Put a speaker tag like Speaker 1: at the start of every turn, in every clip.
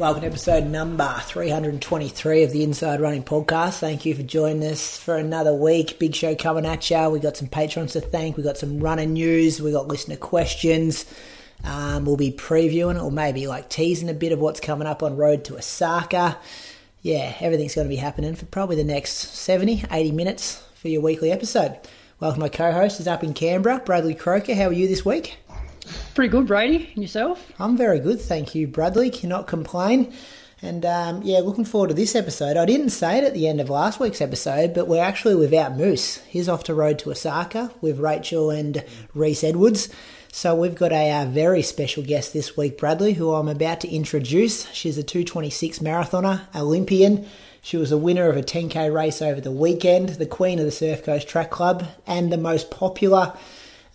Speaker 1: Welcome to episode number 323 of the Inside Running Podcast. Thank you for joining us for another week. Big show coming at you. We got some patrons to thank. We got some running news. We got listener questions. Um, we'll be previewing or maybe like teasing a bit of what's coming up on Road to Osaka. Yeah, everything's going to be happening for probably the next 70, 80 minutes for your weekly episode. Welcome, my co-host is up in Canberra, Bradley Croker. How are you this week?
Speaker 2: Pretty good, Brady. And yourself?
Speaker 1: I'm very good, thank you, Bradley. Cannot complain. And um, yeah, looking forward to this episode. I didn't say it at the end of last week's episode, but we're actually without Moose. He's off to Road to Osaka with Rachel and Reese Edwards. So we've got a, uh very special guest this week, Bradley, who I'm about to introduce. She's a 226 marathoner, Olympian. She was a winner of a 10k race over the weekend, the queen of the Surf Coast Track Club, and the most popular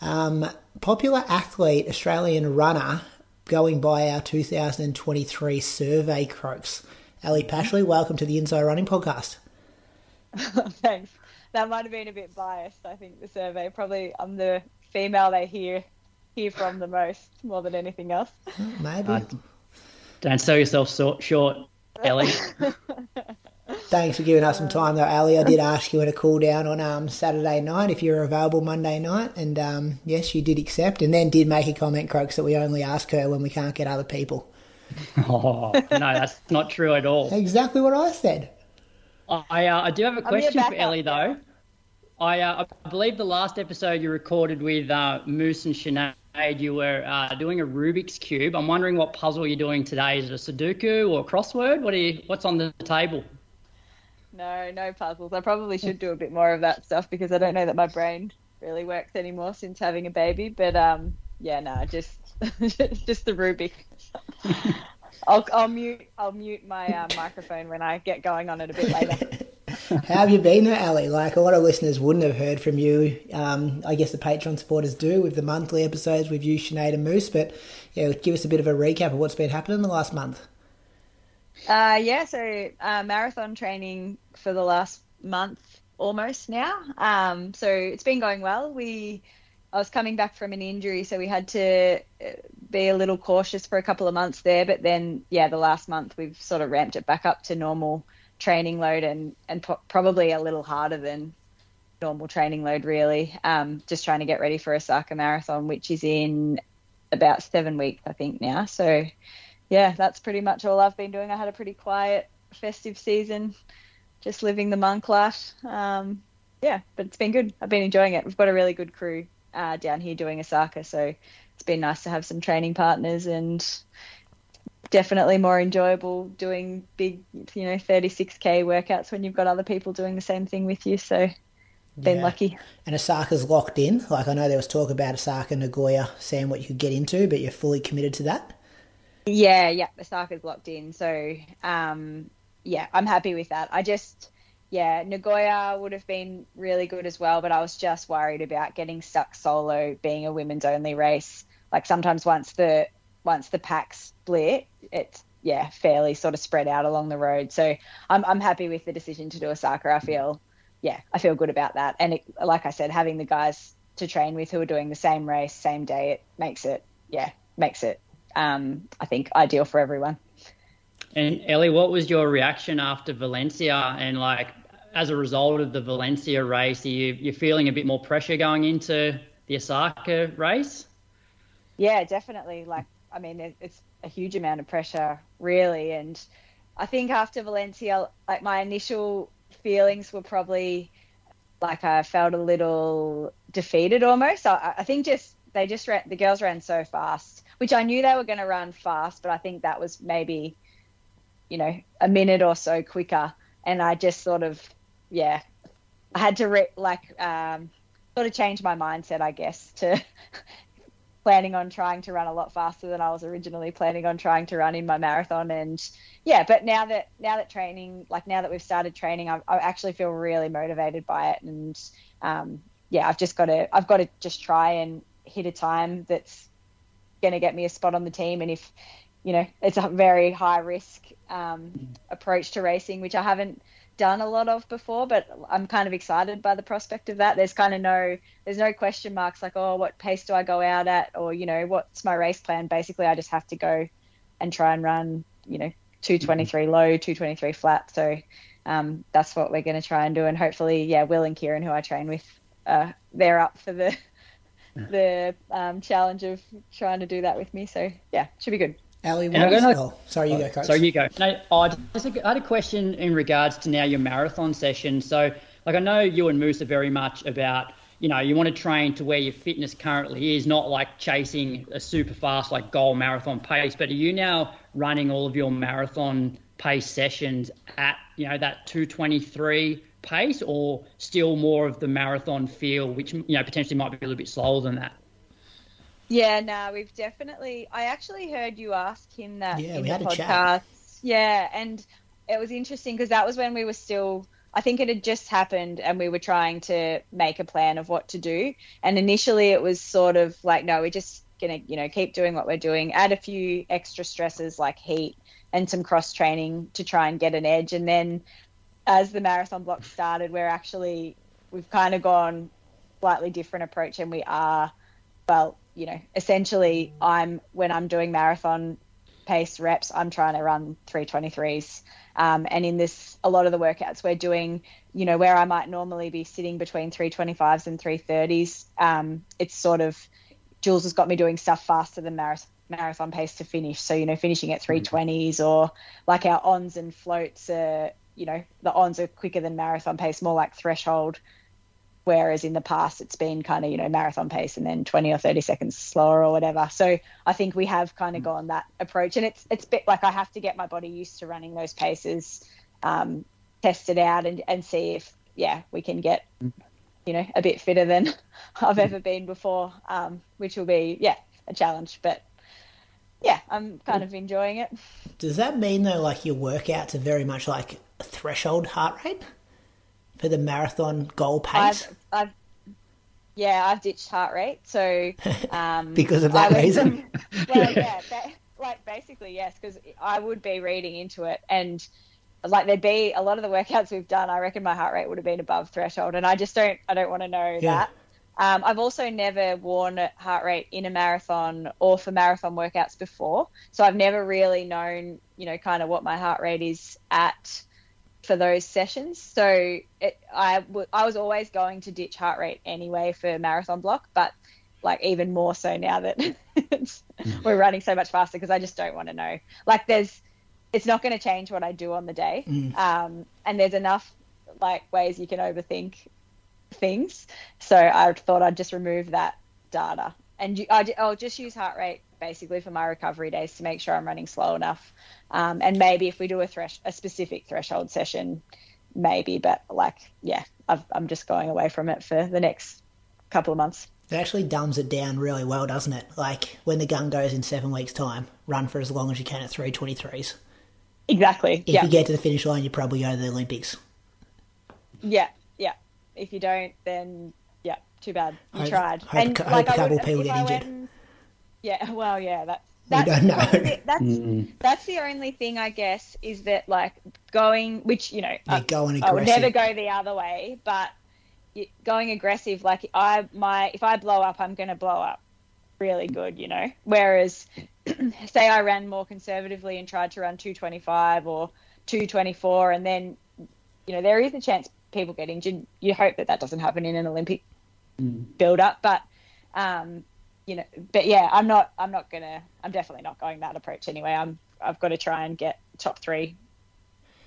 Speaker 1: um, popular athlete, Australian runner, going by our 2023 survey croaks. Ellie Pashley, welcome to the Inside Running Podcast.
Speaker 3: Thanks. That might have been a bit biased. I think the survey probably I'm the female they hear hear from the most, more than anything else.
Speaker 1: Maybe.
Speaker 2: Uh, don't sell yourself short, Ellie.
Speaker 1: Thanks for giving us some time, though, Ellie. I did ask you in a call down on um, Saturday night if you were available Monday night, and um, yes, you did accept, and then did make a comment, Croaks, that we only ask her when we can't get other people.
Speaker 2: oh, no, that's not true at all.
Speaker 1: Exactly what I said.
Speaker 2: I, uh, I do have a question for Ellie, though. I, uh, I believe the last episode you recorded with uh, Moose and Sinead, you were uh, doing a Rubik's Cube. I'm wondering what puzzle you're doing today. Is it a Sudoku or a crossword? What are you, What's on the table?
Speaker 3: No, no puzzles. I probably should do a bit more of that stuff because I don't know that my brain really works anymore since having a baby. But um, yeah, no, just just the Rubik. I'll, I'll mute I'll mute my uh, microphone when I get going on it a bit later.
Speaker 1: How have you been there, Ellie? Like a lot of listeners wouldn't have heard from you. Um, I guess the Patreon supporters do with the monthly episodes with you, Sinead and Moose. But yeah, give us a bit of a recap of what's been happening in the last month.
Speaker 3: Uh, yeah, so uh, marathon training for the last month almost now. Um, so it's been going well. We, I was coming back from an injury, so we had to uh, be a little cautious for a couple of months there. But then, yeah, the last month we've sort of ramped it back up to normal training load and and po- probably a little harder than normal training load really. Um, just trying to get ready for Osaka Marathon, which is in about seven weeks, I think now. So yeah, that's pretty much all I've been doing. I had a pretty quiet festive season, just living the monk life. Um, yeah, but it's been good. I've been enjoying it. We've got a really good crew uh, down here doing Osaka, so it's been nice to have some training partners and definitely more enjoyable doing big, you know, 36k workouts when you've got other people doing the same thing with you. So been
Speaker 1: Yeah.
Speaker 3: lucky.
Speaker 1: And Osaka's locked in. Like I know there was talk about Osaka, Nagoya, seeing what you could get into, but you're fully committed to that.
Speaker 3: Yeah, yeah, the Osaka's locked in. So, um, yeah, I'm happy with that. I just, yeah, Nagoya would have been really good as well, but I was just worried about getting stuck solo, being a women's only race. Like sometimes once the once the pack split, it's yeah fairly sort of spread out along the road. So I'm I'm happy with the decision to do Osaka. I feel yeah I feel good about that. And it, like I said, having the guys to train with who are doing the same race, same day, it makes it yeah makes it um, I think ideal for everyone.
Speaker 2: And Ellie, what was your reaction after Valencia? And like, as a result of the Valencia race, are you you feeling a bit more pressure going into the Osaka race?
Speaker 3: Yeah, definitely. Like, I mean, it, it's a huge amount of pressure, really. And I think after Valencia, like my initial feelings were probably like I felt a little defeated almost. I, I think just they just ran, the girls ran so fast, which I knew they were going to run fast, but I think that was maybe, you know, a minute or so quicker. And I just sort of, yeah, I had to re- like um, sort of change my mindset, I guess, to planning on trying to run a lot faster than I was originally planning on trying to run in my marathon. And yeah, but now that now that training, like now that we've started training, I, I actually feel really motivated by it. And um, yeah, I've just got to I've got to just try and hit a time that's going to get me a spot on the team. And if you know, it's a very high risk um, approach to racing, which I haven't done a lot of before, but I'm kind of excited by the prospect of that. There's kind of no, there's no question marks like, oh, what pace do I go out at, or you know, what's my race plan? Basically, I just have to go and try and run, you know, 223 low, 223 flat. So um, that's what we're going to try and do, and hopefully, yeah, Will and Kieran, who I train with, uh, they're up for the the um, challenge of trying to do that with me. So yeah, should be good.
Speaker 1: Ellie,
Speaker 2: And I'm
Speaker 1: what is-
Speaker 2: gonna-
Speaker 1: oh, sorry, you go, coach.
Speaker 2: Sorry, you go. No, I just I had a question in regards to now your marathon session. So, like, I know you and Moose are very much about, you know, you want to train to where your fitness currently is, not like chasing a super fast, like goal marathon pace. But are you now running all of your marathon pace sessions at, you know, that 223 pace, or still more of the marathon feel, which you know potentially might be a little bit slower than that?
Speaker 3: Yeah, no, we've definitely. I actually heard you ask him that
Speaker 1: Yeah,
Speaker 3: in
Speaker 1: we
Speaker 3: the
Speaker 1: had a
Speaker 3: podcast.
Speaker 1: chat.
Speaker 3: Yeah, and it was interesting because that was when we were still. I think it had just happened, and we were trying to make a plan of what to do. And initially, it was sort of like, no, we're just gonna, you know, keep doing what we're doing. Add a few extra stresses like heat and some cross training to try and get an edge. And then, as the marathon block started, we're actually we've kind of gone slightly different approach, and we are well, you know, essentially, I'm when I'm doing marathon pace reps, I'm trying to run 323s. Um, and in this, a lot of the workouts we're doing, you know, where I might normally be sitting between 325s and 330s, um, it's sort of Jules has got me doing stuff faster than marathon marathon pace to finish. So, you know, finishing at 320s or like our ons and floats are, you know, the ons are quicker than marathon pace, more like threshold. Whereas in the past it's been kind of you know marathon pace and then 20 or 30 seconds slower or whatever. So i think we have kind of gone that approach. And it's it's bit like i have to get my body used to running those paces um, test it out and, and see if yeah we can get you know a bit fitter than i've ever been before um, which will be yeah a challenge. But yeah i'm kind of enjoying it
Speaker 1: Does that mean though, like your workouts are very much like a threshold heart rate for the marathon goal pace?
Speaker 3: I've, I've yeah, I've ditched heart rate, so um,
Speaker 1: Because of that
Speaker 3: was-
Speaker 1: reason?
Speaker 3: well, yeah, like basically yes, because I would be reading into it, and like there'd be a lot of the workouts we've done. I reckon my heart rate would have been above threshold, and I just don't, I don't want to know
Speaker 1: Yeah.
Speaker 3: that. Um, I've also never worn a heart rate in a marathon or for marathon workouts before, so I've never really known, you know, kind of what my heart rate is at for those sessions. So it, I, w- I was always going to ditch heart rate anyway for marathon block, but like even more so now that we're running so much faster because I just don't want to know. Like there's, it's not going to change what I do on the day, um, and there's enough like ways you can overthink things. So I thought I'd just remove that data and you, I, will just use heart rate basically for my recovery days to make sure I'm running slow enough. Um, and maybe if we do a thresh, a specific threshold session, maybe. But like, yeah, I've, I'm just going away from it for the next couple of months.
Speaker 1: It actually dumbs it down really well, doesn't it? Like when the gun goes in seven weeks' time, run for as long as you can at 323s.
Speaker 3: Exactly.
Speaker 1: If
Speaker 3: yeah.
Speaker 1: you get to the finish line, you probably go to the Olympics.
Speaker 3: Yeah. If you don't, then yeah, too bad. You
Speaker 1: Hope-
Speaker 3: tried.
Speaker 1: hope a cou- hope a
Speaker 3: I would-
Speaker 1: people get
Speaker 3: I
Speaker 1: injured.
Speaker 3: went- yeah. Well, yeah.
Speaker 1: We
Speaker 3: That's,
Speaker 1: don't know.
Speaker 3: that's the- That's that's the only thing I guess is that like going, which you know,
Speaker 1: Yeah,
Speaker 3: I-
Speaker 1: going
Speaker 3: I would never go the other way, but going aggressive, like I my if I blow up, I'm going to blow up really good, you know. Whereas, say I ran more conservatively and tried to run 225 or 224, and then you know there is a chance people get injured. You hope that that doesn't happen in an Olympic build up, but um, you know, but yeah, I'm not. I'm not gonna. I'm definitely not going that approach anyway. I'm. I've got to try and get top three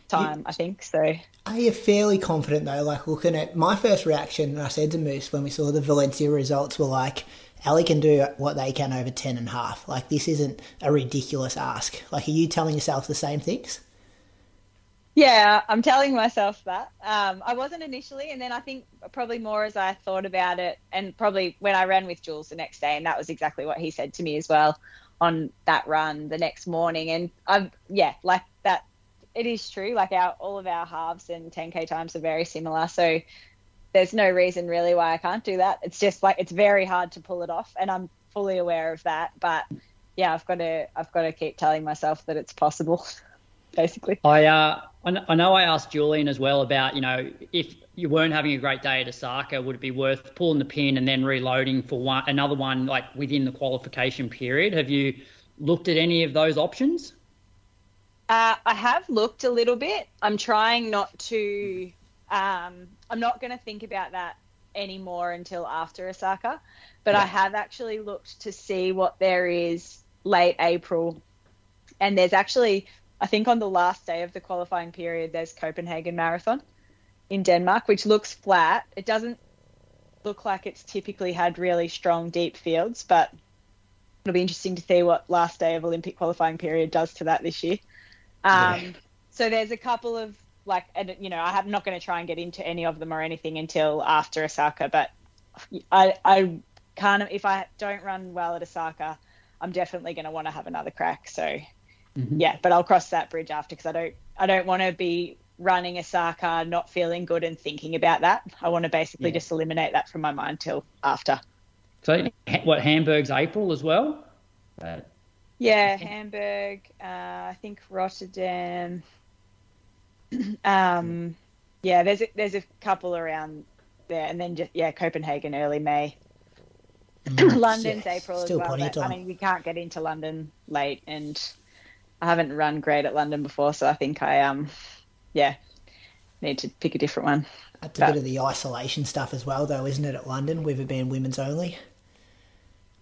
Speaker 3: time. I think so.
Speaker 1: Are you fairly confident though? Like looking at my first reaction, and I said to Moose when we saw the Valencia results were like, Ellie can do what they can over ten and a half. Like this isn't a ridiculous ask. Like, are you telling yourself the same things?
Speaker 3: Yeah, I'm telling myself that. Um, I wasn't initially, and then I think probably more as I thought about it, and probably when I ran with Jules the next day, and that was exactly what he said to me as well on that run the next morning. And I'm yeah, like that. It is true. Like our all of our halves and 10k times are very similar, so there's no reason really why I can't do that. It's just like it's very hard to pull it off, and I'm fully aware of that. But yeah, I've got to I've got to keep telling myself that it's possible. Basically,
Speaker 2: I uh, I know I asked Julian as well about you know if you weren't having a great day at Osaka, would it be worth pulling the pin and then reloading for one another one like within the qualification period? Have you looked at any of those options?
Speaker 3: Uh, I have looked a little bit. I'm trying not to. Um, I'm not going to think about that anymore until after Osaka, but yeah. I have actually looked to see what there is late April, and there's actually, I think, on the last day of the qualifying period, there's Copenhagen Marathon in Denmark, which looks flat. It doesn't look like it's typically had really strong deep fields, but it'll be interesting to see what last day of Olympic qualifying period does to that this year. Um, yeah. So there's a couple of like, and you know, I'm not going to try and get into any of them or anything until after Osaka, but I, I can't. If I don't run well at Osaka, I'm definitely going to want to have another crack. So, mm-hmm. yeah, but I'll cross that bridge after because I don't, I don't want to be running Osaka, not feeling good and thinking about that. I want to basically yeah. just eliminate that from my mind till after.
Speaker 2: So, what Hamburg's April as well? Uh,
Speaker 3: yeah, Hamburg. Uh, I think Rotterdam. um, yeah, there's a, there's a couple around there, and then just yeah, Copenhagen early May. Mm. London's yeah, April as well. But, I mean, we can't get into London late, and I haven't run great at London before, so I think I um, yeah, need to pick a different one.
Speaker 1: That's a bit of the isolation stuff as well, though, isn't it? At London, with it being women's only.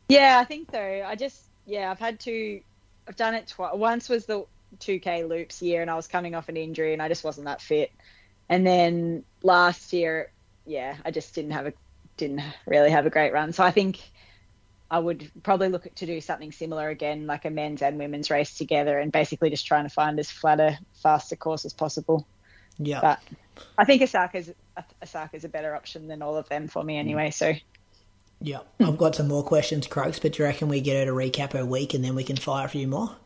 Speaker 3: Yeah, I think so. I just yeah, I've had to. I've done it twice. Once was the 2K loops year, and I was coming off an injury, and I just wasn't that fit. And then last year, yeah, I just didn't have a didn't really have a great run. So I think I would probably look to do something similar again, like a men's and women's race together, and basically just trying to find as flatter, faster course as possible.
Speaker 1: Yeah.
Speaker 3: But I think Osaka's Osaka's a better option than all of them for me anyway. So
Speaker 1: yeah, I've got some more questions, Croaks, but do you reckon we get her to recap her week and then we can fire a few more?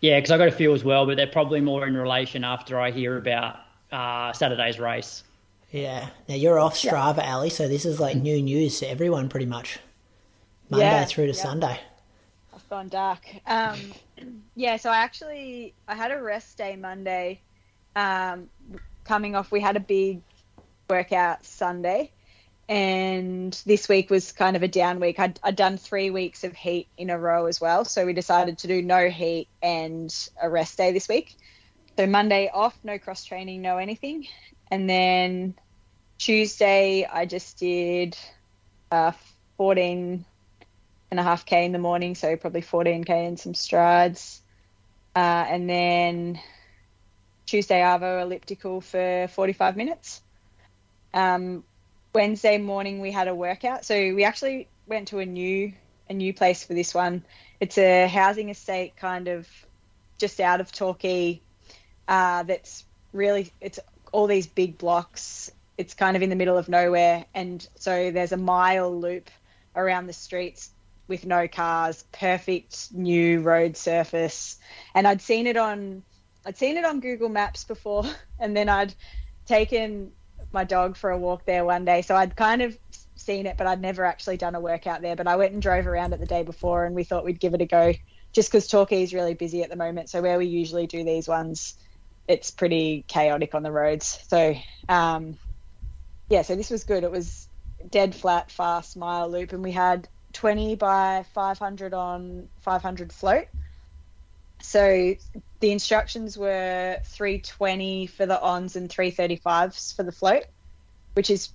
Speaker 2: Yeah, because I've got a few as well, but they're probably more in relation after I hear about uh, Saturday's race.
Speaker 1: Yeah. Now you're off Strava, yeah. Ellie, so this is like new news to everyone pretty much. Monday yeah, through to yeah. Sunday.
Speaker 3: I've gone dark. Um, yeah, so I actually I had a rest day Monday. Um, coming off, we had a big workout Sunday and this week was kind of a down week. I'd, I'd, done three weeks of heat in a row as well, so we decided to do no heat and a rest day this week. So Monday off, no cross training, no anything, and then Tuesday I just did uh, 14 and a half k in the morning, so probably 14k and some strides, uh, and then Tuesday Arvo elliptical for 45 minutes. Um, Wednesday morning we had a workout. So we actually went to a new a new place for this one. It's a housing estate kind of just out of Torquay. Uh, that's really it's all these big blocks. It's kind of in the middle of nowhere, and so there's a mile loop around the streets with no cars, perfect new road surface. And I'd seen it on I'd seen it on Google Maps before, and then I'd taken my dog for a walk there one day. So I'd kind of seen it, but I'd never actually done a workout there. But I went and drove around it the day before, and we thought we'd give it a go, just because Torquay is really busy at the moment. So where we usually do these ones, it's pretty chaotic on the roads. So um, yeah, so this was good. It was dead flat, fast mile loop, and we had 20 by 500 on 500 float. So the instructions were 320 for the ons and 335s for the float, which is,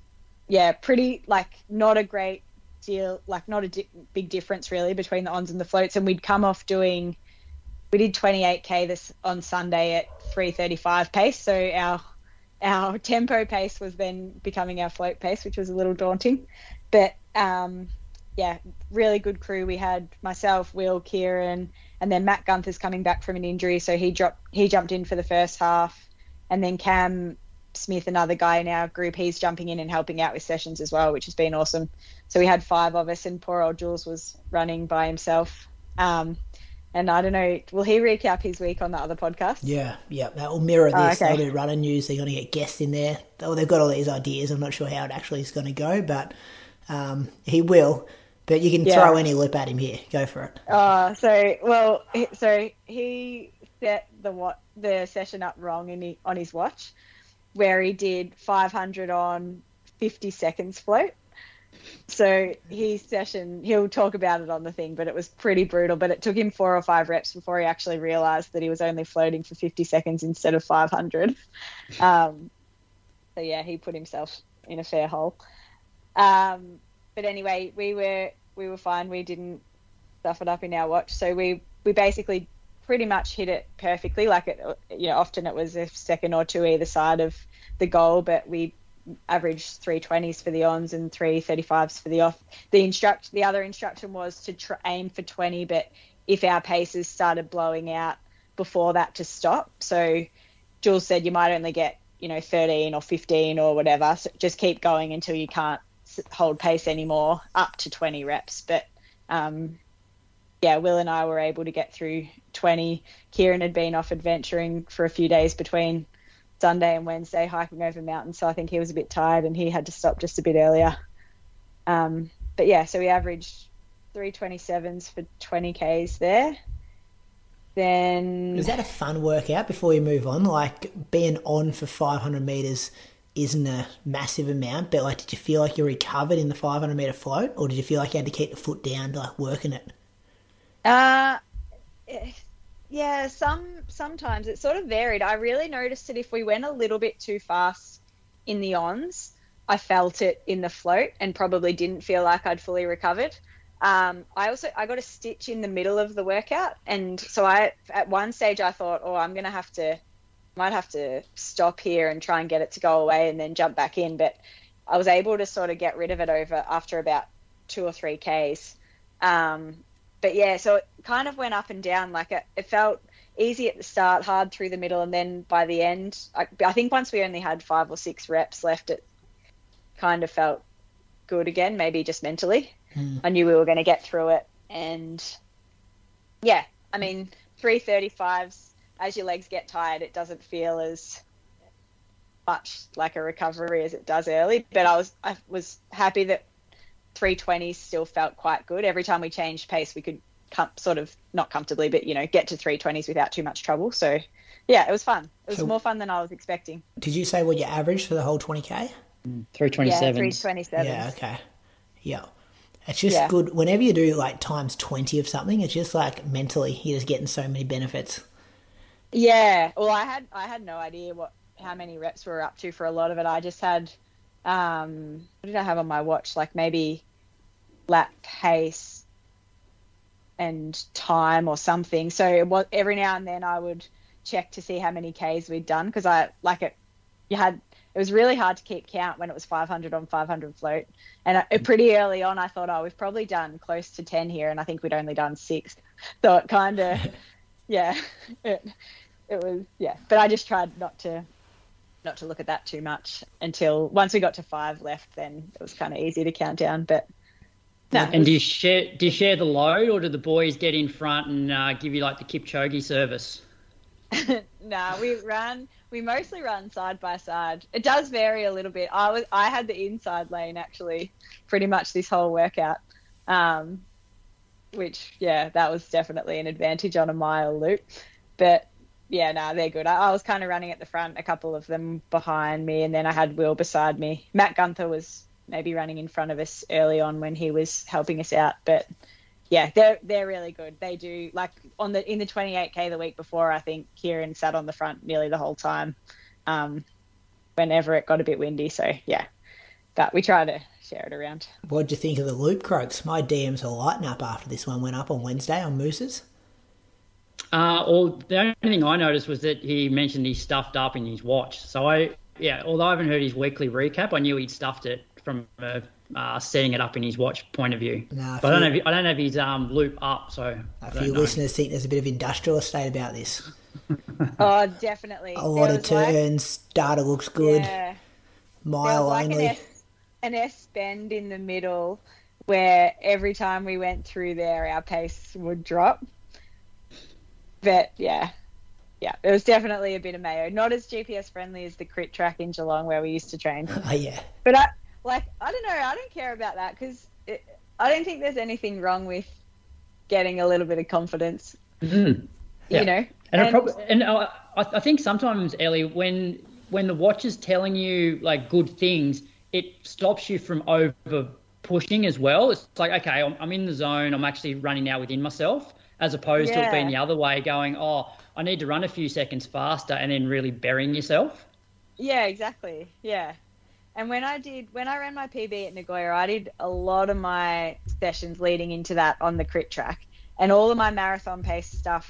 Speaker 3: yeah, pretty like not a great deal, like not a di- big difference really between the ons and the floats. And we'd come off doing, we did 28k this on Sunday at 335 pace. So our our tempo pace was then becoming our float pace, which was a little daunting. But um, yeah, really good crew. We had myself, Will, Kieran, and then Matt Gunther's coming back from an injury, so he dropped he jumped in for the first half, and then Cam Smith, another guy in our group, he's jumping in and helping out with sessions as well, which has been awesome. So we had five of us, and poor old Jules was running by himself. Um, and I don't know, will he recap his week on the other podcast?
Speaker 1: Yeah, yeah, that will mirror this. Oh, okay. They'll do running news. They're going to get guests in there. Oh, They've got all these ideas. I'm not sure how it actually is going to go, but um, he will. But you can
Speaker 3: Yeah.
Speaker 1: throw any lip at him here. Go for it.
Speaker 3: Uh, so well, so he set the what the session up wrong in he, on his watch, where he did 500 on 50 seconds float. So his session, he'll talk about it on the thing, but it was pretty brutal. But it took him four or five reps before he actually realized that he was only floating for 50 seconds instead of 500. Um, so yeah, he put himself in a fair hole. Um, but anyway, we were we were fine. We didn't stuff it up in our watch, so we we basically pretty much hit it perfectly. Like it, you know, often it was a second or two either side of the goal, but we averaged 320s for the ons and 335s for the off. The instruct the other instruction was to tr- aim for 20, but if our paces started blowing out before that to stop. So Jules said you might only get you know 13 or 15 or whatever. So just keep going until you can't hold pace anymore, up to 20 reps. But um, yeah, Will and I were able to get through 20. Kieran had been off adventuring for a few days between Sunday and Wednesday, hiking over mountains. So I think he was a bit tired and he had to stop just a bit earlier. Um, but yeah, so we averaged 327s for 20 Ks there. Then
Speaker 1: Was that a fun workout before you move on? Like being on for 500 meters isn't a massive amount, but like, did you feel like you recovered in the 500 meter float, or did you feel like you had to keep the foot down to like working it?
Speaker 3: Uh, yeah, some sometimes it sort of varied. I really noticed that if we went a little bit too fast in the ons, I felt it in the float and probably didn't feel like I'd fully recovered. Um, I also I got a stitch in the middle of the workout, and so I at one stage I thought, oh, I'm gonna have to, might have to stop here and try and get it to go away and then jump back in. But I was able to sort of get rid of it over after about two or three k's. Um, but yeah, so it kind of went up and down. Like it, it felt easy at the start, hard through the middle, and then by the end, I, I think once we only had five or six reps left, it kind of felt good again. Maybe just mentally, I knew we were going to get through it, and yeah, I mean, three thirty fives. As your legs get tired, it doesn't feel as much like a recovery as it does early. But I was I was happy that 320s still felt quite good. Every time we changed pace, we could com- sort of not comfortably, but you know, get to 320s without too much trouble. So, yeah, it was fun. It was
Speaker 1: So-
Speaker 3: more fun than I was expecting.
Speaker 1: Did you say what you averaged for the whole 20k?
Speaker 2: 327.
Speaker 3: Yeah,
Speaker 2: seven.
Speaker 3: 327s.
Speaker 1: Yeah, okay. Yeah. It's just
Speaker 3: Yeah.
Speaker 1: good. Whenever you do like times 20 of something, it's just like mentally, you're just getting so many benefits.
Speaker 3: Yeah. Well, I had I had no idea what how many reps we were up to for a lot of it. I just had um what did I have on my watch? Like maybe lap pace and time or something. So it was every now and then I would check to see how many Ks we'd done because I like it. You had it was really hard to keep count when it was 500 on 500 float, and pretty early on I thought, oh, we've probably done close to 10 here, and I think we'd only done six. So it kind of, yeah, it, it was yeah. But I just tried not to not to look at that too much until once we got to five left, then it was kind of easy to count down. But no,
Speaker 2: And
Speaker 3: was-
Speaker 2: do you share do you share the load, or do the boys get in front and uh, give you like the Kipchoge service?
Speaker 3: no, we run. We mostly run side by side. It does vary a little bit. I was I had the inside lane actually, pretty much this whole workout, um, which yeah, that was definitely an advantage on a mile loop. But yeah, no, they're good. I, I was kind of running at the front, a couple of them behind me, and then I had Will beside me. Matt Gunther was maybe running in front of us early on when he was helping us out, but yeah, they're they're really good. They do like on the in the 28k the week before. I think Kieran sat on the front nearly the whole time, um, whenever it got a bit windy. So yeah, but we try to share it around.
Speaker 1: What'd you think of the loop croaks? My DMs are lighting up after this one went up on Wednesday on Moose's.
Speaker 2: Uh, all the only thing I noticed was that he mentioned he stuffed up in his watch. So I, yeah, although I haven't heard his weekly recap, I knew he'd stuffed it from a, uh, setting it up in his watch point of view.
Speaker 1: Nah, if
Speaker 2: but I don't
Speaker 1: you-
Speaker 2: have I don't have his um, loop up, so I
Speaker 1: A
Speaker 2: don't
Speaker 1: few
Speaker 2: know.
Speaker 1: listeners think there's a bit of industrial estate about this.
Speaker 3: Oh, definitely.
Speaker 1: A lot
Speaker 3: There
Speaker 1: of
Speaker 3: was like-
Speaker 1: turns, data looks good,
Speaker 3: Yeah. There
Speaker 1: mile
Speaker 3: was like an
Speaker 1: only.
Speaker 3: S, an S bend in the middle where every time we went through there, our pace would drop. But yeah, yeah, it was definitely a bit of mayo. Not as GPS friendly as the crit track in Geelong where we used to train.
Speaker 1: Oh, yeah.
Speaker 3: But I like I don't know. I don't care about that because I don't think there's anything wrong with getting a little bit of confidence.
Speaker 2: Mm. Yeah.
Speaker 3: You know,
Speaker 2: and, and, prob- and I, I think sometimes Ellie, when when the watch is telling you like good things, it stops you from over pushing as well. It's like okay, I'm, I'm in the zone. I'm actually running now within myself, as opposed to it being the other way, going oh. I need to run a few seconds faster and then really burying yourself.
Speaker 3: Yeah, exactly. Yeah. And when I did, when I ran my PB at Nagoya, I did a lot of my sessions leading into that on the crit track. And all of my marathon pace stuff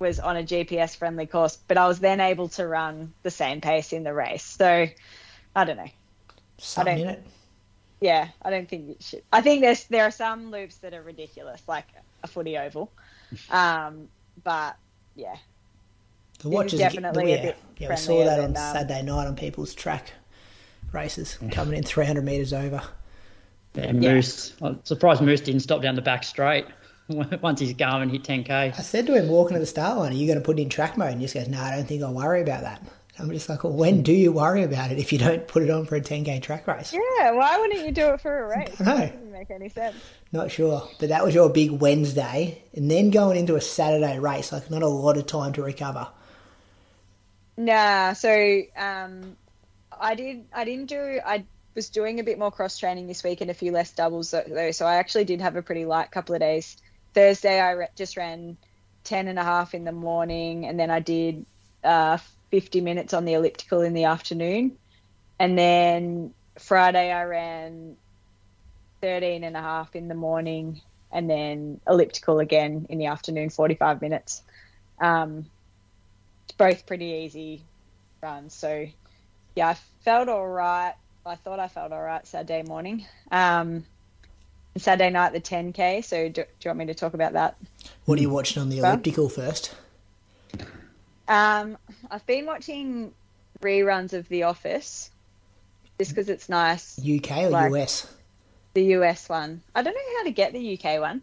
Speaker 3: was on a GPS friendly course, but I was then able to run the same pace in the race. So I don't know.
Speaker 1: Something
Speaker 3: don't-
Speaker 1: in it.
Speaker 3: Yeah, I don't think it should. I think there's there are some loops that are ridiculous, like a footy oval. Um, but yeah,
Speaker 1: The
Speaker 3: It
Speaker 1: watches
Speaker 3: is
Speaker 1: are-
Speaker 3: definitely a
Speaker 1: yeah,
Speaker 3: bit
Speaker 1: yeah, we saw that on
Speaker 3: than, um,
Speaker 1: Saturday night on people's track races coming in 300 meters over.
Speaker 2: Yeah, Moose. I'm surprised Moose didn't stop down the back straight once his Garmin hit 10k.
Speaker 1: I said to him walking to the start line, "Are you going to put it in track mode?" And he just goes, "No, I don't think I'll worry about that." I'm just like, well, when do you worry about it if you don't put it on for a 10k track race?
Speaker 3: yeah. Why wouldn't you do it for a race?
Speaker 1: know.
Speaker 3: Doesn't make any sense.
Speaker 1: Not sure, but that was your big Wednesday, and then going into a Saturday race, like not a lot of time to recover.
Speaker 3: Nah, so um, I did. I didn't do. I was doing a bit more cross training this week and a few less doubles though. So I actually did have a pretty light couple of days. Thursday I re- just ran 10 and a half in the morning, and then I did uh, 50 minutes on the elliptical in the afternoon, and then Friday I ran 13 and a half in the morning, and then elliptical again in the afternoon, 45 minutes. Um, both pretty easy runs. So yeah, I felt all right. I thought I felt all right Saturday morning. Um, Saturday night the 10k. So do, do you want me to talk about that?
Speaker 1: What are you watching on the elliptical first?
Speaker 3: Um, I've been watching reruns of The Office just because it's nice.
Speaker 1: UK or
Speaker 3: Like-
Speaker 1: US?
Speaker 3: The US one. I don't know how to get the UK one.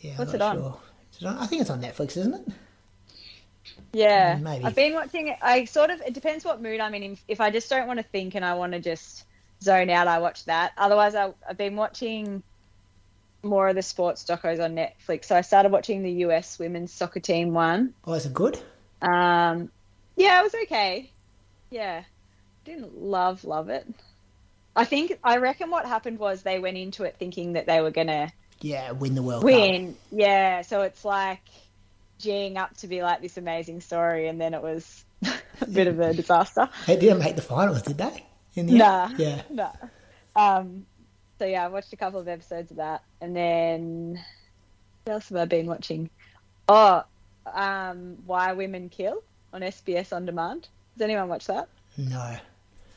Speaker 1: Yeah, I'm
Speaker 3: What's it on?
Speaker 1: Sure. It on? I think it's on Netflix, isn't it?
Speaker 3: Yeah,
Speaker 1: Maybe.
Speaker 3: I've been watching it. I sort of it depends what mood I'm in. If I just don't want to think and I want to just zone out, I watch that. Otherwise, I, I've been watching more of the sports docos on Netflix. So I started watching the US women's soccer team one.
Speaker 1: Oh, is it good?
Speaker 3: Um, yeah, it was okay. Yeah, didn't love love it. I think I reckon what happened was they went into it thinking that they were gonna
Speaker 1: Yeah, win the World Cup.
Speaker 3: win. Yeah, so it's like geeing up to be like this amazing story, and then it was a bit of a disaster.
Speaker 1: They didn't make the finals, did they? In the
Speaker 3: Nah,
Speaker 1: end? Yeah.
Speaker 3: no. Um, so yeah, I watched a couple of episodes of that, and then what else have I been watching? Oh, um, Why Women Kill on SBS on demand. Does anyone watch that?
Speaker 1: No.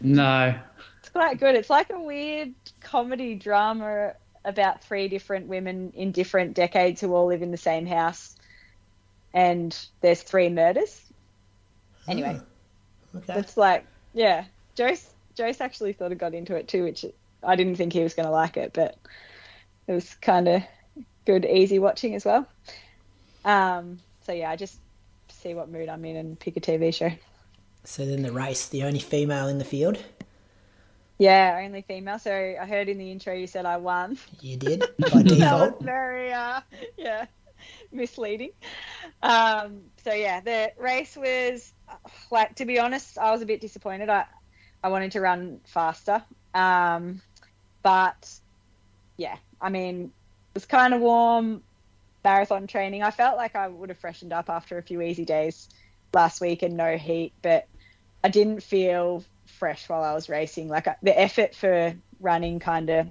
Speaker 2: No.
Speaker 3: It's quite good. It's like a weird comedy drama about three different women in different decades who all live in the same house, and there's three murders. Anyway,
Speaker 1: Okay.
Speaker 3: it's like yeah, Joyce Joyce actually sort of got into it too, which I didn't think he was going to like it, but it was kind of good, easy watching as well. Um, so yeah, I just see what mood I'm in and pick a TV show.
Speaker 1: So then the race, the only female in the field.
Speaker 3: Yeah, only female. So I heard in the intro you said I won.
Speaker 1: You did by
Speaker 3: that was
Speaker 1: default.
Speaker 3: very uh yeah misleading um so yeah the race was like to be honest i was a bit disappointed i i wanted to run faster um but yeah i mean it was kind of warm marathon training i felt like i would have freshened up after a few easy days last week and no heat but i didn't feel fresh while i was racing like I- the effort for running kind of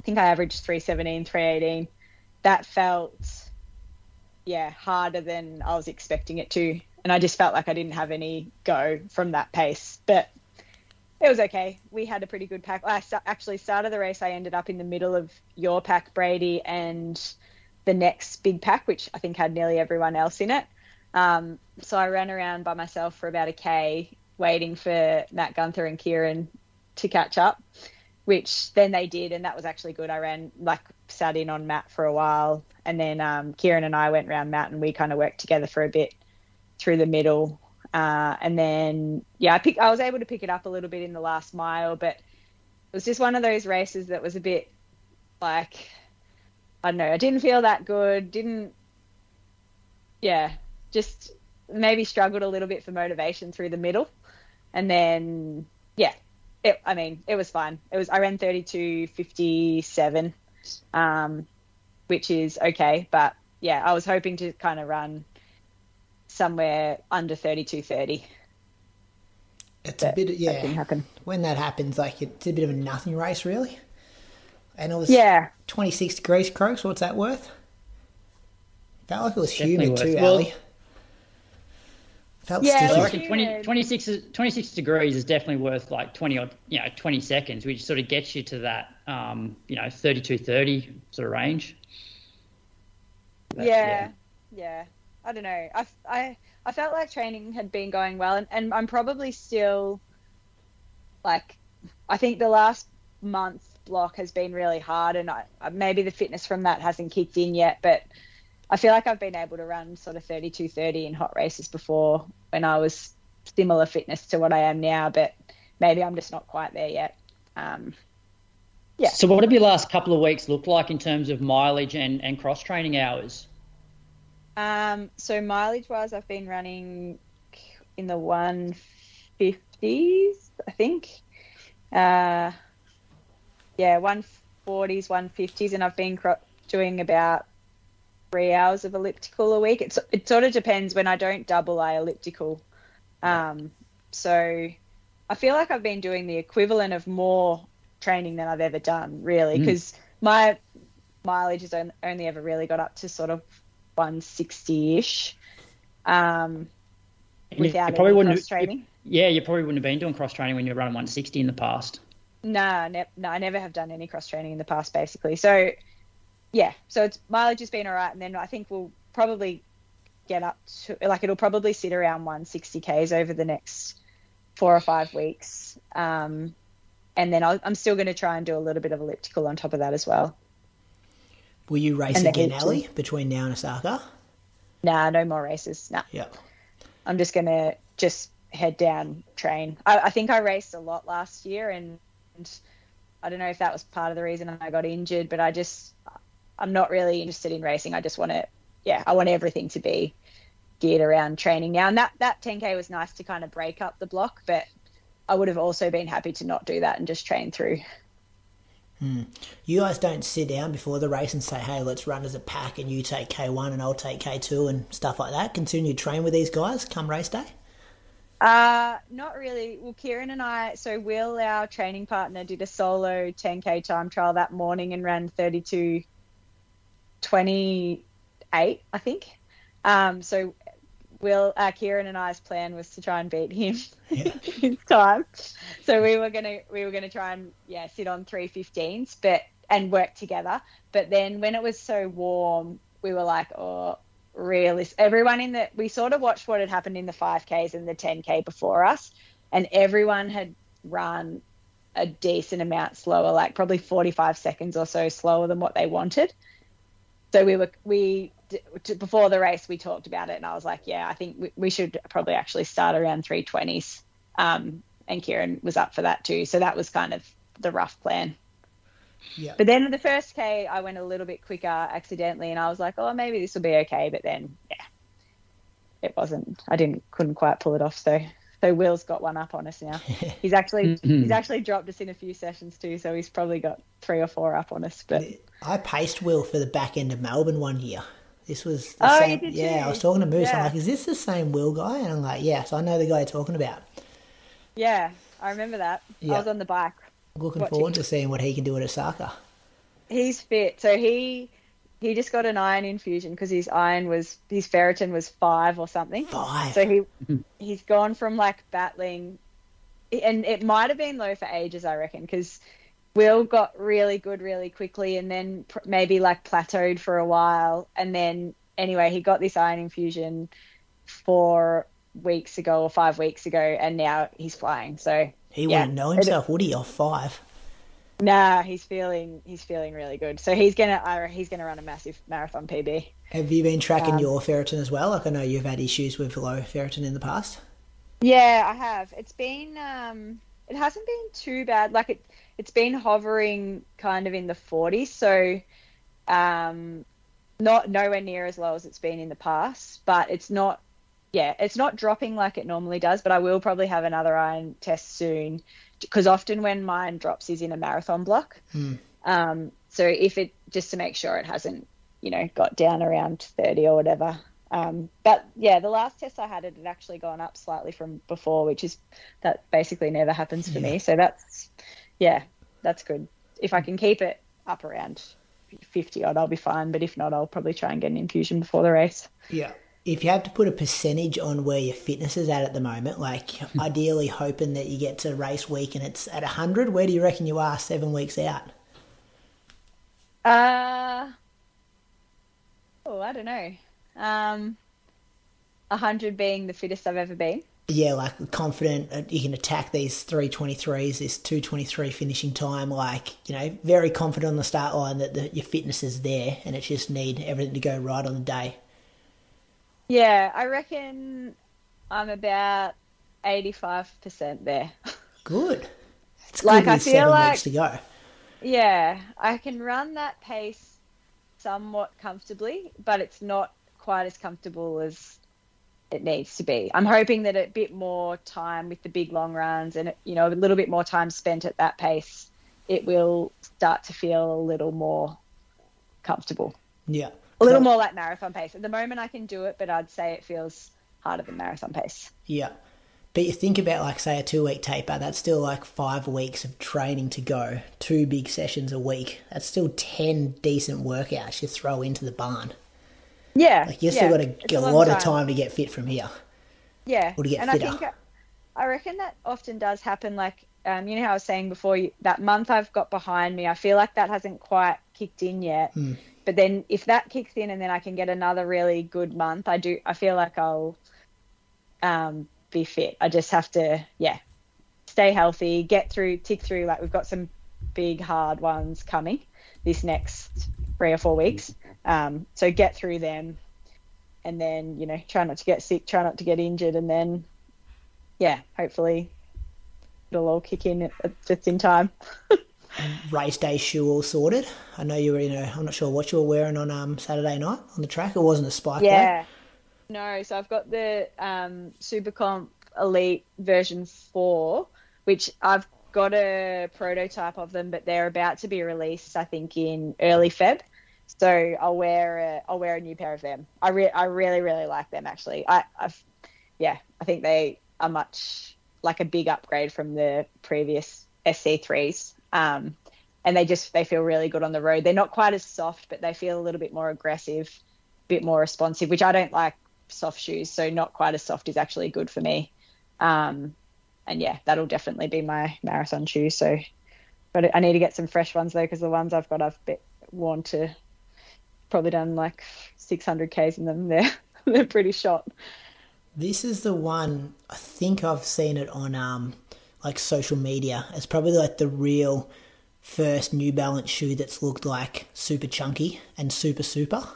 Speaker 3: I think I averaged 317, 318. That felt, yeah, harder than I was expecting it to. And I just felt like I didn't have any go from that pace. But it was okay. We had a pretty good pack. I actually started the race. I ended up in the middle of your pack, Brady, and the next big pack, which I think had nearly everyone else in it. Um, so I ran around by myself for about a K, waiting for Matt Gunther and Kieran to catch up which then they did, and that was actually good. I ran like sat in on Matt for a while, and then um, Kieran and I went round Matt, and we kind of worked together for a bit through the middle, uh, and then yeah, I pick I was able to pick it up a little bit in the last mile, but it was just one of those races that was a bit like I don't know, I didn't feel that good. Didn't, yeah, just maybe struggled a little bit for motivation through the middle, and then yeah, it, I mean it was fine. It was I ran thirty two fifty seven, um, which is okay, but yeah, I was hoping to kind of run somewhere under thirty two thirty.
Speaker 1: It's a bit, of, yeah.
Speaker 3: That happen.
Speaker 1: When that happens, like it's a bit of a nothing race, really. And it was
Speaker 3: Yeah,
Speaker 1: 26 degrees, Croaks. What's that worth? Felt like it was
Speaker 2: Definitely
Speaker 1: humid too,
Speaker 2: well-
Speaker 1: Ellie. Felt
Speaker 3: Yeah,
Speaker 2: I
Speaker 1: sticky.
Speaker 3: it
Speaker 2: reckon 20, 26, 26 degrees is definitely worth like 20 or, you know, 20 seconds, which sort of gets you to that, um, you know, 32, 30 sort of range. But,
Speaker 3: yeah, yeah. I don't know. I, I, I felt like training had been going well, and, and I'm probably still like, I think the last month block has been really hard, and I, maybe the fitness from that hasn't kicked in yet, but I feel like I've been able to run sort of 32 30 in hot races before when I was similar fitness to what I am now, but maybe I'm just not quite there yet. Um, Yeah.
Speaker 2: So what have your last couple of weeks looked like in terms of mileage and, and cross training hours?
Speaker 3: Um, so mileage wise, I've been running in the 150s, I think. Uh, yeah, 140s, 150s, and I've been cro- doing about three hours of elliptical a week. It's, it sort of depends when I don't double, I elliptical. Um, so I feel like I've been doing the equivalent of more training than I've ever done, really,
Speaker 2: Mm.
Speaker 3: because my mileage has only ever really got up to sort of 160-ish um, without
Speaker 2: you probably wouldn't
Speaker 3: cross training.
Speaker 2: Yeah, you probably wouldn't have been doing cross training when you were running 160 in the past.
Speaker 3: No, ne- no, I never have done any cross training in the past, basically. So, yeah, so it's mileage has been all right, and then I think we'll probably get up to like it'll probably sit around 160 k's over the next four or five weeks, um, and then I'll, I'm still going to try and do a little bit of elliptical on top of that as well.
Speaker 1: Will you race again, Ellie, between now and Osaka?
Speaker 3: Nah, no more races. Nah.
Speaker 1: Yeah.
Speaker 3: I'm just gonna just head down, train. I, I think I raced a lot last year, and, and I don't know if that was part of the reason I got injured, but I just I'm not really interested in racing. I just want to, yeah, I want everything to be geared around training now. And that that 10k was nice to kind of break up the block, but I would have also been happy to not do that and just train through.
Speaker 1: You guys don't sit down before the race and say, hey, let's run as a pack and you take K1 and I'll take K2 and stuff like that. Continue to train with these guys come race day?
Speaker 3: Uh, not really. Well, Kieran and I, so Will, our training partner, did a solo 10k time trial that morning and ran 32 28, I think. Um, so Will, uh, Kieran and I's plan was to try and beat him
Speaker 1: Yeah.
Speaker 3: his time. So we were gonna we were gonna try and yeah sit on 315s, but and work together. But then when it was so warm, we were like, oh, really? Everyone in the we sort of watched what had happened in the 5Ks and the 10K before us, and everyone had run a decent amount slower, like probably 45 seconds or so slower than what they wanted. So we were we before the race we talked about it, and I was like, yeah, I think we, we should probably actually start around 320s. Um, and Kieran was up for that too. So that was kind of the rough plan.
Speaker 1: Yeah.
Speaker 3: But then the first K, I went a little bit quicker accidentally, and I was like, oh, maybe this will be okay. But then, yeah, it wasn't. I didn't, couldn't quite pull it off. So, so Will's got one up on us now. He's actually, he's actually dropped us in a few sessions too. So he's probably got three or four up on us. But
Speaker 1: I paced Will for the back end of Melbourne one year. This was the
Speaker 3: Oh,
Speaker 1: same. yeah? I was talking to Moose. I'm like, is this the same Will guy? And I'm like, yes, I know the guy you're talking about.
Speaker 3: yeah, I remember that.
Speaker 1: Yeah.
Speaker 3: I was on the bike.
Speaker 1: Looking
Speaker 3: Watching.
Speaker 1: forward to seeing what he can do at Osaka.
Speaker 3: He's fit. So he he just got an iron infusion because his iron was his ferritin was five or something.
Speaker 1: Five.
Speaker 3: So he he's gone from like battling, and it might have been low for ages, I reckon, because Will got really good really quickly, and then pr- maybe like plateaued for a while, and then anyway, he got this iron infusion four weeks ago or five weeks ago, and now he's flying. So
Speaker 1: he
Speaker 3: yeah.
Speaker 1: wouldn't know himself, would he? Off five.
Speaker 3: nah, he's feeling he's feeling really good. So he's gonna he's gonna run a massive marathon PB.
Speaker 1: Have you been tracking
Speaker 3: Um,
Speaker 1: your ferritin as well? Like I know you've had issues with low ferritin in the past.
Speaker 3: Yeah, I have. It's been um it hasn't been too bad. Like it, it's been hovering kind of in the 40s, so um, not nowhere near as low as it's been in the past, but it's not. Yeah, it's not dropping like it normally does, but I will probably have another iron test soon because often when mine drops is in a marathon block.
Speaker 1: Hmm.
Speaker 3: Um, so if it just to make sure it hasn't, you know, got down around 30 or whatever. Um, but yeah, the last test I had it had actually gone up slightly from before, which is that basically never happens for me. So that's yeah, that's good. If I can keep it up around 50 odd, I'll be fine. But if not, I'll probably try and get an infusion before the race.
Speaker 1: Yeah. If you have to put a percentage on where your fitness is at at the moment, like ideally hoping that you get to race week and it's at 100, where do you reckon you are seven weeks out?
Speaker 3: Uh, oh, I don't know. Um, 100 being the fittest I've ever been.
Speaker 1: Yeah, like confident you can attack these 323s, this 223 finishing time. Like, you know, very confident on the start line that the, your fitness is there and it just need everything to go right on the day.
Speaker 3: Yeah, I reckon I'm about 85% there.
Speaker 1: Good. It's
Speaker 3: Like, I feel
Speaker 1: seven
Speaker 3: like-
Speaker 1: weeks to go.
Speaker 3: Yeah, I can run that pace somewhat comfortably, but it's not quite as comfortable as it needs to be. I'm hoping that a bit more time with the big long runs and you know a little bit more time spent at that pace, it will start to feel a little more comfortable.
Speaker 1: Yeah.
Speaker 3: A little more like marathon pace. At the moment I can do it, but I'd say it feels harder than marathon pace.
Speaker 1: Yeah. But you think about like say a two week taper, that's still like five weeks of training to go, two big sessions a week. That's still ten decent workouts you throw into the barn.
Speaker 3: Yeah.
Speaker 1: Like you
Speaker 3: yeah,
Speaker 1: still got a, a lot of time to get fit from here.
Speaker 3: Yeah,
Speaker 1: or to get
Speaker 3: and
Speaker 1: fitter.
Speaker 3: I think I reckon that often does happen. Like um, you know how I was saying before, you, that month I've got behind me, I feel like that hasn't quite kicked in yet.
Speaker 1: Hmm.
Speaker 3: But then if that kicks in, and then I can get another really good month, I do. I feel like I'll um, be fit. I just have to, yeah, stay healthy, get through, tick through. Like we've got some big hard ones coming this next three or four weeks. Um, so get through them, and then you know try not to get sick, try not to get injured, and then yeah, hopefully it'll all kick in just in time.
Speaker 1: Race day shoe all sorted. I know you were in I'm not sure what you were wearing on um Saturday night on the track. It wasn't a spike. though.
Speaker 3: Yeah. No, so I've got the um, Supercomp Elite version 4, which I've got a prototype of them, but they're about to be released, I think, in early Feb. So I'll wear a, I'll wear a new pair of them. I re- I really really like them actually. I I've yeah, I think they are much like a big upgrade from the previous SC3s. Um, and they just they feel really good on the road. They're not quite as soft, but they feel a little bit more aggressive, a bit more responsive, which I don't like soft shoes. So not quite as soft is actually good for me. Um, and yeah, that'll definitely be my marathon shoe. So, but I need to get some fresh ones though, because the ones I've got, I've bit, worn to probably done like 600 k's in them. They're they're pretty shot.
Speaker 1: This is the one I think I've seen it on um like social media. It's probably like the real first New Balance shoe that's looked like super chunky and super super.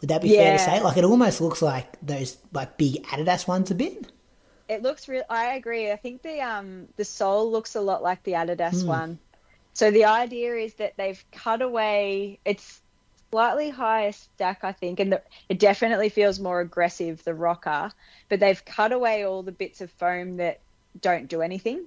Speaker 1: Would that be fair to say? Like it almost looks like those like big Adidas ones a bit.
Speaker 3: It looks real. I agree. I think the um the sole looks a lot like the Adidas one. So the idea is that they've cut away. It's slightly higher stack, I think, and the, it definitely feels more aggressive. The rocker, but they've cut away all the bits of foam that don't do anything.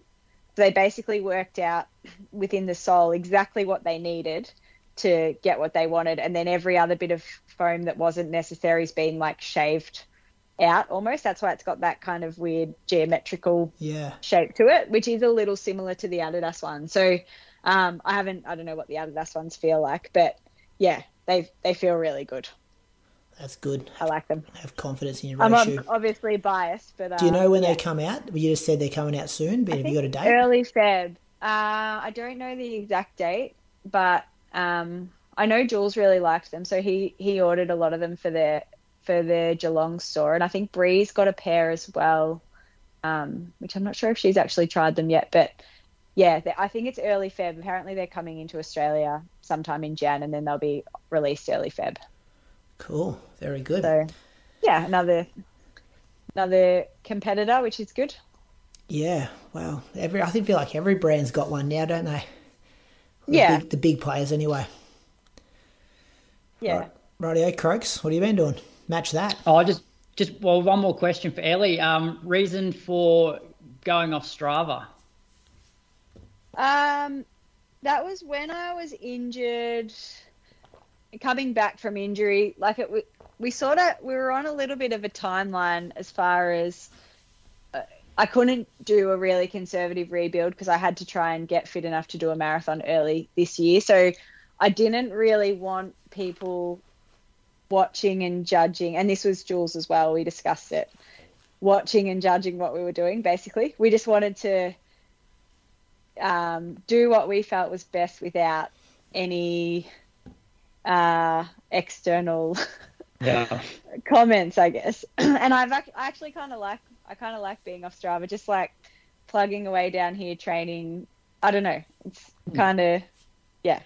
Speaker 3: They basically worked out within the sole exactly what they needed to get what they wanted, and then every other bit of foam that wasn't necessary has been like shaved out almost. That's why it's got that kind of weird geometrical
Speaker 1: Yeah.
Speaker 3: shape to it, which is a little similar to the Adidas one. So um, I haven't, I don't know what the Adidas ones feel like, but yeah, they they feel really good.
Speaker 1: That's good.
Speaker 3: I like them.
Speaker 1: Have confidence in your
Speaker 3: I'm ob-
Speaker 1: shoe.
Speaker 3: obviously biased, but uh,
Speaker 1: Do you know when
Speaker 3: yeah.
Speaker 1: they come out? You just said they're coming out soon, but
Speaker 3: I
Speaker 1: have you got a date?
Speaker 3: Early Feb. Uh, I don't know the exact date, but um, I know Jules really liked them, so he he ordered a lot of them for their for their Geelong store, and I think Bree's got a pair as well, um, which I'm not sure if she's actually tried them yet, but yeah, they- I think it's early Feb. Apparently, they're coming into Australia sometime in Jan, and then they'll be released early Feb.
Speaker 1: Cool. Very good.
Speaker 3: So yeah, another another competitor, which is good.
Speaker 1: Yeah, well, every I think feel like every brand's got one now, don't they? The
Speaker 3: Yeah.
Speaker 1: big, the big players anyway.
Speaker 3: Yeah.
Speaker 1: Right, rightio, Croaks. What have you been doing? Match that.
Speaker 2: Oh, just just well, one more question for Ellie. Um, reason for going off Strava?
Speaker 3: Um, that was when I was injured, coming back from injury. Like it, we, we sort of we were on a little bit of a timeline as far as uh, I couldn't do a really conservative rebuild because I had to try and get fit enough to do a marathon early this year. So I didn't really want people watching and judging, and this was Jules as well. We discussed it, watching and judging what we were doing. Basically, we just wanted to um, do what we felt was best without any uh, external
Speaker 2: Yeah.
Speaker 3: comments, I guess. and I've ac- I actually kind of like I kind of like being off Strava, just like plugging away down here training. I don't know. It's kind of yeah.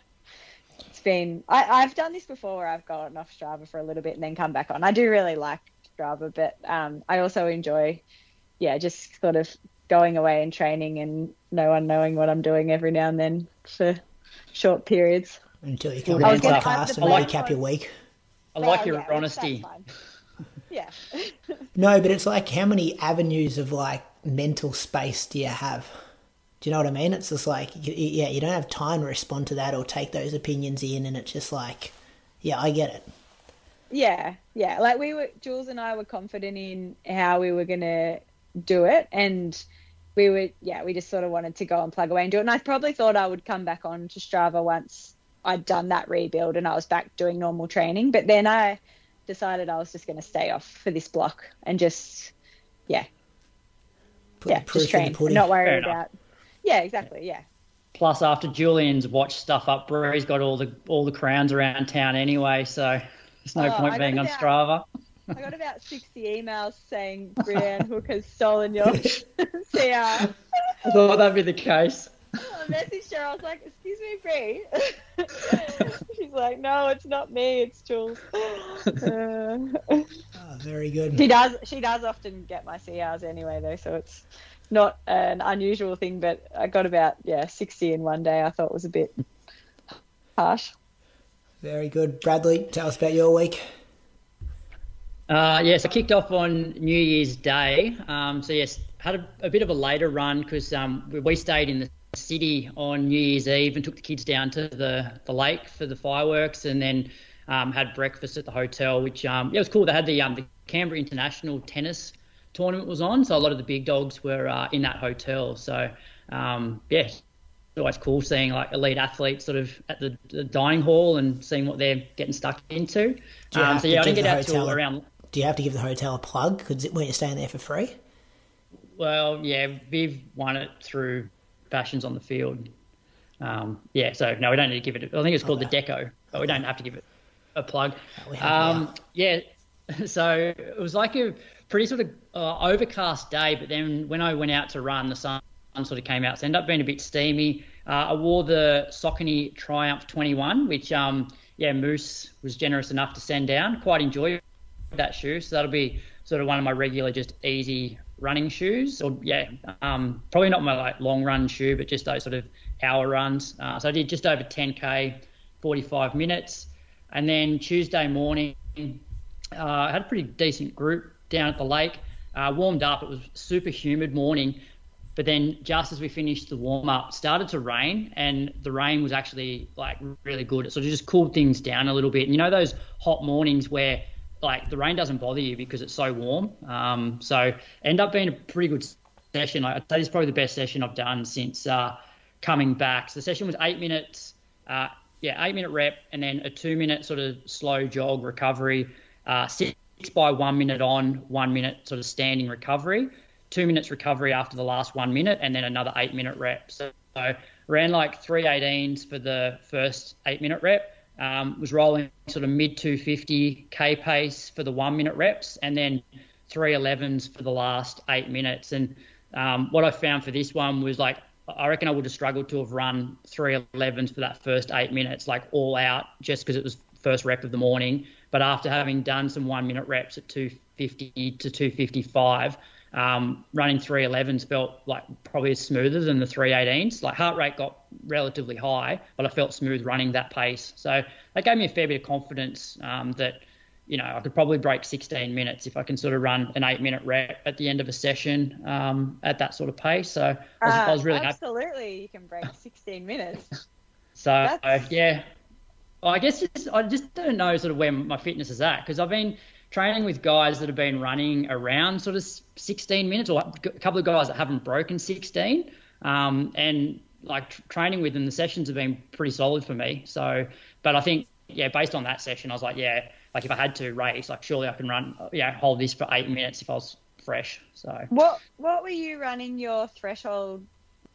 Speaker 3: It's been I, I've done this before where I've gone off Strava for a little bit and then come back on. I do really like Strava, but um, I also enjoy yeah just sort of going away and training and no one knowing what I'm doing every now and then for short periods.
Speaker 1: Until you come
Speaker 2: I
Speaker 1: back
Speaker 2: was
Speaker 1: to the
Speaker 2: gonna-
Speaker 1: and
Speaker 2: I like-
Speaker 1: recap your week.
Speaker 2: I like your
Speaker 3: yeah,
Speaker 2: honesty.
Speaker 3: Yeah.
Speaker 1: No, but it's like how many avenues of like mental space do you have? Do you know what I mean? It's just like yeah, you don't have time to respond to that or take those opinions in, and it's just like, yeah, I get it.
Speaker 3: Yeah, yeah. Like we were, Jules and I were confident in how we were gonna do it, and we were, yeah, we just sort of wanted to go and plug away and do it. And I probably thought I would come back on to Strava once I'd done that rebuild and I was back doing normal training. But then I decided I was just gonna stay off for this block and just, yeah,
Speaker 1: Put
Speaker 3: yeah, just train, not worry
Speaker 2: Fair enough.
Speaker 3: about. Yeah, exactly. Yeah.
Speaker 2: Plus, after Julian's watched stuff up, Bree's got all the all the crowns around town anyway, so there's no
Speaker 3: Oh,
Speaker 2: point
Speaker 3: I
Speaker 2: being on
Speaker 3: got
Speaker 2: Strava.
Speaker 3: I got about 60 emails saying Brianne Hook has stolen your CR.
Speaker 2: I thought that'd be the case.
Speaker 3: I messaged her. I was like, "Excuse me, Bree." She's like, "No, it's not me. It's Jules." Uh,
Speaker 1: Oh, very good.
Speaker 3: she does. She does often get my CRs anyway, though, so it's not an unusual thing. But I got about yeah sixty in one day. I thought was a bit harsh.
Speaker 1: Very good. Bradley, tell us about your week.
Speaker 2: Uh, yes, I kicked off on New Year's Day. Um, so yes, had a, a bit of a later run because um, we, we stayed in the city on New Year's Eve and took the kids down to the, the lake for the fireworks, and then um, had breakfast at the hotel, which um, yeah, it was cool. They had the um, the Canberra International Tennis tournament was on, so a lot of the big dogs were uh, in that hotel. So um, yeah, it's always cool seeing like elite athletes sort of at the, the dining hall and seeing what they're getting stuck into. Um, so yeah, I didn't get out till around.
Speaker 1: Do you have to give the hotel a plug? Because weren't you staying there for free?
Speaker 2: Well, yeah, Viv won it through Fashions on the Field. Um, yeah, so no, we don't need to give it. I think it's called the Deco, but we don't have to give it a plug. Um, yeah, so it was like a pretty sort of uh, overcast day, but then when I went out to run, the sun sort of came out. So it ended up being a bit steamy. Uh, I wore the Saucony Triumph 21, which um, yeah, Moose was generous enough to send down. Quite enjoyed that shoe, so that'll be sort of one of my regular, just easy running shoes. Or yeah, um, probably not my like long run shoe, but just those sort of hour runs. Uh, so I did just over 10k, 45 minutes, and then Tuesday morning, uh, I had a pretty decent group down at the lake. Uh, warmed up. It was super humid morning, but then just as we finished the warm up, started to rain, and the rain was actually like really good. It sort of just cooled things down a little bit. And you know those hot mornings where like the rain doesn't bother you because it's so warm. Um, so end up being a pretty good session. I'd say this is probably the best session I've done since uh, coming back. So the session was eight minutes. Uh, yeah, eight minute rep, and then a two minute sort of slow jog recovery. Uh, six by one minute on, one minute sort of standing recovery, two minutes recovery after the last one minute, and then another eight minute rep. So, so ran like three 18s for the first eight minute rep. Um, was rolling sort of mid 250 k pace for the one minute reps, and then three 11s for the last eight minutes. And um, what I found for this one was like I reckon I would have struggled to have run three 11s for that first eight minutes, like all out, just because it was first rep of the morning. But after having done some one minute reps at 250 to 255, um, running 311s felt like probably smoother than the 318s. Like heart rate got relatively high, but I felt smooth running that pace. So that gave me a fair bit of confidence um, that you know, I could probably break 16 minutes if I can sort of run an eight minute rep at the end of a session um, at that sort of pace. So I was, uh, I was really
Speaker 3: absolutely, happy. you can break 16 minutes.
Speaker 2: so uh, yeah, well, I guess just, I just don't know sort of where my fitness is at because I've been training with guys that have been running around sort of 16 minutes, or a couple of guys that haven't broken 16, um, and like training with them, the sessions have been pretty solid for me. So, but I think yeah, based on that session, I was like, yeah like if I had to race, like surely I can run, yeah, hold this for eight minutes if I was fresh. So
Speaker 3: what what were you running your threshold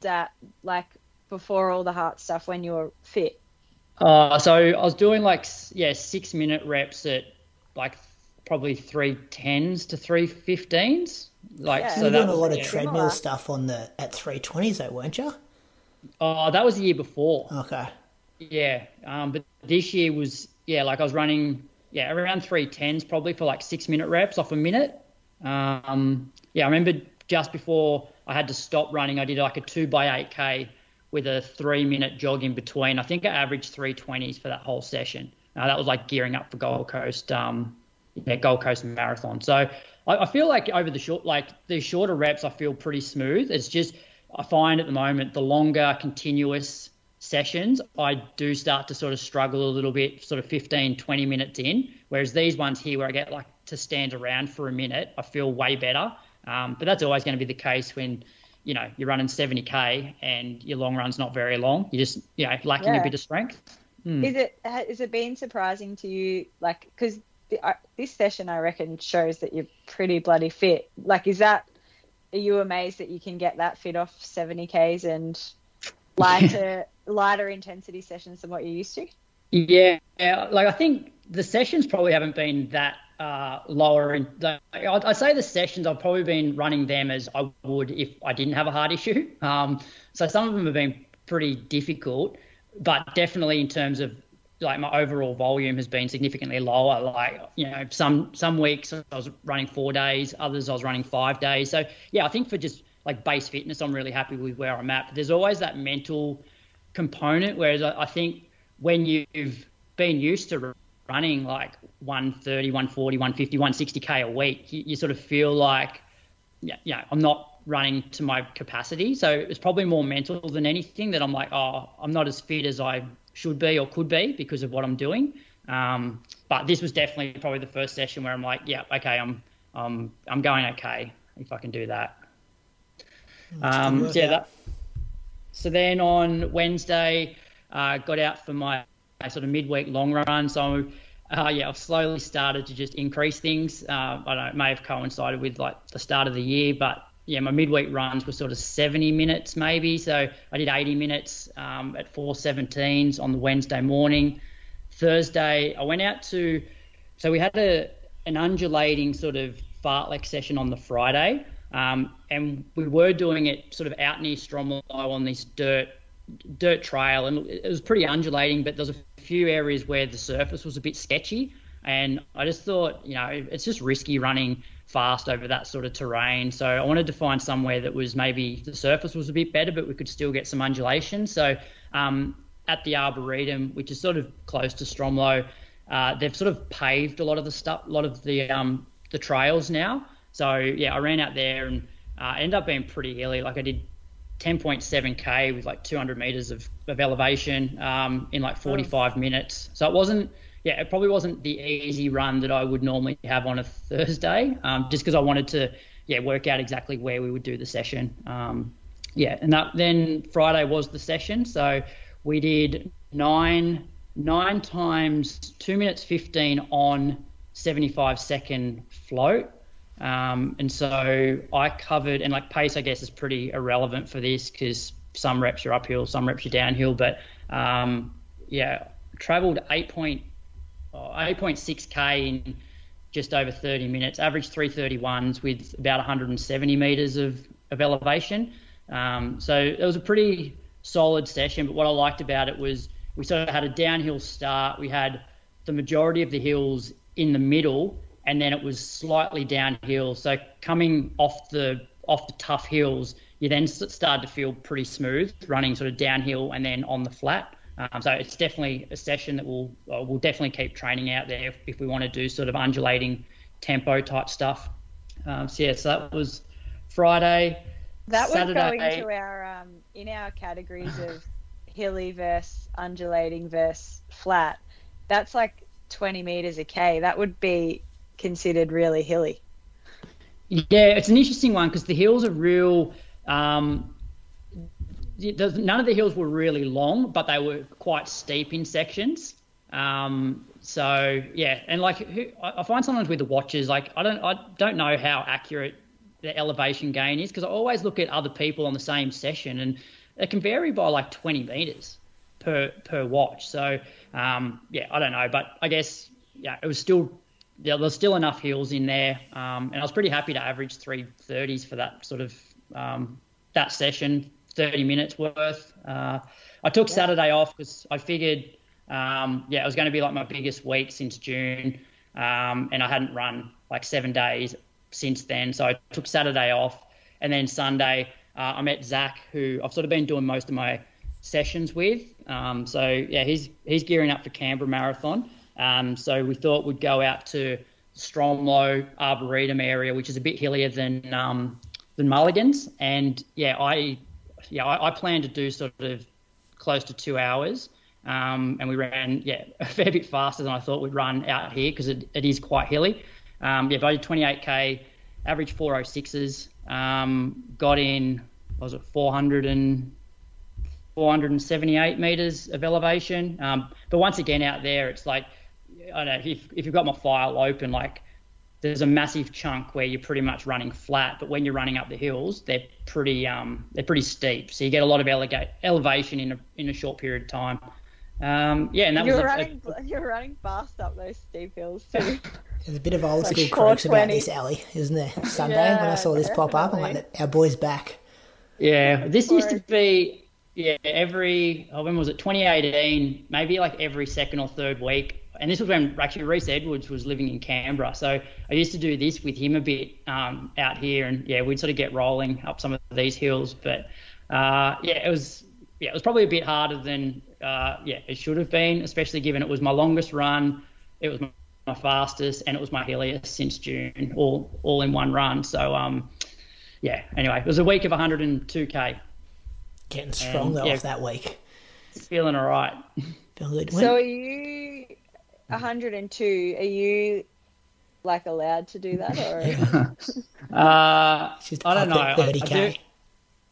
Speaker 3: at like before all the heart stuff when you were fit?
Speaker 2: Uh, so I was doing like yeah six minute reps at like probably three tens to three fifteens. Like
Speaker 1: yeah, so you doing a lot of yeah. treadmill stuff on the at three twenties though, weren't you?
Speaker 2: Oh, that was the year before.
Speaker 1: Okay.
Speaker 2: Yeah, um, but this year was yeah like I was running yeah, around three tens probably for like six minute reps off a minute. Um, yeah, I remember just before I had to stop running, I did like a two by eight k with a three minute jog in between. I think I averaged three twenties for that whole session. Uh, that was like gearing up for Gold Coast, um, yeah, Gold Coast Marathon. So I, I feel like over the short, like the shorter reps, I feel pretty smooth. It's just I find at the moment the longer continuous sessions, I do start to sort of struggle a little bit, sort of 15, 20 minutes in. Whereas these ones here, where I get like to stand around for a minute, I feel way better. Um, but that's always going to be the case when, you know, you're running 70k and your long run's not very long. You're just, you know, lacking yeah. a bit of strength.
Speaker 3: Hmm. Is it has it been surprising to you, like, because uh, this session I reckon shows that you're pretty bloody fit. Like, is that are you amazed that you can get that fit off 70ks and lighter lighter intensity sessions than what you're used to?
Speaker 2: Yeah, like I think the sessions probably haven't been that uh, lower. In, like, I'd, I'd, say the sessions I've probably been running them as I would if I didn't have a heart issue. Um, so some of them have been pretty difficult, but definitely in terms of like my overall volume has been significantly lower. Like you know, some some weeks I was running four days, others I was running five days. So yeah, I think for just like base fitness, I'm really happy with where I'm at. But there's always that mental component. Whereas I, think when you've been used to running like 130, 140, 150, 160k a week, you, you sort of feel like, yeah, yeah, I'm not running to my capacity. So it's probably more mental than anything that I'm like, oh, I'm not as fit as I should be or could be because of what I'm doing. Um, but this was definitely probably the first session where I'm like, yeah, okay, I'm um, I'm going okay if I can do that. Um, yeah, that so then on Wednesday, uh, got out for my, my sort of midweek long run. So uh, yeah, I've slowly started to just increase things. Uh, I don't know, it may have coincided with like the start of the year, but yeah, my midweek runs were sort of 70 minutes maybe. So I did 80 minutes um, at 417s on the Wednesday morning. Thursday, I went out to, so we had a an undulating sort of fartlek session on the Friday. Um, and we were doing it sort of out near Stromlo on this dirt dirt trail, and it was pretty undulating, but there's a few areas where the surface was a bit sketchy. And I just thought, you know, it's just risky running fast over that sort of terrain. So I wanted to find somewhere that was maybe the surface was a bit better, but we could still get some undulation. So um, at the Arboretum, which is sort of close to Stromlo, uh, they've sort of paved a lot of the stuff, a lot of the um, the trails now. So yeah, I ran out there and uh, ended up being pretty hilly. Like I did 10.7k with like 200 meters of, of elevation um, in like 45 minutes. So it wasn't, yeah, it probably wasn't the easy run that I would normally have on a Thursday, um, just because I wanted to, yeah, work out exactly where we would do the session. Um, yeah, and that, then Friday was the session. So we did nine nine times two minutes 15 on 75 second float um, and so I covered, and like pace, I guess, is pretty irrelevant for this because some reps are uphill, some reps are downhill. But um, yeah, traveled 8 point, oh, 8.6k in just over 30 minutes, average 331s with about 170 meters of, of elevation. Um, so it was a pretty solid session. But what I liked about it was we sort of had a downhill start. We had the majority of the hills in the middle and then it was slightly downhill. So coming off the off the tough hills, you then started to feel pretty smooth running sort of downhill and then on the flat. Um, so it's definitely a session that we'll uh, we'll definitely keep training out there if, if, we want to do sort of undulating tempo type stuff. Um, so yeah, so that was Friday.
Speaker 3: That
Speaker 2: would
Speaker 3: go into our um, in our categories of hilly versus undulating versus flat. That's like 20 meters a k. That would be considered really hilly.
Speaker 2: Yeah, it's an interesting one because the hills are real. Um, none of the hills were really long, but they were quite steep in sections. Um, so yeah, and like I find sometimes with the watches, like I don't I don't know how accurate the elevation gain is because I always look at other people on the same session and it can vary by like 20 meters per per watch. So um, yeah, I don't know, but I guess yeah, it was still yeah, there's still enough hills in there, um, and I was pretty happy to average 330s for that sort of um, that session 30 minutes worth. Uh, I took yeah. Saturday off because I figured, um, yeah, it was going to be like my biggest week since June, um, and I hadn't run like seven days since then. So I took Saturday off, and then Sunday uh, I met Zach, who I've sort of been doing most of my sessions with. Um, so yeah, he's he's gearing up for Canberra Marathon. Um, so we thought we'd go out to Stromlo Arboretum area, which is a bit hillier than um, than Mulligans, and yeah, I yeah, I, I planned to do sort of close to two hours. Um, and we ran, yeah, a fair bit faster than I thought we'd run out here because it, it is quite hilly. Um, yeah, but I did 28k, average 406s, um, got in, was it 400 and 478 meters of elevation. Um, but once again, out there, it's like, I don't know, if, if you've got my file open, like there's a massive chunk where you're pretty much running flat, but when you're running up the hills, they're pretty um, they're pretty steep. So you get a lot of ele- elevation in a in a short period of time. Um, yeah, and that
Speaker 3: you're
Speaker 2: was
Speaker 3: running a, a, you're running fast up those steep hills too.
Speaker 1: There's a bit of old school croaks about this alley, isn't there? Sunday yeah, when I saw this definitely. pop up, I'm like, our boy's back.
Speaker 2: Yeah, this used to be yeah every oh, when was it 2018 maybe like every second or third week and this was when actually Reese Edwards was living in Canberra. So I used to do this with him a bit um, out here, and yeah, we'd sort of get rolling up some of these hills. But uh, yeah, it was yeah, it was probably a bit harder than uh, yeah it should have been, especially given it was my longest run, it was my fastest, and it was my hilliest since June, all all in one run. So um, yeah. Anyway, it was a week of 102k.
Speaker 1: Getting strong and, though yeah, off that week.
Speaker 2: Feeling all right.
Speaker 1: Feeling good.
Speaker 3: So are you 102, are you like allowed to do that or?
Speaker 2: uh, I don't know. I, I, do,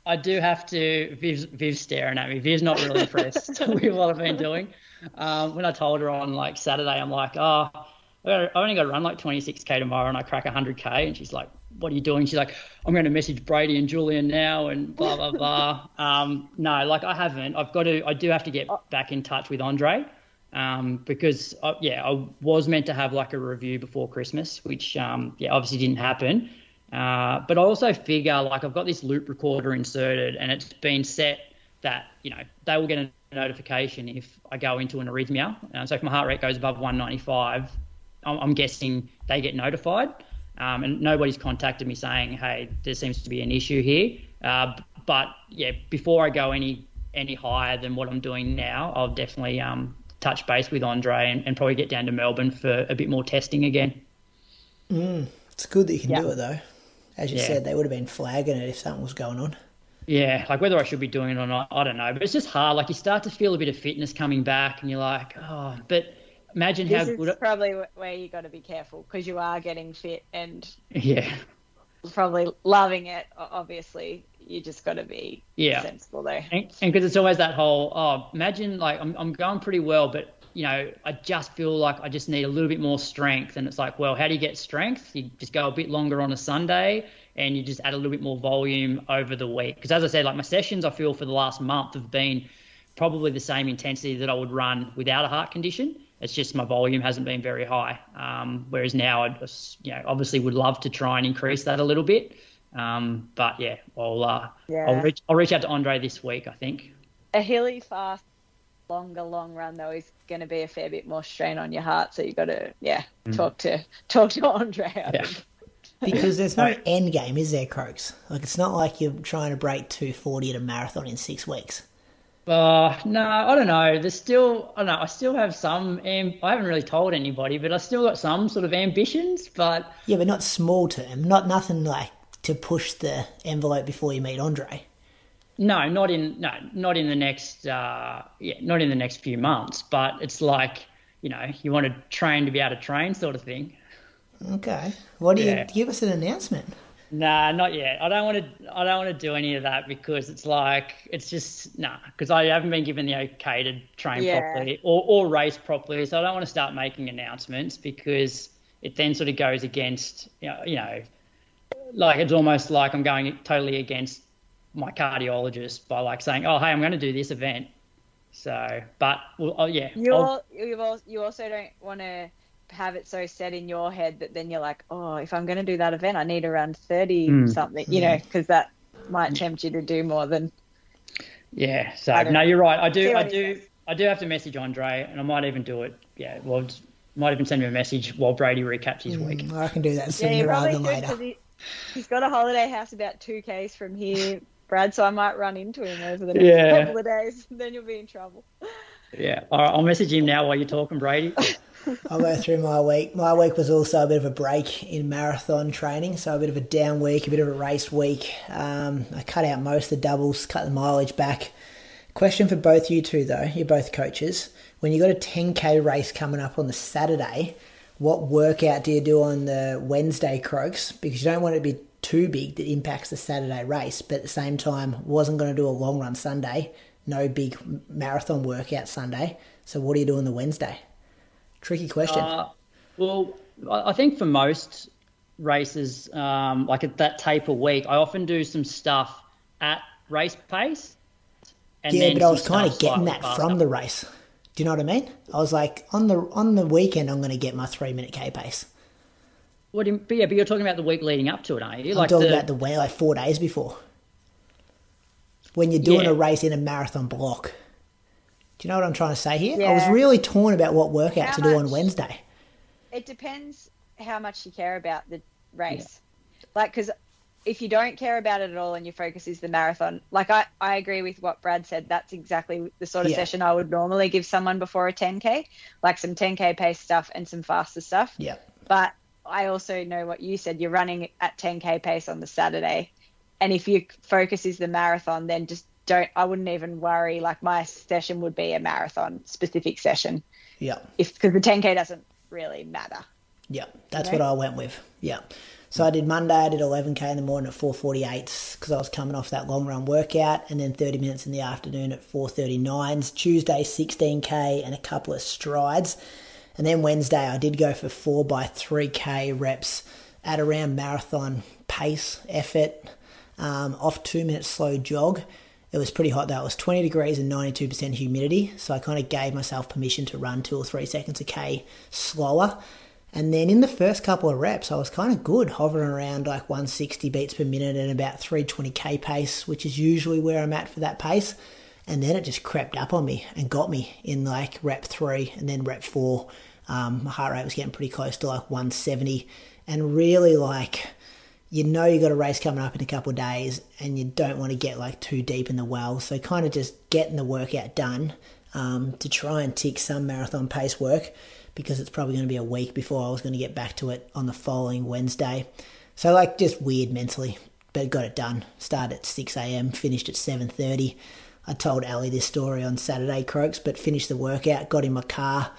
Speaker 2: I do have to. Viv's, Viv's staring at me. Viv's not really impressed with what I've been doing. Um, when I told her on like Saturday, I'm like, oh, I only got to run like 26k tomorrow, and I crack 100k, and she's like, what are you doing? She's like, I'm going to message Brady and Julian now, and blah blah blah. um, no, like I haven't. I've got to. I do have to get back in touch with Andre um, because uh, yeah, I was meant to have like a review before Christmas, which um, yeah obviously didn't happen. Uh, but I also figure like I've got this loop recorder inserted, and it's been set that you know they will get a notification if I go into an arrhythmia. Uh, so if my heart rate goes above 195, I'm, I'm guessing they get notified. Um, and nobody's contacted me saying, hey, there seems to be an issue here. Uh, but yeah, before I go any any higher than what I'm doing now, I'll definitely um, touch base with Andre and, and, probably get down to Melbourne for a bit more testing again.
Speaker 1: Mm, it's good that you can do it though. As you yeah. said, they would have been flagging it if something was going on.
Speaker 2: Yeah, like whether I should be doing it or not, I don't know. But it's just hard. Like you start to feel a bit of fitness coming back, and you're like, oh, but imagine
Speaker 3: this
Speaker 2: how
Speaker 3: good.
Speaker 2: This
Speaker 3: is probably where you got to be careful because you are getting fit and
Speaker 2: yeah,
Speaker 3: probably loving it. Obviously, you just got to be yeah. sensible there.
Speaker 2: And because it's always that whole, oh, imagine like I'm, I'm going pretty well, but you know, I just feel like I just need a little bit more strength. And it's like, well, how do you get strength? You just go a bit longer on a Sunday and you just add a little bit more volume over the week. Because as I said, like my sessions, I feel for the last month have been probably the same intensity that I would run without a heart condition. It's just my volume hasn't been very high. Um, whereas now, I just, you know, obviously would love to try and increase that a little bit. Um, but yeah, I'll uh, yeah. I'll reach I'll reach out to Andre this week. I think
Speaker 3: a hilly fast longer long run though is going to be a fair bit more strain on your heart. So you got to yeah talk to talk to Andre. I
Speaker 2: Yeah.
Speaker 3: think.
Speaker 1: Because there's no end game, is there, Croaks? Like it's not like you're trying to break 240 at a marathon in six weeks.
Speaker 2: Uh, no, I don't know. There's still, I don't know. I still have some. Am- I haven't really told anybody, but I still got some sort of ambitions. But
Speaker 1: Yeah, but not small term. Not nothing like to push the envelope before you meet Andre.
Speaker 2: no, not in no, not in the next. Uh, yeah, not in the next few months. But it's like you know, you want to train to be able to train, sort of thing.
Speaker 1: Okay. What do
Speaker 2: Yeah.
Speaker 1: you give us an announcement?
Speaker 2: Nah, not yet. I don't want to. I don't want to do any of that because it's like it's just nah. Because I haven't been given the okay to train
Speaker 3: Yeah.
Speaker 2: properly or, or race properly, so I don't want to start making announcements because it then sort of goes against you know, you know, like it's almost like I'm going totally against my cardiologist by like saying, oh hey, I'm going to do this event. So, but well, oh, yeah,
Speaker 3: You
Speaker 2: I'll-
Speaker 3: all, you you also don't want to have it so set in your head that then you're like, oh, if I'm going to do that event, I need around thirty
Speaker 2: Hmm.
Speaker 3: something, you know, because that might tempt you to do more than.
Speaker 2: Yeah, so no,
Speaker 3: know.
Speaker 2: you're right. I do, I do,
Speaker 3: says.
Speaker 2: I do have to message Andre, and I might even do it. Yeah, well, just- might even send him a message while Brady recaps his week.
Speaker 1: I can do that
Speaker 3: Yeah,
Speaker 1: sooner
Speaker 3: you
Speaker 1: rather than later.
Speaker 3: Because he, he's got a holiday house about two k's from here, Brad. So I might run into him over the next
Speaker 2: Yeah.
Speaker 3: couple of days. Then you'll be in trouble.
Speaker 2: Yeah, all right, I'll message him now while you're talking, Brady.
Speaker 1: I'll go through my week. My week was also a bit of a break in marathon training, so a bit of a down week, a bit of a race week. Um, I cut out most of the doubles, cut the mileage back. Question for both you two though, you're both coaches. When you got a 10k race coming up on the Saturday, what workout do you do on the Wednesday croaks? Because you don't want it to be too big that impacts the Saturday race, but at the same time, wasn't going to do a long run Sunday, no big marathon workout Sunday. So what do you do on the Wednesday? Tricky question.
Speaker 2: Uh, well, I think for most races, um, like at that taper week, I often do some stuff at race pace. And
Speaker 1: yeah,
Speaker 2: then
Speaker 1: but I was kind of getting that from the race. Do you know what I mean? I was like, on the on the weekend, I'm going to get my three minute k pace.
Speaker 2: What do you, but yeah, but you're talking about the week leading up to it, aren't you?
Speaker 1: I'm
Speaker 2: Like
Speaker 1: talking
Speaker 2: the,
Speaker 1: about the way like four days before. When you're doing
Speaker 2: Yeah.
Speaker 1: a race in a marathon block. Do you know what I'm trying to say here? I was really torn about what workout
Speaker 3: How
Speaker 1: to do on? Wednesday.
Speaker 3: It depends how much you care about the race. Like, because if you don't care about it at all and your focus is the marathon, like I, I agree with what Brad said. That's exactly the sort of
Speaker 1: Yeah.
Speaker 3: session I would normally give someone before a 10K, like some 10K pace stuff and some faster stuff.
Speaker 1: Yeah.
Speaker 3: But I also know what you said. You're running at 10K pace on the Saturday. And if your focus is the marathon, then just don't, I wouldn't even worry. Like my session would be a marathon specific session
Speaker 1: Yeah.
Speaker 3: if because the 10K doesn't really matter.
Speaker 1: Yeah, that's
Speaker 3: Right?
Speaker 1: what I went with. Yeah. So I did Monday, I did 11k in the morning at 4:48 because I was coming off that long run workout, and then 30 minutes in the afternoon at 4:39s. Tuesday 16k and a couple of strides, and then Wednesday I did go for four by 3k reps at around marathon pace effort, um, off two minute slow jog. It was pretty hot though. It was 20 degrees and 92% humidity, so I kind of gave myself permission to run two or three seconds a k slower. And then in the first couple of reps, I was kind of good, hovering around like 160 beats per minute and about 320k pace, which is usually where I'm at for that pace. And then it just crept up on me and got me in like rep three and then rep four. Um, my heart rate was getting pretty close to like 170, and really like you know you got a race coming up in a couple of days and you don't want to get like too deep in the well. So kind of just getting the workout done um, to try and tick some marathon pace work because it's probably going to be a week before I was going to get back to it on the following Wednesday. So like just weird mentally, but got it done. Started at 6 a.m., finished at 7:30. I told Ali this story on Saturday, Croaks, but finished the workout, got in my car,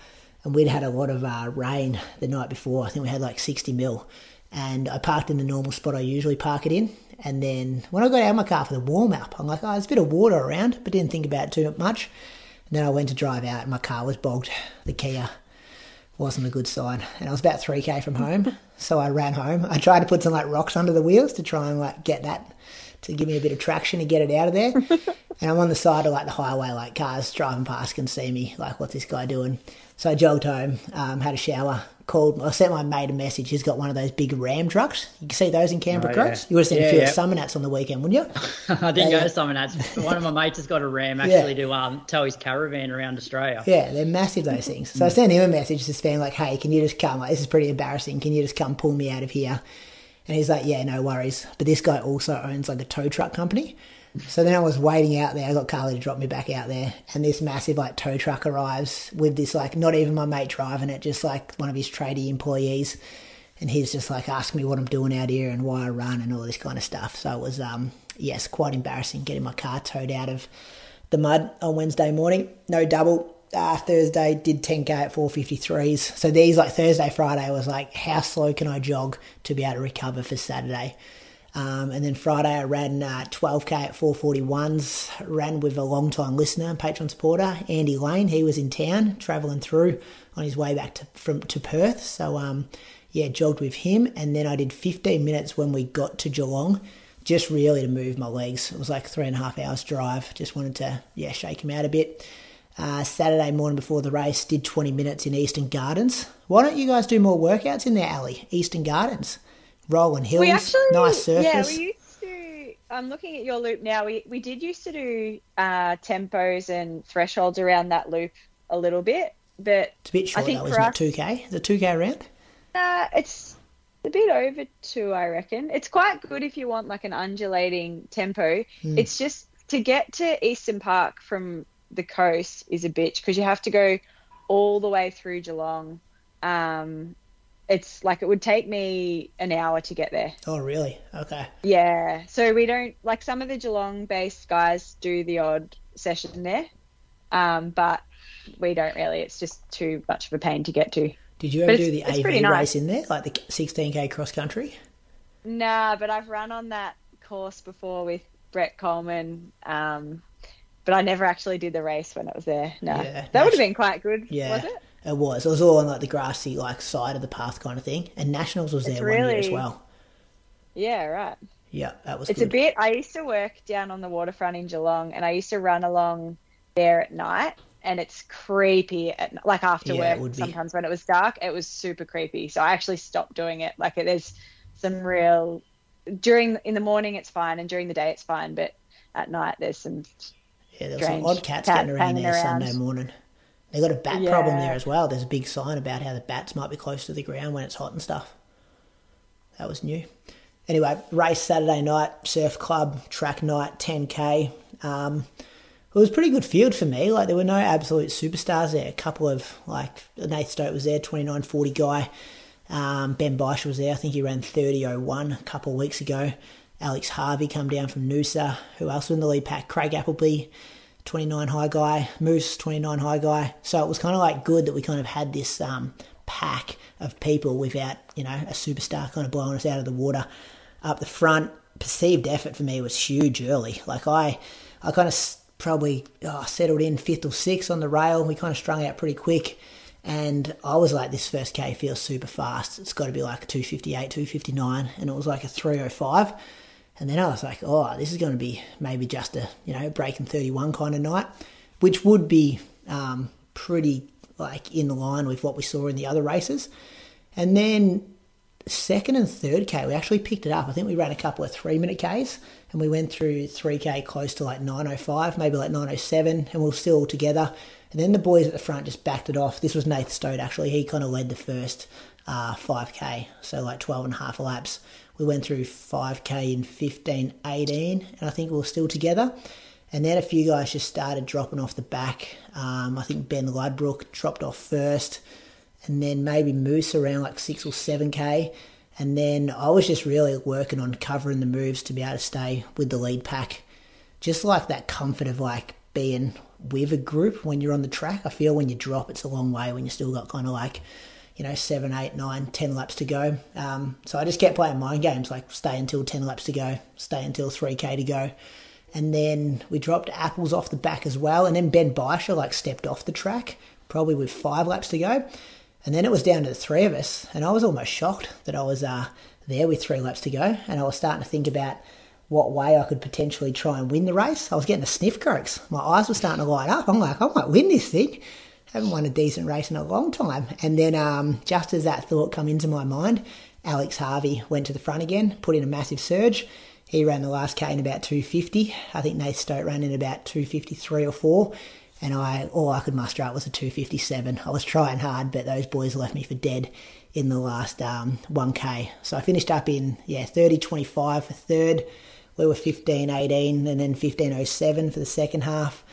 Speaker 1: and we'd had a lot of uh, rain the night before. I think we had like 60 mil and I parked in the normal spot I usually park it in. And then when I got out of my car for the warm up, I'm like, oh, there's a bit of water around, but didn't think about it too much. And then I went to drive out, and my car was bogged. The Kia wasn't a good sign, and I was about three k from home, so I ran home. I tried to put some like rocks under the wheels to try and like get that to give me a bit of traction to get it out of there. And I'm on the side of like the highway, like cars driving past can see me, like what's this guy doing? So I jogged home, um, had a shower, called. I sent my mate a message. He's got one of those big Ram trucks. You can see those in Canberra
Speaker 2: Oh, yeah.
Speaker 1: You would have seen
Speaker 2: Yeah,
Speaker 1: a few
Speaker 2: yeah.
Speaker 1: Summernats on the weekend, wouldn't you?
Speaker 2: I didn't
Speaker 1: Yeah,
Speaker 2: go to Summernats. One of my mates has got a ram actually to um, tow his caravan around Australia.
Speaker 1: Yeah, they're massive those things. So I sent him a message just being like, "Hey, can you just come? Like, this is pretty embarrassing. Can you just come pull me out of here?" And he's like, "Yeah, no worries." But this guy also owns like a tow truck company. So then I was waiting out there. I got Carly to drop me back out there, and this massive like tow truck arrives with this like not even my mate driving it, just like one of his tradie employees. And he's just like asking me what I'm doing out here and why I run and all this kind of stuff. So it was um yes, quite embarrassing getting my car towed out of the mud on Wednesday morning. No double. Uh, Thursday did 10k at 453s. So these like Thursday, Friday was like how slow can I jog to be able to recover for Saturday. Um, and then Friday I ran uh, 12k at 441s. Ran with a long time listener, and Patreon supporter Andy Lane. He was in town travelling through on his way back to from to Perth. So um, yeah, jogged with him, and then I did 15 minutes when we got to Geelong just really to move my legs. It was like three and a half hours drive. Just wanted to, yeah, shake him out a bit. Uh, Saturday morning before the race, did 20 minutes in Eastern Gardens. Why don't you guys do more workouts in there, Ali? Eastern Gardens. Rolling hills,
Speaker 3: we actually,
Speaker 1: nice surface.
Speaker 3: yeah, we used to. I'm looking at your loop now. We we did used to do uh, tempos and thresholds around that loop a little bit, but
Speaker 1: it's a bit short
Speaker 3: I think
Speaker 1: though, isn't it? 2K? Is it 2K round?
Speaker 3: uh, it's a bit over two, I reckon. It's quite good if you want like an undulating tempo.
Speaker 1: Hmm.
Speaker 3: It's just to get to Eastern Park from the coast is a bitch because you have to go all the way through Geelong. Um, it's like it would take me an hour to get there.
Speaker 1: Oh, really? Okay.
Speaker 3: Yeah. So we don't like some of the Geelong based guys do the odd session there. Um, but we don't really. It's just too much of a pain to get to.
Speaker 1: Did you ever do the AV
Speaker 3: nice.
Speaker 1: race in there, like the 16K cross country?
Speaker 3: Nah, but I've run on that course before with Brett Coleman. Um, but I never actually did the race when it was there. No,
Speaker 1: Yeah,
Speaker 3: that would have been quite good.
Speaker 1: Yeah.
Speaker 3: Was it?
Speaker 1: It was. It was all on like the grassy like side of the path kind of thing. And Nationals was
Speaker 3: It's
Speaker 1: there one year as well.
Speaker 3: Yeah, right.
Speaker 1: Yeah, that was
Speaker 3: It's
Speaker 1: good.
Speaker 3: a bit. I used to work down on the waterfront in Geelong, and I used to run along there at night, and it's creepy. At, like after
Speaker 1: Yeah, it
Speaker 3: work, sometimes when it was dark, it was super creepy. So I actually stopped doing it. Like there's some real during in the morning it's fine, and during the day it's fine, but at night there's some.
Speaker 1: Yeah, there was some odd cats
Speaker 3: cat
Speaker 1: getting around there
Speaker 3: around.
Speaker 1: Sunday morning. They got a bat problem there as well. There's a big sign about how the bats might be close to the ground when it's hot and stuff. That was new. Anyway, race Saturday night, Surf Coast, track night, 10k. Um, it was a pretty good field for me. Like there were no absolute superstars there. A couple of like Nate Stote was there, 2940 guy. Um, ben Beisch was there. I think he ran 30.01 a couple of weeks ago. Alex Harvey come down from Noosa. Who else was in the lead pack? Craig Appleby, 29 high guy. Moose, 29 high guy. So it was kind of like good that we kind of had this um, pack of people without, you know, a superstar kind of blowing us out of the water. Up the front, perceived effort for me was huge early. Like I, I kind of probably oh, settled in fifth or sixth on the rail. We kind of strung out pretty quick. And I was like, this first K feels super fast. It's got to be like a 258, 259. And it was like a 305. And then I was like, oh, this is going to be maybe just a, you know, breaking 31 kind of night, which would be um, pretty like in line with what we saw in the other races. And then second and third K, we actually picked it up. I think we ran a couple of three minute Ks and we went through 3K close to like 905, maybe like 907, and we were still together. And then the boys at the front just backed it off. This was Nath Stote actually. He kind of led the first uh, 5K, so like 12 and a half laps. We went through 5K in 15, 18, and I think we were still together. And then a few guys just started dropping off the back. Um, I think Ben Ludbrook dropped off first and then maybe Moose around like six or seven k. And then I was just really working on covering the moves to be able to stay with the lead pack. Just like that comfort of like being with a group when you're on the track. I feel when you drop, it's a long way when you still got kind of like, you know, seven, eight, nine, ten laps to go. Um, so I just kept playing mind games, like stay until ten laps to go, stay until three k to go. And then we dropped apples off the back as well. And then Ben Beischer like stepped off the track, probably with five laps to go. And then it was down to the three of us, and I was almost shocked that I was uh, there with three laps to go. And I was starting to think about what way I could potentially try and win the race. I was getting a sniff Croaks. My eyes were starting to light up. I'm like, I might win this thing. Haven't won a decent race in a long time. And then um, just as that thought come into my mind, Alex Harvey went to the front again, put in a massive surge. He ran the last K in about 250. I think Nate Stote ran in about 253 or 4 and I all I could muster up was a 257. I was trying hard, but those boys left me for dead in the last um, 1k. So I finished up in yeah 30.25 for third. We were 15.18 and then 15.07 for the second half.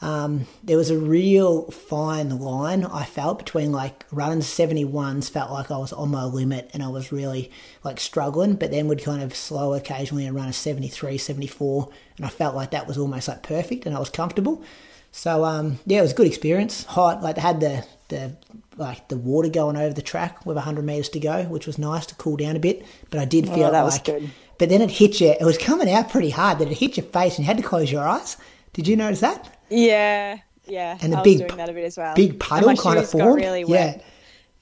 Speaker 1: Um, there was a real fine line I felt between like running 71s felt like I was on my limit and I was really like struggling, but then would kind of slow occasionally and run a 73, 74, and I felt like that was almost like perfect and I was comfortable. So um, yeah, it was a good experience. Hot, like they had the the like the water going over the track with 100 meters to go, which was nice to cool down a bit. But I did feel
Speaker 3: oh, that
Speaker 1: like,
Speaker 3: was good.
Speaker 1: but then it hit you. It was coming out pretty hard. That it hit your face and you had to close your eyes. Did you notice that?
Speaker 3: Yeah, yeah.
Speaker 1: And the
Speaker 3: I
Speaker 1: big
Speaker 3: doing that a bit as well.
Speaker 1: Big puddle kind of
Speaker 3: shoes
Speaker 1: formed.
Speaker 3: really
Speaker 1: yeah,
Speaker 3: wet.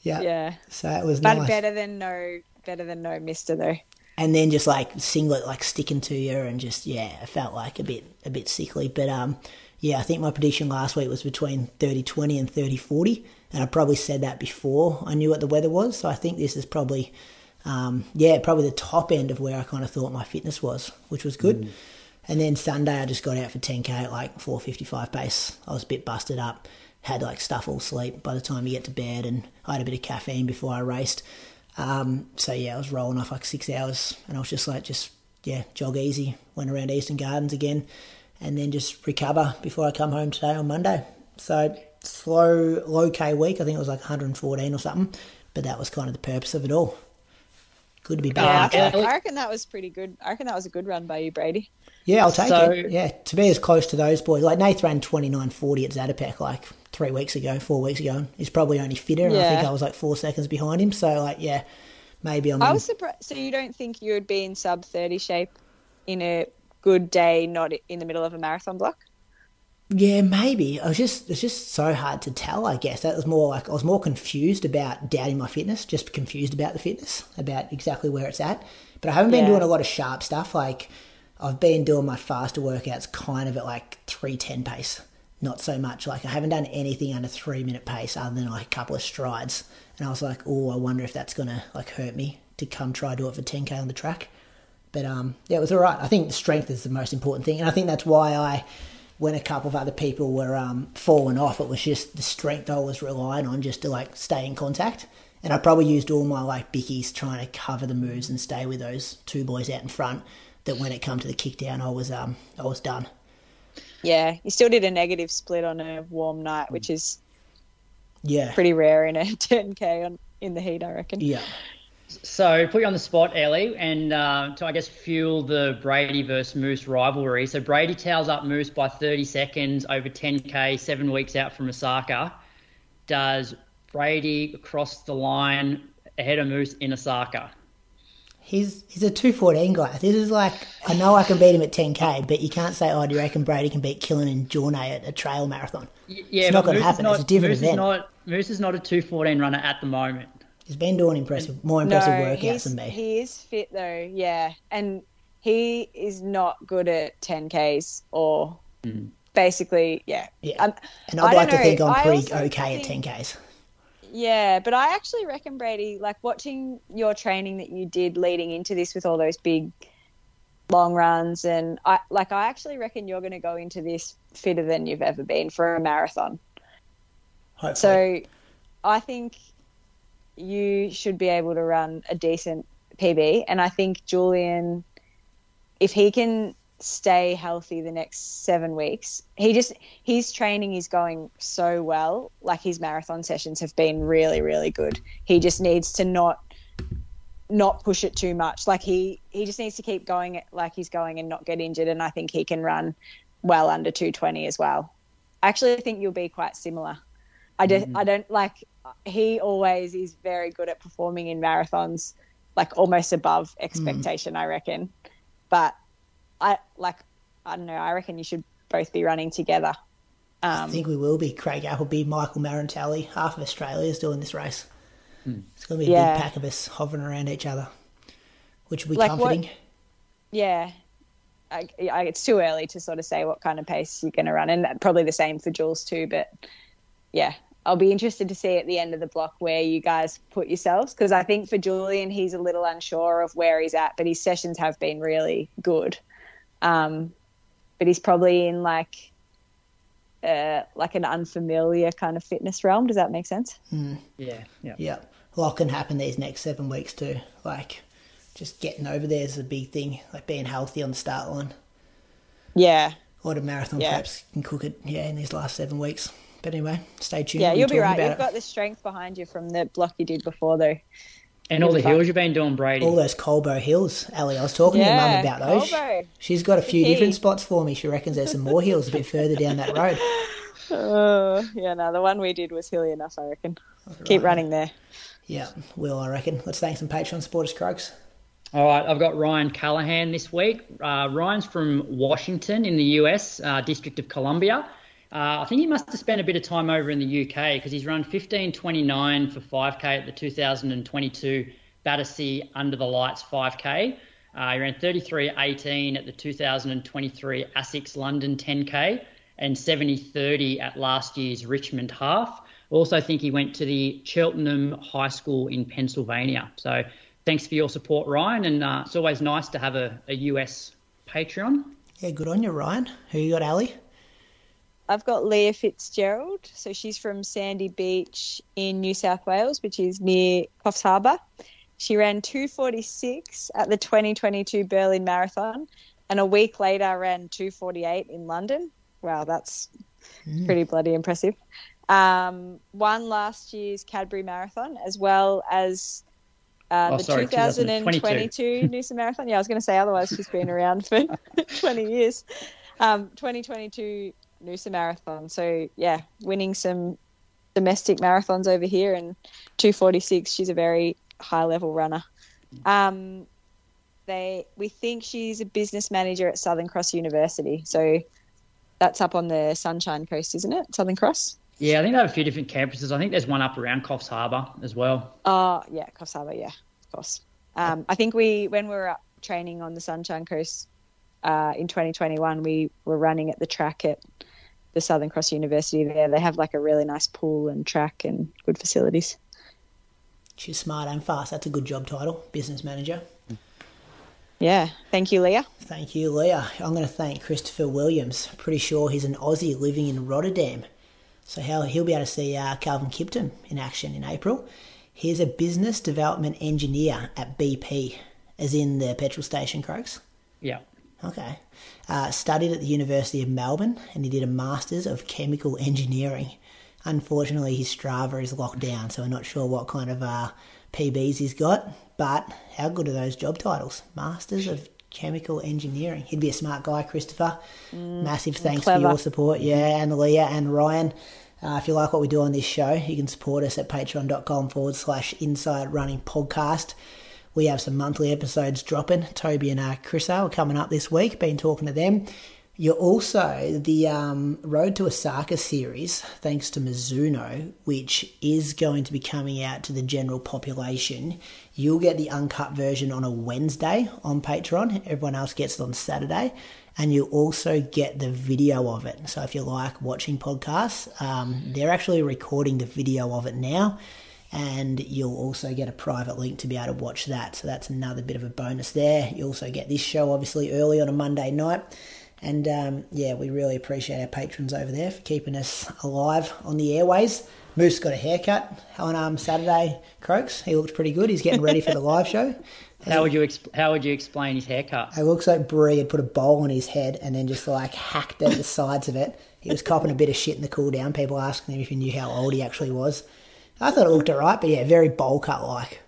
Speaker 1: yeah,
Speaker 3: Yeah,
Speaker 1: So it was
Speaker 3: but
Speaker 1: nice.
Speaker 3: better than no, better than no Mister though.
Speaker 1: and then just like singlet like sticking to you and just yeah it felt like a bit a bit sickly but um yeah i think my prediction last week was between 30 20 and 30 40 and i probably said that before i knew what the weather was so i think this is probably um yeah probably the top end of where i kind of thought my fitness was which was good and then sunday i just got out for 10k at like 455 pace i was a bit busted up had like stuff all sleep by the time you get to bed and i had a bit of caffeine before i raced um, so yeah, I was rolling off like six hours, and I was just like, just yeah, jog easy. Went around Eastern Gardens again, and then just recover before I come home today on Monday. So slow, low K week. I think it was like 114 or something, but that was kind of the purpose of it all. Good to be back
Speaker 3: Yeah,
Speaker 1: on
Speaker 3: I,
Speaker 1: track.
Speaker 3: reckon, I reckon that was pretty good. I reckon that was a good run by you, Brady.
Speaker 1: Yeah, I'll take
Speaker 2: So-
Speaker 1: it. Yeah, to be as close to those boys. Like Nath ran 29.40 at Zatopek like three weeks ago, four weeks ago. and He's probably only fitter, and I think I was like four seconds behind him. So like, yeah, maybe I'm.
Speaker 3: I was surprised. So you don't think you would be in sub thirty shape in a good day, not in the middle of a marathon block?
Speaker 1: Yeah, maybe. I was just it's just so hard to tell, I guess. That was more like I was more confused about doubting my fitness, just confused about the fitness, about exactly where it's at. But I haven't been
Speaker 3: Yeah.
Speaker 1: doing a lot of sharp stuff. Like I've been doing my faster workouts kind of at like three ten pace. Not so much. Like I haven't done anything under three minute pace other than like a couple of strides. And I was like, oh, I wonder if that's gonna like hurt me to come try do it for ten K on the track. But um, yeah, it was all right. I think strength is the most important thing, and I think that's why I, when a couple of other people were um, falling off, it was just the strength I was relying on just to like stay in contact. And I probably used all my like bickies trying to cover the moves and stay with those two boys out in front. That when it come to the kick down, I was um I was done.
Speaker 3: Yeah, you still did a negative split on a warm night, which is
Speaker 1: Yeah,
Speaker 3: pretty rare in a 10k on in the heat, I reckon.
Speaker 1: yeah,
Speaker 2: So put you on the spot, Ellie, and uh, to I guess fuel the Brady versus Moose rivalry. So Brady tails up Moose by 30 seconds over 10k, seven weeks out from Osaka. Does Brady cross the line ahead of Moose in Osaka?
Speaker 1: He's he's a two fourteen guy. This is like I know I can beat him at ten k, but you can't say, oh, do you reckon Brady can beat Killen and Jornay at a trail marathon?
Speaker 2: Yeah,
Speaker 1: It's not gonna
Speaker 2: Moose
Speaker 1: happen.
Speaker 2: Is not,
Speaker 1: It's a different
Speaker 2: Moose
Speaker 1: event.
Speaker 2: Is not, Moose is not a 214 runner at the moment.
Speaker 1: He's been doing impressive, more
Speaker 3: No,
Speaker 1: impressive workouts than me.
Speaker 3: he is fit though, yeah, and he is not good at 10ks or basically, yeah.
Speaker 1: Yeah.
Speaker 3: Um,
Speaker 1: and
Speaker 3: I
Speaker 1: I'd
Speaker 3: don't
Speaker 1: like to think I'm
Speaker 3: I
Speaker 1: pretty okay
Speaker 3: think-
Speaker 1: at 10Ks.
Speaker 3: Yeah, but I actually reckon Brady, like watching your training that you did leading into this with all those big long runs and I like I actually reckon you're going to go into this fitter than you've ever been for a marathon.
Speaker 1: Hopefully.
Speaker 3: So I think you should be able to run a decent PB and I think Julian if he can stay healthy the next 7 weeks. He just his training is going so well. Like his marathon sessions have been really really good. He just needs to not not push it too much. Like he he just needs to keep going like he's going and not get injured and I think he can run well under 220 as well. I actually think you'll be quite similar. I just mm-hmm. I don't like he always is very good at performing in marathons like almost above mm. expectation I reckon. But I like I don't know, I reckon you should both be running together.
Speaker 1: I
Speaker 3: Um,
Speaker 1: think we will be. Craig Appleby, Michael Marantelli, half of Australia is doing this race. It's going to be a
Speaker 3: Yeah.
Speaker 1: big pack of us hovering around each other, which will be
Speaker 3: Like what-
Speaker 1: comforting.
Speaker 3: yeah. I, I, it's too early to sort of say what kind of pace you're going to run, and probably the same for Jules too. But yeah, I'll be interested to see at the end of the block where you guys put yourselves because I think for Julian he's a little unsure of where he's at, but his sessions have been really good. Um, but he's probably in like uh, like an unfamiliar kind of fitness realm. Does that make sense?
Speaker 2: Yeah, yeah.
Speaker 1: Yeah, a lot can happen these next seven weeks too. Like, just getting over there is a big thing. Like being healthy on the start line.
Speaker 3: Yeah,
Speaker 1: A lot of marathon
Speaker 3: Yeah.
Speaker 1: preps can cook it. Yeah, in these last seven weeks. But anyway, stay tuned.
Speaker 3: yeah, you'll be right. You've
Speaker 1: it.
Speaker 3: got the strength behind you from the block you did before, though.
Speaker 2: And all the
Speaker 3: Fuck.
Speaker 2: hills you've been doing, Brady.
Speaker 1: all those Colbo hills, Ellie. I was talking to your mum about those.
Speaker 3: Colbo.
Speaker 1: She's got a few
Speaker 3: key.
Speaker 1: different spots for me. She reckons there's some more hills a bit further down that road.
Speaker 3: Oh, yeah, no, the one we did was hilly enough, I reckon. Keep running there.
Speaker 1: Yeah, will I reckon. Let's thank some Patreon supporters, Croaks.
Speaker 2: All right, I've got Ryan Callahan this week. Uh, Ryan's from Washington in the US, uh, District of Columbia. Uh, I think he must have spent a bit of time over in the UK because he's run 15.29 for 5K at the 2022 Battersea Under the Lights 5K. Uh, he ran 33.18 at the 2023 ASICS London 10K and 70.30 at last year's Richmond Half. Also think he went to the Cheltenham High School in Pennsylvania. So thanks for your support, Ryan. And uh, it's always nice to have a, a US Patreon.
Speaker 1: Yeah, good on you, Ryan. Who you got, Ellie?
Speaker 3: I've got Leah Fitzgerald. So she's from Sandy Beach in New South Wales, which is near Coffs Harbour. She ran 246 at the 2022 Berlin Marathon and a week later ran 248 in London. Wow, that's pretty bloody impressive. Um, won last year's Cadbury Marathon as well as uh,
Speaker 2: Oh,
Speaker 3: the
Speaker 2: sorry,
Speaker 3: 2022 Noosa Marathon. Yeah, I was going to say otherwise she's been around for 20 years. Um, 2022 Noosa Marathon. So yeah, winning some domestic marathons over here and 246. She's a very high level runner. Um, they we think she's a business manager at Southern Cross University. So that's up on the Sunshine Coast, isn't it? Southern Cross.
Speaker 2: Yeah, I think they have a few different campuses. I think there's one up around Coffs Harbour as well.
Speaker 3: Oh, yeah, Coffs Harbour, yeah, of course. Um, I think we, when we were up training on the Sunshine Coast uh, in 2021, we were running at the track at the Southern Cross University there. They have like a really nice pool and track and good facilities.
Speaker 1: She's smart and fast. That's a good job title, business manager.
Speaker 3: Yeah, thank you, Leah.
Speaker 1: Thank you, Leah. I'm going to thank Christopher Williams. Pretty sure he's an Aussie living in Rotterdam. So he'll, he'll be able to see uh, Kelvin Kiptum in action in April. He's a business development engineer at BP, as in the petrol station, Croaks.
Speaker 2: Yeah.
Speaker 1: Okay. Uh, studied at the University of Melbourne and he did a Masters of Chemical Engineering. Unfortunately, his Strava is locked down, so we're not sure what kind of uh, PBs he's got. But how good are those job titles? Masters of Chemical Engineering. He'd be a smart guy, Christopher. Massive thanks for your support. Yeah, and Leah and Ryan. Uh, if you like what we do on this show, you can support us at patreon.com forward slash inside running podcast. We have some monthly episodes dropping. Toby and uh, Chris are coming up this week. Been talking to them. You're also the um, Road to Osaka series, thanks to Mizuno, which is going to be coming out to the general population. You'll get the uncut version on a Wednesday on Patreon. Everyone else gets it on Saturday. And you'll also get the video of it. So if you like watching podcasts, um, they're actually recording the video of it now and you'll also get a private link to be able to watch that. So that's another bit of a bonus there. You also get this show obviously early on a Monday night. And um, yeah, we really appreciate our patrons over there for keeping us alive on the airways. Moose got a haircut on um, Saturday, Croaks. He looked pretty good. He's getting ready for the live show.
Speaker 2: How would you exp- how would you explain his haircut?
Speaker 1: It looks like Bree had put a bowl on his head and then just like hacked at the sides of it. He was copping a bit of shit in the cool down. People asking him if he knew how old he actually was. I thought it looked alright, but yeah, very bowl cut like.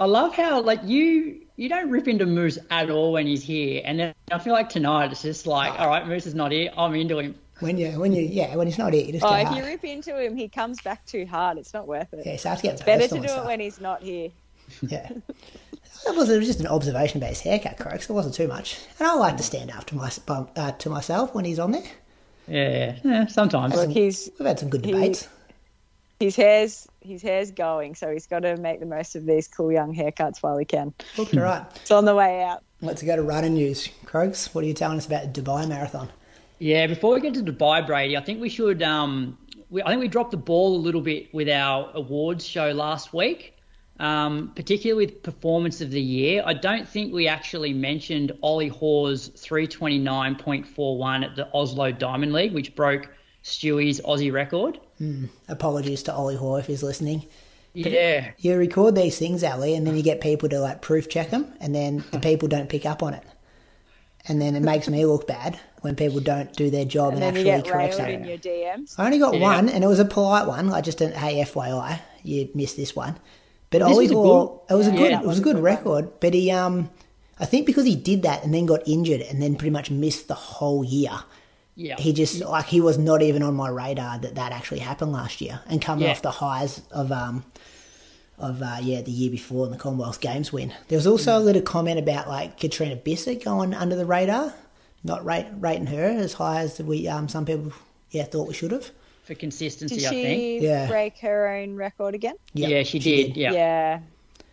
Speaker 2: I love how like you you don't rip into Moose at all when he's here, and then I feel like tonight it's just like, all right, Moose is not here. I'm into him.
Speaker 1: When you, when you, yeah, when he's not here, you just
Speaker 3: Oh, if
Speaker 1: hard.
Speaker 3: you rip into him, he comes back too hard. It's not worth it.
Speaker 1: Yeah, so it starts getting
Speaker 3: Better to do
Speaker 1: and
Speaker 3: it when he's not here.
Speaker 1: Yeah. That was, it was just an observation about his haircut, Croaks. It wasn't too much. And I like to stand up to, my, uh, to myself when he's on there.
Speaker 2: Yeah, yeah, sometimes.
Speaker 3: Look, he's
Speaker 1: We've had some good
Speaker 3: He-
Speaker 1: debates.
Speaker 4: His hair's his hair's going, so he's got to make the most of these cool young haircuts while he can.
Speaker 1: Looked all right.
Speaker 4: It's on the way out.
Speaker 1: Let's go to running news. Croaks, what are you telling us about the Dubai Marathon?
Speaker 2: Yeah, before we get to Dubai, Brady, I think we should. Um, we, I think we dropped the ball a little bit with our awards show last week, um, particularly with performance of the year. I don't think we actually mentioned Ollie Hoare's 329.41 at the Oslo Diamond League, which broke Stewie's Aussie record.
Speaker 1: Apologies to Ollie Hoare if he's listening.
Speaker 2: Yeah,
Speaker 1: You record these things, Ali, and then you get people to like proof check them, and then the people don't pick up on it. And then it makes me look bad when people don't do their job
Speaker 4: And
Speaker 1: and,
Speaker 4: then
Speaker 1: actually
Speaker 4: get
Speaker 1: correct
Speaker 4: railed
Speaker 1: something.
Speaker 4: in your DMs.
Speaker 1: I only got
Speaker 2: Yeah.
Speaker 1: one, and it was a polite one. I just didn't. Hey, FYI, you missed this one. But
Speaker 2: This
Speaker 1: Ollie
Speaker 2: was a
Speaker 1: Hoare, it was a
Speaker 2: Yeah,
Speaker 1: good,
Speaker 2: that
Speaker 1: it was a good record. But he, um, I think because he did that and then got injured and then pretty much missed the whole year.
Speaker 2: Yeah.
Speaker 1: He just like he was not even on my radar that that actually happened last year, and coming
Speaker 2: Yeah.
Speaker 1: off the highs of um of uh, yeah the year before in the Commonwealth Games win. There was also a little comment about like Catriona Bisset going under the radar, not rate, rating her as high as we um some people yeah thought we should have.
Speaker 2: for consistency,
Speaker 4: Did
Speaker 2: I think.
Speaker 4: she
Speaker 1: Yeah.
Speaker 4: break her own record again?
Speaker 1: Yep,
Speaker 2: yeah, she, did. Yeah.
Speaker 4: Yeah.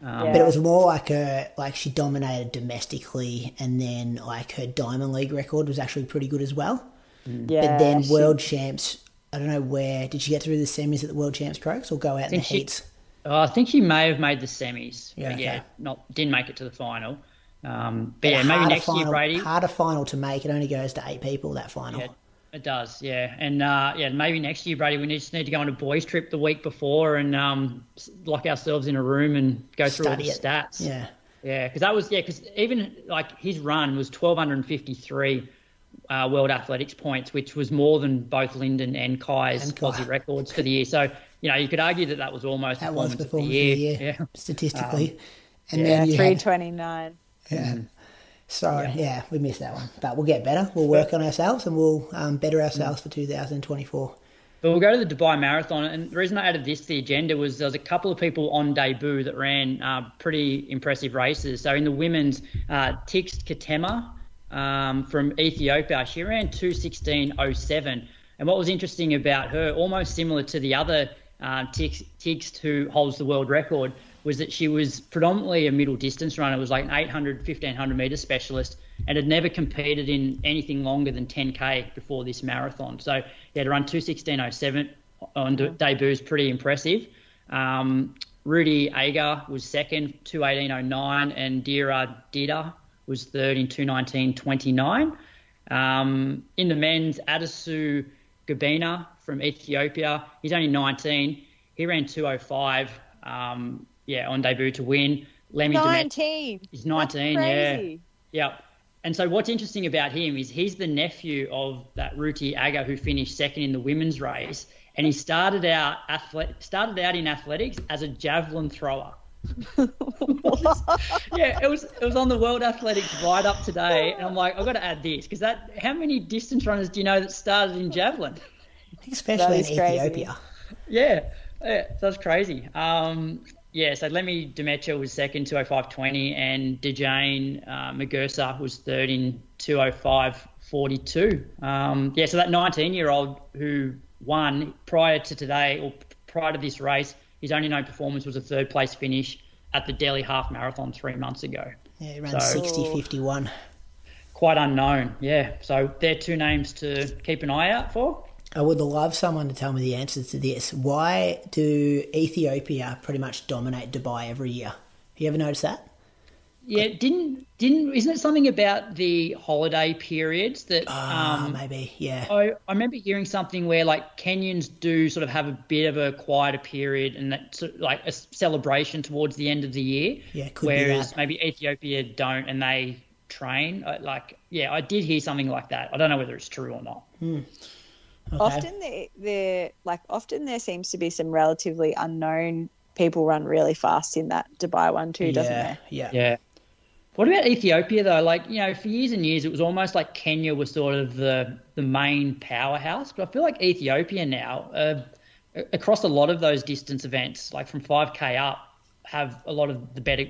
Speaker 2: Um,
Speaker 1: But it was more like a like she dominated domestically, and then like her Diamond League record was actually pretty good as well.
Speaker 4: Yeah.
Speaker 1: but then
Speaker 4: she-
Speaker 1: World Champs, I don't know where did she get through the semis at the World Champs Croaks or go out in the
Speaker 2: she-
Speaker 1: heats?
Speaker 2: Oh, I think she may have made the semis.
Speaker 1: Yeah,
Speaker 2: but
Speaker 1: okay.
Speaker 2: yeah, not didn't make it to the final. Um, but yeah, maybe next
Speaker 1: final,
Speaker 2: year, Brady.
Speaker 1: Harder final to make. It only goes to eight people that final.
Speaker 2: Yeah, it does. Yeah, and uh, yeah, maybe next year, Brady, we need, just need to go on a boys' trip the week before and um, lock ourselves in a room and go through all the
Speaker 1: it.
Speaker 2: stats.
Speaker 1: Yeah.
Speaker 2: Yeah, because that was yeah, because even like his run was twelve hundred and fifty three uh, World Athletics points, which was more than both Lyndon and Kai's
Speaker 1: And Kai.
Speaker 2: Aussie records for the year. So you know you could argue that that was almost
Speaker 1: That was
Speaker 2: performance,
Speaker 1: performance
Speaker 2: of the year.
Speaker 1: Yeah.
Speaker 2: Yeah.
Speaker 1: Statistically. and
Speaker 4: yeah,
Speaker 1: then you
Speaker 4: three
Speaker 1: had,
Speaker 4: twenty nine.
Speaker 1: yeah. So yeah. we missed that one, but we'll get better. We'll work on ourselves and we'll um, better ourselves for 2024.
Speaker 2: But we'll go to the Dubai Marathon, and the reason I added this to the agenda was there was a couple of people on debut that ran uh, pretty impressive races. So in the women's, uh, Tigist Ketema um, from Ethiopia, she ran 2:16.07, and what was interesting about her, almost similar to the other uh, who holds the world record, was that she was predominantly a middle distance runner. Was like an 800, 1500 meter specialist and had never competed in anything longer than 10k before this marathon. So yeah, to run 216.07 on de- debut is pretty impressive. Um, Ruti Aga was second, 218.09, and Dera Dida was third in 219.29. Um, in the men's, Addisu Gobena from Ethiopia, he's only 19. He ran 205, um, yeah, on debut to win. Lemmy Demet-
Speaker 4: Nineteen.
Speaker 2: He's 19,
Speaker 4: That's
Speaker 2: yeah. Yeah. And so what's interesting about him is he's the nephew of that Ruti Aga who finished second in the women's race, and he started out athlet- started out in athletics as a javelin thrower. yeah, it was it was on the World Athletics write up today, and I'm like, I've got to add this because that how many distance runners do you know that started in javelin?
Speaker 1: Especially in
Speaker 4: crazy.
Speaker 1: Ethiopia.
Speaker 2: Yeah, yeah, that's crazy. Um, yeah, so Lemmy Demetra was second, 205.20, and Dejane uh, Magursa was third in 205.42. Um, yeah, so that 19 year old who won prior to today, or prior to this race, his only known performance was a third place finish at the Delhi Half Marathon three months ago.
Speaker 1: Yeah, he ran
Speaker 2: So-
Speaker 1: 60 51.
Speaker 2: Quite unknown, yeah. So they're two names to keep an eye out for.
Speaker 1: I would love someone to tell me the answers to this. Why do Ethiopia pretty much dominate Dubai every year? Have you ever noticed that?
Speaker 2: Yeah, didn't didn't isn't it something about the holiday periods that
Speaker 1: Ah,
Speaker 2: um,
Speaker 1: maybe. Yeah.
Speaker 2: I, I remember hearing something where like Kenyans do sort of have a bit of a quieter period and that sort of like a celebration towards the end of the year.
Speaker 1: Yeah, could be
Speaker 2: whereas
Speaker 1: that.
Speaker 2: maybe Ethiopia don't and they train. Uh, Like yeah, I did hear something like that. I don't know whether it's true or not.
Speaker 1: Okay.
Speaker 4: Often there, there, like often there seems to be some relatively unknown people run really fast in that Dubai one too, doesn't
Speaker 1: yeah,
Speaker 4: there?
Speaker 1: yeah.
Speaker 2: Yeah. What about Ethiopia though? Like you know, for years and years, it was almost like Kenya was sort of the the main powerhouse. But I feel like Ethiopia now, uh, across a lot of those distance events, like from 5k up, have a lot of the better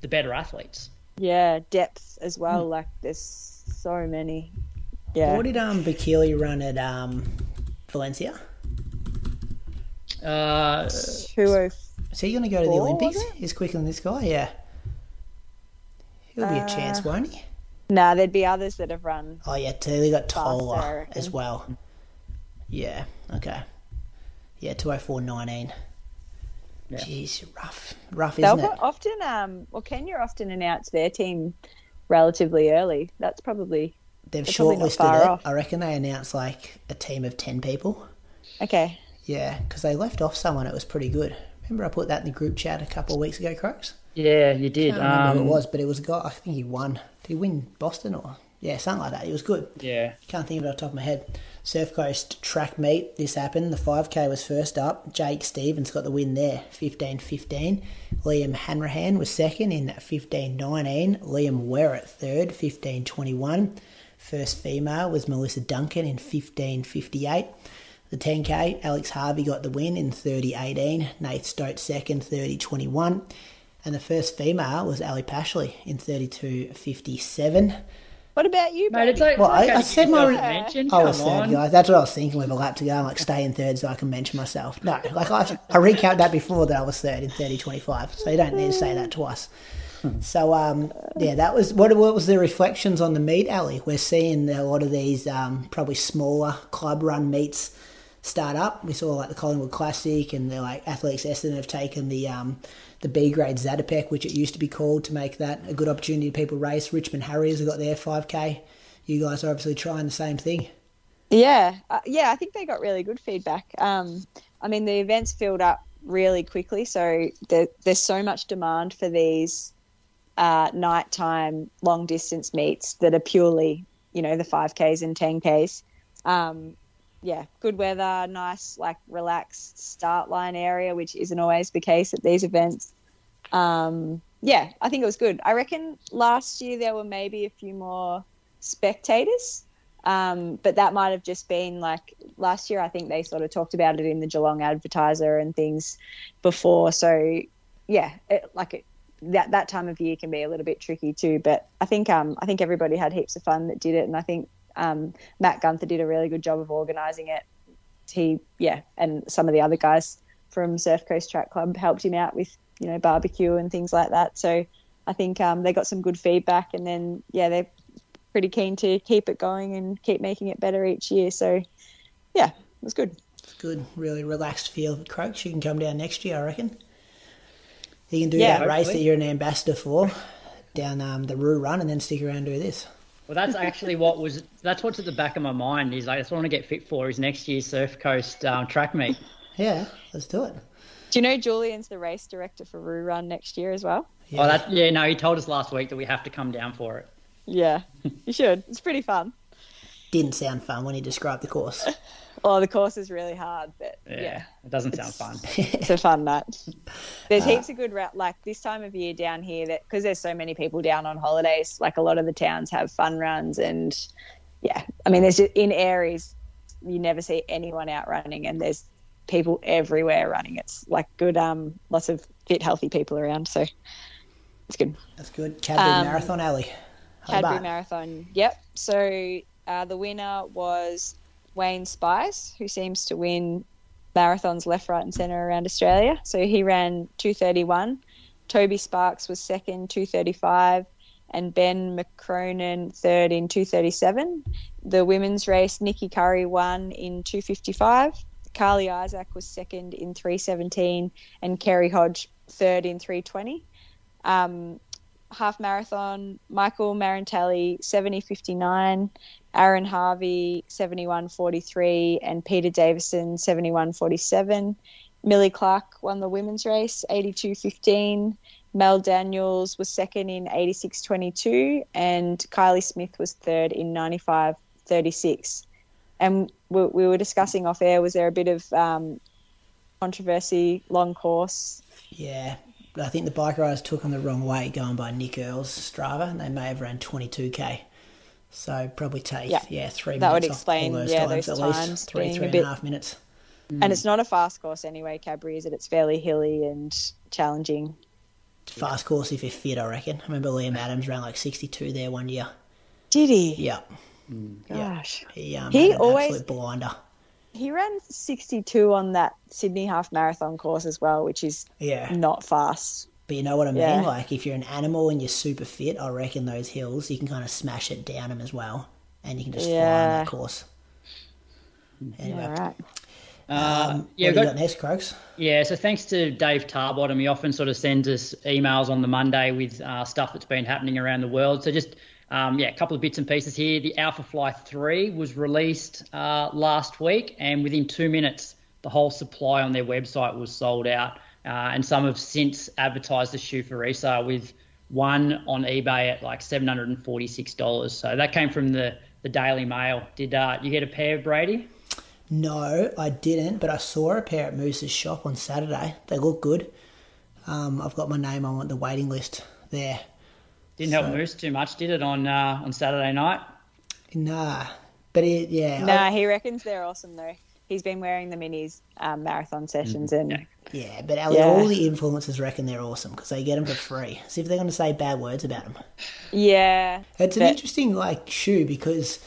Speaker 2: the better athletes.
Speaker 4: Yeah, depth as well. Like there's so many. Yeah.
Speaker 1: What did um Bekele run at um Valencia?
Speaker 2: Uh,
Speaker 3: Two oh
Speaker 1: Is he going to go to the Olympics?
Speaker 3: was it?
Speaker 1: He's quicker than this guy. Yeah, he'll be a chance,
Speaker 3: Uh,
Speaker 1: won't he?
Speaker 3: Nah, there'd be others that have run.
Speaker 1: Oh yeah, too. They got
Speaker 3: Faster,
Speaker 1: Tola as well. Yeah. Okay. Yeah, two oh four nineteen.
Speaker 2: Yeah.
Speaker 1: Jeez, rough, rough,
Speaker 3: They'll
Speaker 1: isn't it?
Speaker 3: often, um, well, Kenya often announce their team relatively early. That's probably
Speaker 1: They've
Speaker 3: they're probably not
Speaker 1: shortlisted
Speaker 3: far
Speaker 1: it.
Speaker 3: off.
Speaker 1: I reckon they announced like a team of ten people.
Speaker 3: okay.
Speaker 1: Yeah, because they left off someone It was pretty good. Remember, I put that in the group chat a couple of weeks ago, Croaks.
Speaker 2: Yeah, you did.
Speaker 1: I
Speaker 2: Um,
Speaker 1: who it was, but it was a guy. I think he won. Did he win Boston or yeah, something like that? He was good.
Speaker 2: Yeah.
Speaker 1: Can't think of it off the top of my head. Surf Coast track meet. This happened. The 5K was first up. Jake Stevens got the win there, 15-15. Liam Hanrahan was second in 15-19. Liam Werrett third, 15-21. First female was Melissa Duncan in 15-58. The 10K, Alex Harvey got the win in 30-18. Nate Stote second, 30-21. And the first female was Ellie Pashley in 32-57.
Speaker 3: What about you,
Speaker 2: Mate, it's
Speaker 3: Brady?
Speaker 2: like,
Speaker 1: Well, I- I said my-
Speaker 2: give yourself a mention.
Speaker 1: I was
Speaker 2: Come
Speaker 1: third, guys. That's what I was thinking with a lap to go. I'm like, stay in third so I can mention myself. No, like I, I recapped that before that I was third in 30 25. So you don't need to say that twice. So, um, yeah, that was what, what was the reflections on the meet, Ellie? We're seeing a lot of these um, probably smaller club run meets start up. We saw like the Collingwood Classic and the like Athletics Essendon have taken the um, the B grade Zatopek, which it used to be called, to make that a good opportunity for people race. Richmond Harriers have got their 5K. You guys are obviously trying the same thing.
Speaker 3: Yeah, uh, yeah, I think they got really good feedback. Um, I mean, the events filled up really quickly, so there, there's so much demand for these uh, nighttime long distance meets that are purely, you know, the 5Ks and 10Ks. Um, yeah, good weather, nice, like relaxed start line area, which isn't always the case at these events. Um, yeah, I think it was good. I reckon last year there were maybe a few more spectators. Um, but that might have just been like last year. I think they sort of talked about it in the Geelong Advertiser and things before. So yeah, it, like it, that that time of year can be a little bit tricky too. But I think um, I think everybody had heaps of fun that did it, and I think um, Matt Gunther did a really good job of organising it. He yeah, and some of the other guys from Surf Coast Track Club helped him out with you know barbecue and things like that. So I think um, they got some good feedback, and then yeah, they're pretty keen to keep it going and keep making it better each year. So yeah, it was good.
Speaker 1: It's good, really relaxed feel. Croaks, you can come down next year, I reckon. You can do
Speaker 3: Yeah,
Speaker 1: that race that you're an ambassador for down um, the Roo Run and then stick around and do this.
Speaker 2: Well, that's actually what was. That's what's at the back of my mind. Is like that's what I want to get fit for. Is next year's Surf Coast um, track meet.
Speaker 1: Yeah, let's do it.
Speaker 3: Do you know Julian's the race director for Roo Run next year as well?
Speaker 2: Oh, that yeah. No, he told us last week that we have to come down for it.
Speaker 3: Yeah, you should. It's pretty fun.
Speaker 1: Didn't sound fun when he described the course.
Speaker 3: Oh, the course is really hard, but
Speaker 2: Yeah,
Speaker 3: yeah,
Speaker 2: it doesn't sound fun.
Speaker 3: it's a fun night. There's heaps of good route like this time of year down here that because there's so many people down on holidays. Like a lot of the towns have fun runs, and yeah, I mean, there's just, in areas you never see anyone out running, and there's people everywhere running. It's like good, um, lots of fit, healthy people around. So it's good.
Speaker 1: That's good. Cadbury
Speaker 3: Um,
Speaker 1: Marathon Alley.
Speaker 3: Cadbury Marathon. Yep. So uh, the winner was Wayne Spies, who seems to win marathons left, right, and centre around Australia. So he ran 231. Toby Sparkes was second, 235, and Ben MacCronan third in 237. The women's race, Nikki Curry won in 255. Carly Isaac was second in 317, and Kerri Hodge third in 320. Um, half marathon, Michael Marantelli 70.59, Aaron Harvey 71.43, and Peter Davison 71.47. Milly Clark won the women's race 82.15. Mel Daniels was second in 86.22, and Kylie Smith was third in 95.36. And we, we were discussing off air, was there a bit of um, controversy, long course?
Speaker 1: Yeah. I think the bike riders took them the wrong way going by Nick Earl's Strava and they may have ran 22k. So probably take,
Speaker 3: Yeah.
Speaker 1: yeah, three
Speaker 3: That would
Speaker 1: minutes
Speaker 3: explain,
Speaker 1: off all those
Speaker 3: yeah,
Speaker 1: times
Speaker 3: those
Speaker 1: at least.
Speaker 3: times
Speaker 1: Three,
Speaker 3: a
Speaker 1: three and
Speaker 3: bit-
Speaker 1: half minutes.
Speaker 3: And it's not a fast course anyway, Cadbury, is it? It's fairly hilly and challenging.
Speaker 1: Fast course if you're fit, I reckon. I remember Liam Adams ran like 62 there one year.
Speaker 3: Did he?
Speaker 1: Yeah.
Speaker 3: Gosh.
Speaker 1: He, um,
Speaker 3: He always-
Speaker 1: absolute blinder.
Speaker 3: he ran 62 on that Sydney half marathon course as well, which is
Speaker 1: Yeah.
Speaker 3: not fast.
Speaker 1: But you know what I mean?
Speaker 3: Yeah.
Speaker 1: Like if you're an animal and you're super fit, I reckon those hills you can kind of smash it down them as well, and you can just fly on that course. Anyway,
Speaker 3: All right.
Speaker 2: Uh, yeah,
Speaker 1: what do you
Speaker 2: got-
Speaker 1: got next, Croaks?
Speaker 2: Yeah, so thanks to Dave Tarbottom, he often sort of sends us emails on the Monday with uh, stuff that's been happening around the world. So just um, yeah, a couple of bits and pieces here. The Alpha Fly 3 was released uh, last week, and within two minutes, the whole supply on their website was sold out. Uh, and some have since advertised the shoe for resale with one on eBay at like $746. So that came from the, the Daily Mail. Did uh, you get a pair, of Brady?
Speaker 1: No, I didn't, but I saw a pair at Moose's shop on Saturday. They look good. Um, I've got my name on the waiting list there.
Speaker 2: Didn't help
Speaker 1: So-
Speaker 2: Moose too much, did it, on uh, on Saturday night?
Speaker 1: Nah, but it, yeah,
Speaker 3: Nah,
Speaker 1: I-
Speaker 3: he reckons they're awesome though. He's been wearing them in his um, marathon sessions, and
Speaker 2: Yeah.
Speaker 1: yeah, but Ellie,
Speaker 3: Yeah.
Speaker 1: all the influencers reckon they're awesome because they get them for free. See if they're going to say bad words about them.
Speaker 3: yeah,
Speaker 1: It's an interesting like shoe because,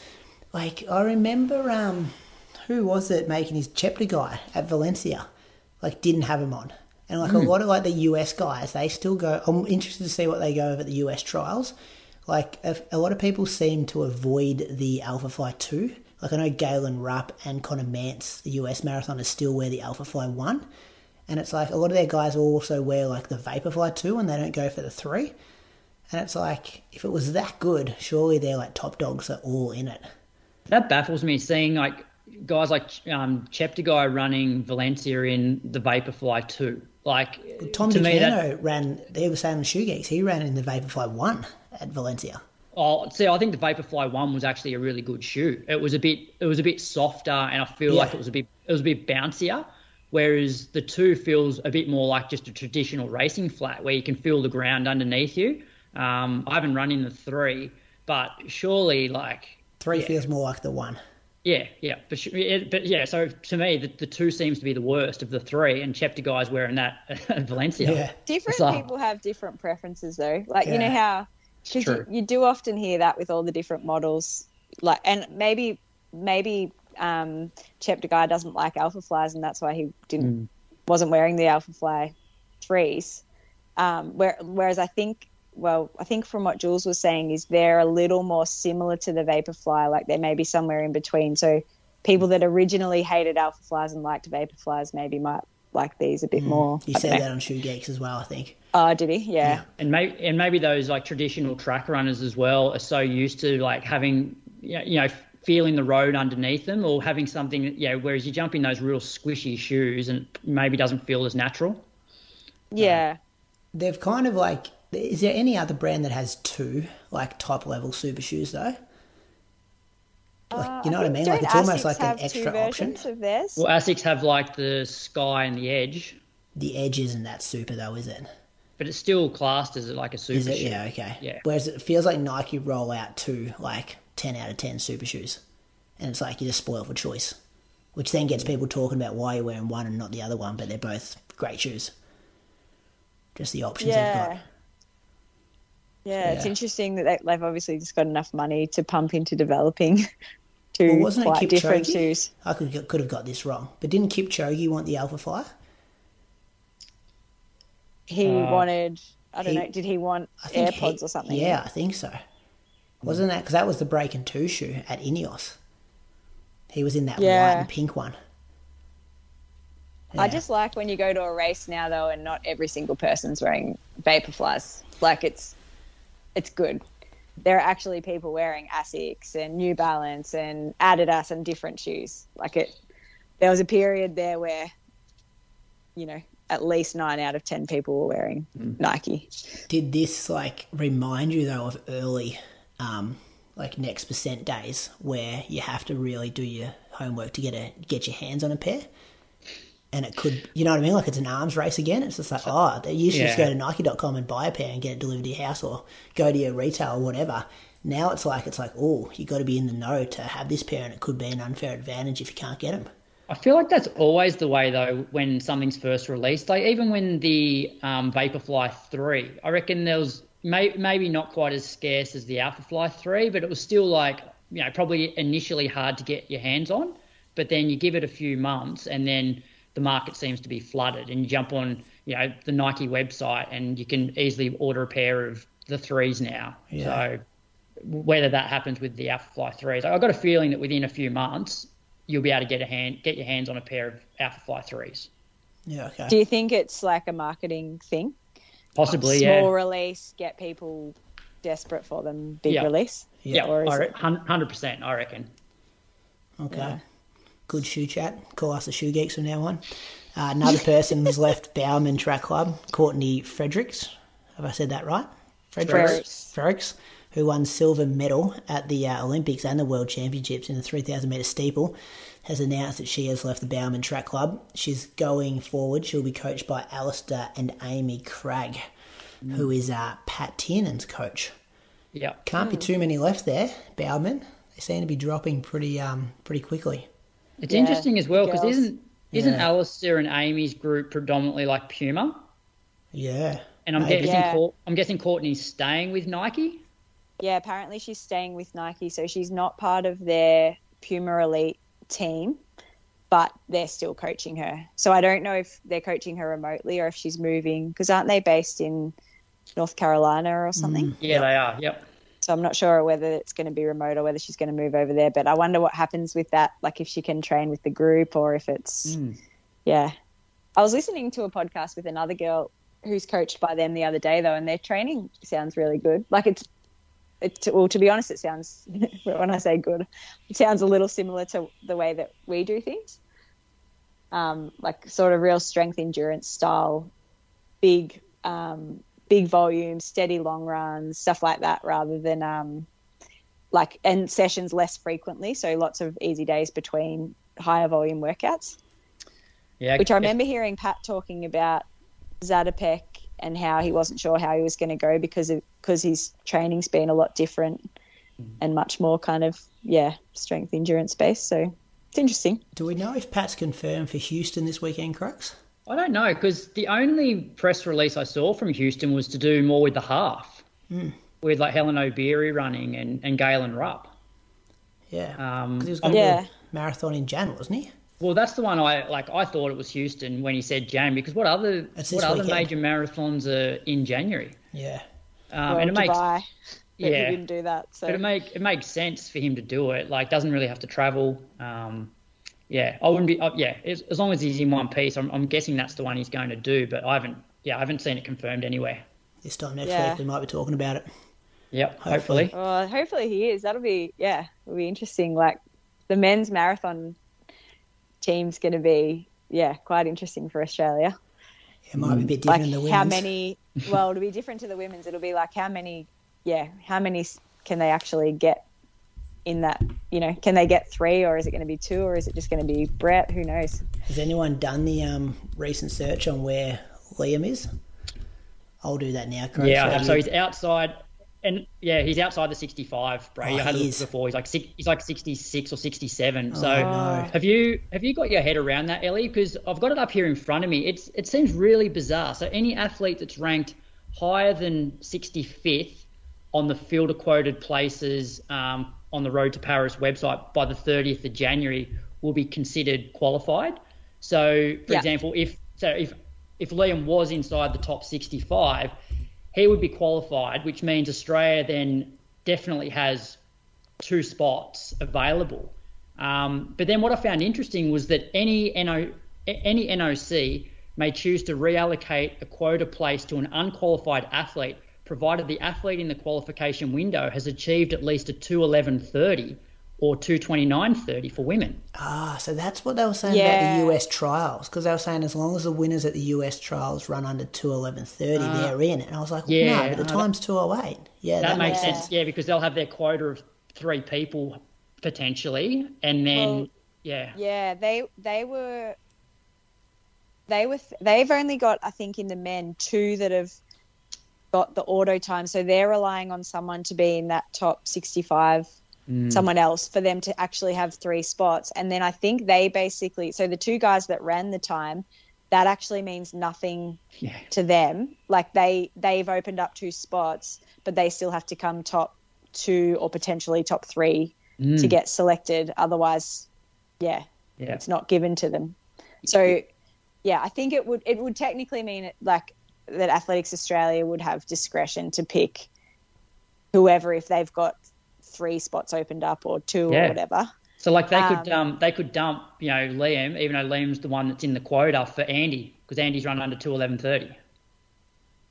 Speaker 1: like, I remember um, who was it making his Cheptegei at Valencia, like didn't have him on, and like a lot of like the US guys, they still go. I'm interested to see what they go over at the US trials. Like a, a lot of people seem to avoid the Alpha Fly two. Like I know Galen Rupp and Conner Mantz, the US marathoners, still wear the Alpha Fly one, and it's like a lot of their guys also wear like the Vaporfly two, and they don't go for the three. And it's like, if it was that good, surely they're like top dogs are all in it.
Speaker 2: That baffles me seeing like guys like um, Cheptegei running Valencia in the Vaporfly 2. Like
Speaker 1: Tom
Speaker 2: to me that
Speaker 1: ran, he was saying on Shoe Geeks, he ran in the Vaporfly 1 at Valencia.
Speaker 2: Oh, see I think the Vaporfly 1 was actually a really good shoe. It was a bit it was a bit softer and I feel
Speaker 1: Yeah.
Speaker 2: like it was a bit it was a bit bouncier. Whereas the two feels a bit more like just a traditional racing flat where you can feel the ground underneath you. Um, I haven't run in the three, but surely like
Speaker 1: Three feels more like the one.
Speaker 2: Yeah, yeah, but sh- it, but yeah. So to me, the, the two seems to be the worst of the three, and Cheptegei's wearing that at Valencia.
Speaker 1: Yeah.
Speaker 3: different
Speaker 2: So-
Speaker 3: people have different preferences though. Like you know how because you, you do often hear that with all the different models. Like and maybe maybe um, Cheptegei doesn't like Alpha Flies, and that's why he didn't wasn't wearing the Alpha Fly threes. Um, where, whereas I think, well, I think from what Jules was saying is they're a little more similar to the Vaporfly, like they may be somewhere in between. So people that originally hated Alpha Flies and liked Vaporflies maybe might like these a bit mm. more.
Speaker 1: You said
Speaker 3: know.
Speaker 1: that on Shoe Geeks as well, I think.
Speaker 3: Oh, did he? Yeah.
Speaker 2: and maybe and maybe those like traditional track runners as well are so used to like having you know, feeling the road underneath them or having something you know whereas you jump in those real squishy shoes and maybe doesn't feel as natural.
Speaker 3: Yeah.
Speaker 1: Um, They've kind of like, is there any other brand that has two, like top level super shoes though? Like, you know what I mean? Like
Speaker 3: Don't
Speaker 1: it's almost
Speaker 3: Asics
Speaker 1: like an extra
Speaker 3: two
Speaker 1: option.
Speaker 3: of theirs.
Speaker 2: Well, Asics have like the sky and the edge,
Speaker 1: The edge isn't that super though, is it?
Speaker 2: but it's still classed as like a super
Speaker 1: Is it?
Speaker 2: shoe.
Speaker 1: Yeah, okay.
Speaker 2: Yeah.
Speaker 1: Whereas it feels like Nike roll out two like ten out of ten super shoes, and it's like you just spoil for choice, which then gets people talking about why you're wearing one and not the other one, but they're both great shoes. Just the options they've got.
Speaker 3: Yeah, it's interesting that they, they've obviously just got enough money to pump into developing two
Speaker 1: Well, wasn't it
Speaker 3: quite different shoes.
Speaker 1: I could could have got this wrong, but didn't Kipchoge want the Alpha Fly?
Speaker 3: He
Speaker 2: Uh,
Speaker 3: wanted, I don't
Speaker 1: he-
Speaker 3: know, did he want
Speaker 1: I think
Speaker 3: AirPods
Speaker 1: he-
Speaker 3: or something?
Speaker 1: Yeah, I think so. Wasn't that because that was the Breaking Two shoe at Ineos? He was in that white and pink one.
Speaker 3: I just like when you go to a race now though, and not every single person's wearing Vaporflies. Like it's, it's good. There are actually people wearing Asics and New Balance and Adidas and different shoes. Like it, there was a period there where, you know, at least nine out of ten people were wearing Nike.
Speaker 1: Did this like remind you though of early, um, like next percent days where you have to really do your homework to get a get your hands on a pair? And it could, you know what I mean? Like it's an arms race again. It's just like, oh, you used to just go to Nike.com and buy a pair and get it delivered to your house or go to your retail or whatever. Now it's like, it's like, oh, you got to be in the know to have this pair and it could be an unfair advantage if you can't get them.
Speaker 2: I feel like that's always the way though when something's first released. Like even when the um, Vaporfly three, I reckon there was may, maybe not quite as scarce as the Alphafly three, but it was still like you know probably initially hard to get your hands on. but then you give it a few months, and then the market seems to be flooded, and you jump on you know the Nike website, and you can easily order a pair of the threes now.
Speaker 1: Yeah.
Speaker 2: So whether that happens with the Alpha Fly threes, I've got a feeling that within a few months you'll be able to get a hand get your hands on a pair of Alpha Fly threes.
Speaker 1: Yeah, okay.
Speaker 3: Do you think it's like a marketing thing?
Speaker 2: Possibly,
Speaker 3: Small
Speaker 2: yeah.
Speaker 3: release, get people desperate for them. Big
Speaker 2: Yeah.
Speaker 3: release.
Speaker 2: Yeah,
Speaker 3: Or is
Speaker 2: I re- hundred percent. I reckon.
Speaker 1: Okay.
Speaker 3: Yeah.
Speaker 1: Good shoe chat. Call us the shoe geeks from now on. Uh, another person has left Bowerman Track Club, Courtney Fredericks. Have I said that right?
Speaker 3: Fredericks.
Speaker 1: Fredericks, who won silver medal at the uh, Olympics and the World Championships in the 3,000 metre steeple, has announced that she has left the Bowerman Track Club. She's going forward. She'll be coached by Alistair and Amy Cragg, who is uh, Pat Tiernan's coach.
Speaker 2: Yeah.
Speaker 1: Can't be too many left there, Bowerman. They seem to be dropping pretty um pretty quickly.
Speaker 2: It's
Speaker 3: Yeah,
Speaker 2: interesting as well because isn't isn't
Speaker 1: Yeah.
Speaker 2: Alistair and Amy's group predominantly like Puma?
Speaker 1: Yeah.
Speaker 2: And I'm
Speaker 1: Maybe.
Speaker 2: guessing
Speaker 3: Yeah.
Speaker 2: Cour- I'm guessing Courtney's staying with Nike.
Speaker 3: Yeah, apparently she's staying with Nike, so she's not part of their Puma Elite team, but they're still coaching her. So I don't know if they're coaching her remotely or if she's moving because aren't they based in North Carolina or something? Mm.
Speaker 2: Yeah, they are. Yep.
Speaker 3: So I'm not sure whether it's going to be remote or whether she's going to move over there. But I wonder what happens with that, like if she can train with the group or if it's, yeah. I was listening to a podcast with another girl who's coached by them the other day though, and their training sounds really good. Like it's, it, well, to be honest, it sounds when I say good, it sounds a little similar to the way that we do things. Um, like sort of real strength endurance style, big um, big volume, steady long runs, stuff like that, rather than um, like and sessions less frequently. So lots of easy days between higher volume workouts.
Speaker 2: Yeah.
Speaker 3: Which I remember hearing Pat talking about Zatopek and how he wasn't sure how he was going to go because of because his training's been a lot different and much more kind of yeah strength endurance based. So it's interesting.
Speaker 1: Do we know if Pat's confirmed for Houston this weekend, Croaks?
Speaker 2: I don't know because the only press release I saw from Houston was to do more with the half, with like Hellen Obiri running and and Galen Rupp.
Speaker 1: Yeah.
Speaker 2: Um,
Speaker 1: 'Cause he was going to
Speaker 3: Yeah.
Speaker 1: do a marathon in Jan, wasn't he?
Speaker 2: Well, that's the one I like. I thought it was Houston when he said Jan because what other what
Speaker 1: this
Speaker 2: other
Speaker 1: weekend.
Speaker 2: major marathons are in January?
Speaker 1: Yeah.
Speaker 2: Um,
Speaker 3: Well,
Speaker 2: and it makes
Speaker 3: Dubai, but
Speaker 2: yeah.
Speaker 3: he didn't do that. So
Speaker 2: But it make it makes sense for him to do it. Like, doesn't really have to travel. Um, yeah, I wouldn't be. Uh, yeah, as, as long as he's in one piece, I'm, I'm guessing that's the one he's going to do. But I haven't. Yeah, I haven't seen it confirmed anywhere.
Speaker 1: This time next
Speaker 3: Yeah.
Speaker 1: week we might be talking about it.
Speaker 2: Yep,
Speaker 1: Hopefully.
Speaker 2: hopefully.
Speaker 3: Well, hopefully he is. That'll be yeah, it'll be interesting. Like the men's marathon team's going to be yeah, quite interesting for Australia.
Speaker 1: It might be a bit
Speaker 3: Like
Speaker 1: different than the
Speaker 3: how many? Well, it'll be different to the women's. It'll be like how many? Yeah, how many can they actually get in that? You know, can they get three, or is it going to be two, or is it just going to be Brett? Who knows?
Speaker 1: Has anyone done the um, recent search on where Liam is? I'll do that now, Croaks.
Speaker 2: Yeah, I
Speaker 1: So
Speaker 2: have. So
Speaker 1: you-
Speaker 2: he's outside, and yeah, he's outside the 65. Brady,
Speaker 1: Oh,
Speaker 2: I had a look before. He's like he's like 66 or 67. so
Speaker 1: Oh, no.
Speaker 2: have you have you got your head around that, Ellie? Because I've got it up here in front of me. It's it seems really bizarre. So any athlete that's ranked higher than 65th on the fielder quoted places um, on the Road to Paris website by the 30th of January will be considered qualified. So, for
Speaker 3: Yeah.
Speaker 2: example, if so if if Liam was inside the top 65, he would be qualified, which means Australia then definitely has two spots available. Um, but then what I found interesting was that any NO, any NOC may choose to reallocate a quota place to an unqualified athlete, provided the athlete in the qualification window has achieved at least a 211.30 or 229.30 for women.
Speaker 1: Ah, so that's what they were saying
Speaker 3: Yeah.
Speaker 1: about the US trials, because they were saying as long as the winners at the US trials run under 211.30, they're in. And I was like,
Speaker 2: Uh, yeah,
Speaker 1: no, but the
Speaker 2: no,
Speaker 1: time's 208. Yeah,
Speaker 2: That, makes
Speaker 3: Yeah.
Speaker 2: sense, yeah, because they'll have their quota of three people potentially, and then
Speaker 3: Well,
Speaker 2: yeah,
Speaker 3: Yeah, they they were they were they've only got I think in the men two that have got the auto time, so they're relying on someone to be in that top sixty five. Mm. Someone else for them to actually have three spots, and then I think they basically so the two guys that ran the time, that actually means nothing
Speaker 2: yeah,
Speaker 3: to them. Like they they've opened up two spots, but they still have to come top two or potentially top three mm. to get selected. Otherwise, yeah,
Speaker 2: Yeah.
Speaker 3: It's not given to them. So, yeah, I think it would it would technically mean it, like that Athletics Australia would have discretion to pick whoever if they've got three spots opened up or two
Speaker 2: Yeah.
Speaker 3: or whatever.
Speaker 2: So like they could um they could dump you know Liam even though Liam's the one that's in the quota for Andy because Andy's run under two eleven thirty.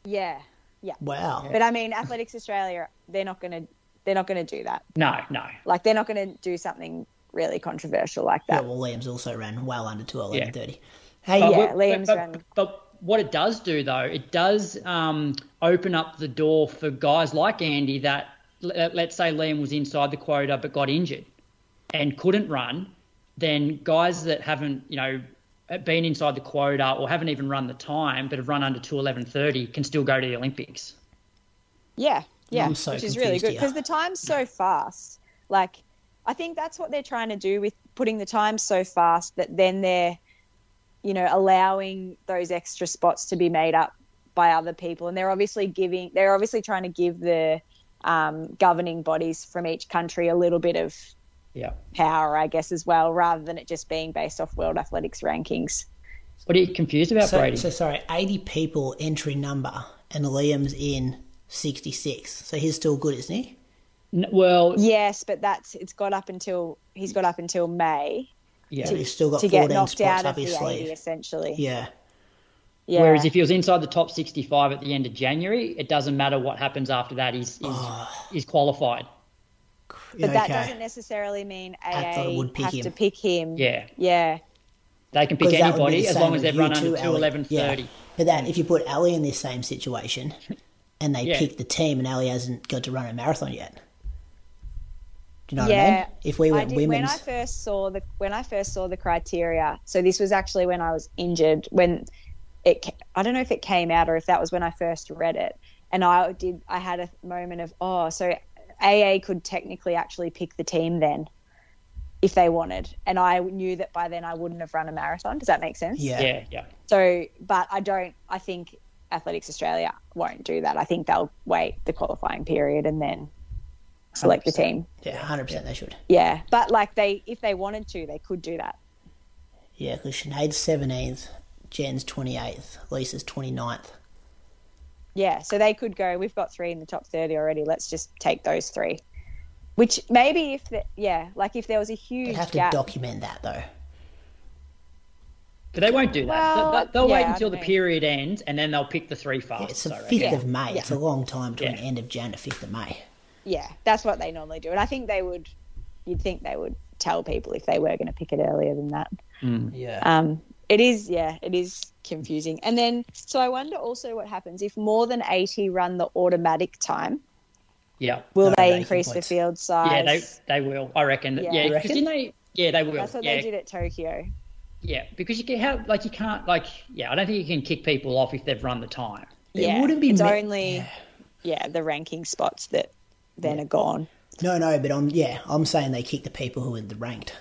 Speaker 3: Yeah, yeah.
Speaker 1: Wow.
Speaker 3: But I mean, Athletics Australia, they're not going to they're not going to do that.
Speaker 2: No, no.
Speaker 3: Like they're not going to do something really controversial like
Speaker 1: Yeah,
Speaker 3: that.
Speaker 1: well, Liam's also ran well under two eleven thirty. Yeah. Hey,
Speaker 2: But
Speaker 3: Yeah,
Speaker 2: what-
Speaker 3: Liam's
Speaker 2: but,
Speaker 3: run-
Speaker 2: but, but what it does do though, it does um, open up the door for guys like Andy that let- let's say Liam was inside the quota but got injured and couldn't run, then guys that haven't you know been inside the quota or haven't even run the time but have run under two eleven thirty can still go to the Olympics.
Speaker 3: Yeah, yeah,
Speaker 1: so
Speaker 3: which is really good because the time's so fast. Like, I think that's what they're trying to do with putting the time so fast that then they're, you know, allowing those extra spots to be made up by other people, and they're obviously giving, they're obviously trying to give the um, governing bodies from each country a little bit of
Speaker 2: Yeah.
Speaker 3: power, I guess, as well, rather than it just being based off World Athletics rankings.
Speaker 2: What are you confused about,
Speaker 1: So,
Speaker 2: Brady?
Speaker 1: so sorry, eighty people entry number, and Liam's in sixty six. So he's still good, isn't he?
Speaker 2: Well,
Speaker 3: Yes, but that's it's got up until he's got up until May
Speaker 2: yeah.
Speaker 1: So he's still got
Speaker 3: to get
Speaker 1: fourteen
Speaker 3: knocked
Speaker 1: spots
Speaker 3: out
Speaker 1: up
Speaker 3: of the
Speaker 1: his
Speaker 3: 80,
Speaker 1: sleeve.
Speaker 3: essentially.
Speaker 1: Yeah.
Speaker 3: Yeah.
Speaker 2: Whereas if he was inside the top 65 at the end of January, it doesn't matter what happens after that. He's he's, ah. he's qualified.
Speaker 3: But that doesn't necessarily mean
Speaker 1: I
Speaker 3: AA
Speaker 1: would pick
Speaker 3: have
Speaker 1: him.
Speaker 3: to pick him.
Speaker 2: Yeah,
Speaker 3: Yeah.
Speaker 2: they can pick
Speaker 1: 'Cause that would be
Speaker 2: anybody as long as they've run
Speaker 1: too,
Speaker 2: under
Speaker 1: Ali.
Speaker 2: 211.30.
Speaker 1: Yeah. But then if you put Ellie in this same situation, and they
Speaker 2: Yeah.
Speaker 1: pick the team, and Ellie hasn't got to run a marathon yet. Do you know what I
Speaker 3: Yeah.
Speaker 1: mean? If we
Speaker 3: I
Speaker 1: went
Speaker 3: did, when I first saw the when I first saw the criteria. So this was actually when I was injured when it I don't know if it came out or if that was when I first read it. And I did I had a moment of oh so AA could technically actually pick the team then if they wanted. And I knew that by then I wouldn't have run a marathon. Does that make sense?
Speaker 1: yeah,
Speaker 2: Yeah, yeah.
Speaker 3: So, but I don't. I think Athletics Australia won't do that. I think they'll wait the qualifying period and then select the
Speaker 2: 100%.
Speaker 3: team.
Speaker 1: yeah, hundred percent they should.
Speaker 3: Yeah, but like they, if they wanted to, they could do that.
Speaker 1: Yeah, because Sinead's seventeenth, Jen's twenty eighth, Lisa's 29th.
Speaker 3: Yeah, so they could go. We've got three in the top thirty already. Let's just take those three. Which maybe if the, yeah, like if there was a huge
Speaker 1: They'd have to
Speaker 3: gap.
Speaker 1: document that though.
Speaker 2: But they won't do that.
Speaker 3: Well,
Speaker 2: They- they'll
Speaker 3: yeah,
Speaker 2: wait until the
Speaker 3: know.
Speaker 2: period ends and then they'll pick the three
Speaker 1: Yeah, it's the fifth of May.
Speaker 3: Yeah.
Speaker 1: It's a long time between
Speaker 2: Yeah.
Speaker 1: end of Jan to fifth of May.
Speaker 3: Yeah, that's what they normally do, and I think they would. You'd think they would tell people if they were going to pick it earlier than that.
Speaker 1: Yeah.
Speaker 3: Um, it is, yeah, it is confusing. And then, so I wonder also what happens if more than 80 run the automatic time.
Speaker 2: Yeah.
Speaker 3: Will
Speaker 1: No
Speaker 3: they
Speaker 1: ranking
Speaker 3: increase the
Speaker 1: points.
Speaker 3: field size?
Speaker 2: Yeah, they they will. I reckon.
Speaker 3: Yeah.
Speaker 2: Yeah, because
Speaker 1: reckon?
Speaker 2: didn't they? Yeah, they will.
Speaker 3: That's what
Speaker 2: yeah,
Speaker 3: they did at Tokyo.
Speaker 2: yeah, because you can have like you can't like yeah. I don't think you can kick people off if they've run the time.
Speaker 1: It
Speaker 3: yeah,
Speaker 1: wouldn't be
Speaker 3: it's
Speaker 1: me-
Speaker 3: only yeah. the ranking spots that then are gone.
Speaker 1: No, no, but I'm yeah, I'm saying they kick the people who are the ranked.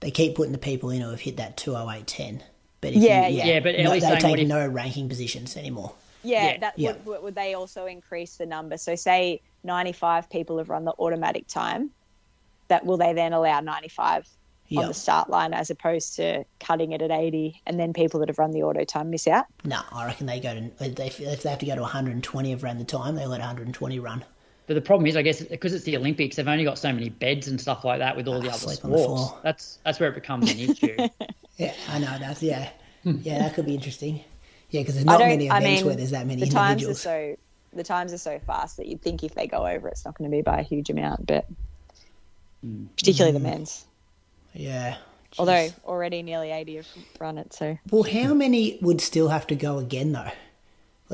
Speaker 1: They keep putting the people in who have hit that two oh eight ten. But if
Speaker 3: Yeah,
Speaker 1: you,
Speaker 3: yeah.
Speaker 2: Yeah, but
Speaker 1: no,
Speaker 2: Ellie's
Speaker 1: they take
Speaker 2: if-
Speaker 1: no ranking positions anymore.
Speaker 3: Yeah,
Speaker 2: Yeah.
Speaker 3: that
Speaker 1: Yeah.
Speaker 3: Would, would- would they also increase the number? So say 95 people have run the automatic time. That will they then allow 95 on
Speaker 1: Yeah.
Speaker 3: the start line as opposed to cutting it at 80 and then people that have run the auto time miss out?
Speaker 1: No, I reckon they go to if they, if they have to go to 120 of ran the time, they let 120 run.
Speaker 2: But the problem is, I guess, because it's the Olympics, they've only got so many beds and stuff like that with all the other
Speaker 1: sleep on the
Speaker 2: sports.
Speaker 1: floor.
Speaker 2: That's that's where it becomes an issue.
Speaker 1: Yeah, I know that's yeah,
Speaker 2: Hmm.
Speaker 1: yeah, that could be interesting. Yeah, because there's not
Speaker 3: don't.
Speaker 1: many
Speaker 3: I
Speaker 1: events
Speaker 3: mean,
Speaker 1: where there's that many
Speaker 3: the times are so the times are so fast that you'd think if they go over, it's not going to be by a huge amount, but
Speaker 1: Hmm.
Speaker 3: particularly the men's.
Speaker 1: yeah.
Speaker 3: Although already nearly 80 have run it, so
Speaker 1: Well, how many would still have to go again though?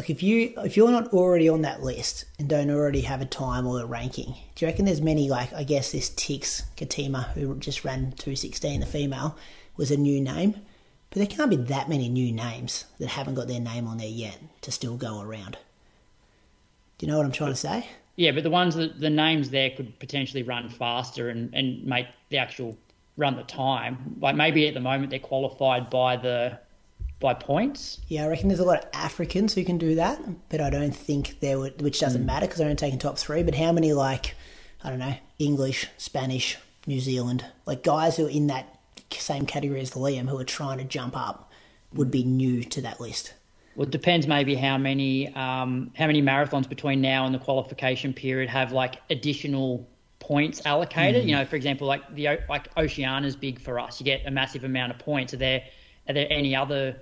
Speaker 1: Like if you if you're not already on that list and don't already have a time or a ranking, do you reckon there's many like I guess this Tigist Ketema who just ran two sixteen, the female, was a new name, but there can't be that many new names that haven't got their name on there yet to still go around. Do you know what I'm trying to say?
Speaker 2: yeah, but the ones that the names there could potentially run faster and, and make the actual run the time. Like maybe at the moment they're qualified by the by points.
Speaker 1: Yeah, I reckon there's a lot of Africans who can do that, but I don't think there would, which doesn't matter because they're only taking top three. But how many like, I don't know, English, Spanish, New Zealand, like guys who are in that same category as Liam who are trying to jump up would be new to that list.
Speaker 2: Well, it depends maybe how many um, how many marathons between now and the qualification period have like additional points allocated. You know, for example, like the like Oceania is big for us. You get a massive amount of points. Are there are there any other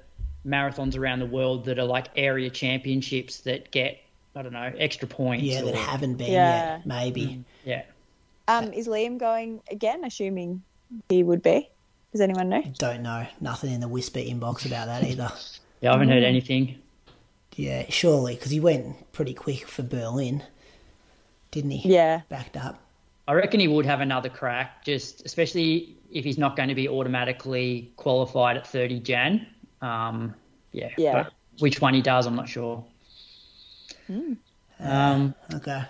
Speaker 2: marathons around the world that are like area championships that get I don't know extra points?
Speaker 1: Yeah, that haven't been
Speaker 3: Yeah.
Speaker 1: yet, maybe.
Speaker 2: yeah.
Speaker 3: Um, is Liam going again? Assuming he would be. Does anyone know?
Speaker 1: Don't know. Nothing in the whisper inbox about that either.
Speaker 2: Yeah, I haven't heard anything.
Speaker 1: Yeah, surely, because he went pretty quick for Berlin, didn't he?
Speaker 3: Yeah.
Speaker 1: Backed up.
Speaker 2: I reckon he would have another crack, just especially if he's not going to be automatically qualified at 30 Jan. Um, yeah.
Speaker 3: Yeah.
Speaker 2: But which one he does, I'm not sure. Um,
Speaker 1: Okay.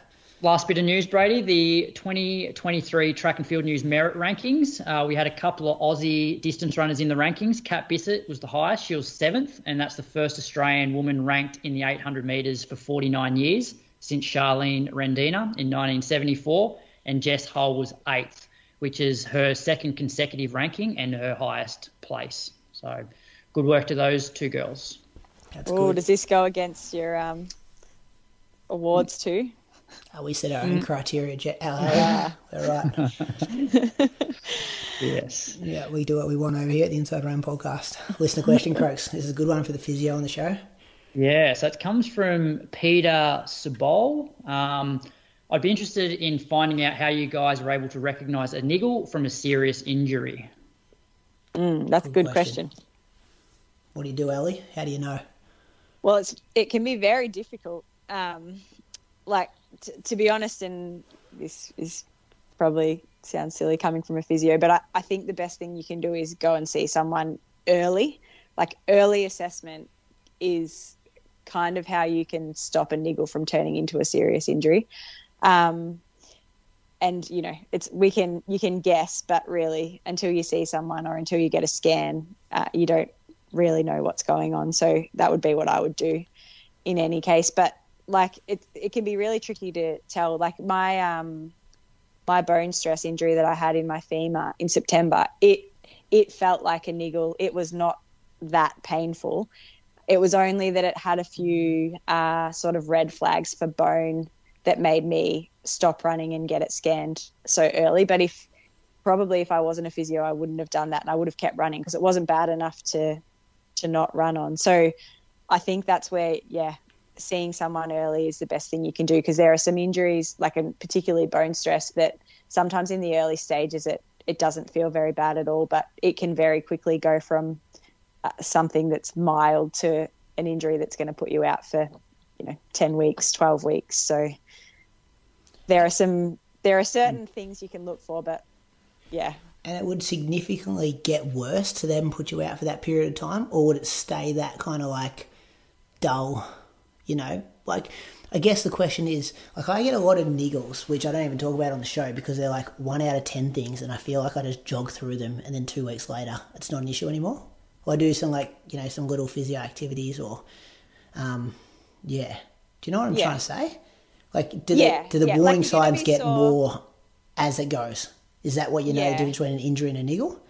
Speaker 2: last bit of news, Brady. The 2023 Track and Field News merit rankings. Uh, we had a couple of Aussie distance runners in the rankings. Kat Bisset was the highest. She was seventh, and that's the first Australian woman ranked in the 800 metres for 49 years since Charlene Rendina in 1974. And Jess Hull was eighth, which is her second consecutive ranking and her highest place. So good work to those two girls.
Speaker 1: That's
Speaker 3: Oh,
Speaker 1: good.
Speaker 3: does this go against your um, awards too?
Speaker 1: Uh, we set our
Speaker 3: Mm.
Speaker 1: own criteria. Je- uh, We're right.
Speaker 2: Yes.
Speaker 1: Yeah, we do what we want over here at the Inside Running podcast. Listener question, Croaks. This is a good one for the physio on the show.
Speaker 2: Yeah, so it comes from Peter Sabol. Um, I'd be interested in finding out how you guys are able to recognise a niggle from a serious injury.
Speaker 3: Mm, that's a
Speaker 1: Good
Speaker 3: good
Speaker 1: question.
Speaker 3: question.
Speaker 1: What do you do, Ellie? How do you know?
Speaker 3: Well, it's it can be very difficult. Um, like t- to be honest, and this is probably sounds silly coming from a physio, but I, I think the best thing you can do is go and see someone early. Like early assessment is kind of how you can stop a niggle from turning into a serious injury. Um, and you know, it's we can you can guess, but really, until you see someone or until you get a scan, uh, you don't really know what's going on. So that would be what I would do in any case. But like it, it can be really tricky to tell. Like my um, my bone stress injury that I had in my femur in September, it it felt like a niggle. It was not that painful. It was only that it had a few uh, sort of red flags for bone that made me stop running and get it scanned so early. But if probably if I wasn't a physio, I wouldn't have done that, and I would have kept running because it wasn't bad enough to to not run on. So I think that's where, yeah, seeing someone early is the best thing you can do because there are some injuries, like a particularly bone stress, that sometimes in the early stages it it doesn't feel very bad at all, but it can very quickly go from uh, something that's mild to an injury that's going to put you out for you know 10 weeks 12 weeks so there are some there are certain things you can look for but yeah
Speaker 1: And it would significantly get worse to then put you out for that period of time, or would it stay that kind of like dull? You know, like I guess the question is like I get a lot of niggles, which I don't even talk about on the show because they're like one out of ten things, and I feel like I just jog through them, and then two weeks later, it's not an issue anymore. Or I do some like you know some little physio activities, or um, yeah. Do you know what I'm
Speaker 3: Yeah.
Speaker 1: trying to say? Like, do
Speaker 3: Yeah,
Speaker 1: the do the
Speaker 3: yeah,
Speaker 1: warning
Speaker 3: if
Speaker 1: signs get
Speaker 3: sore-
Speaker 1: more as it goes? Is that what you know the
Speaker 3: Yeah.
Speaker 1: difference between an injury and a niggle?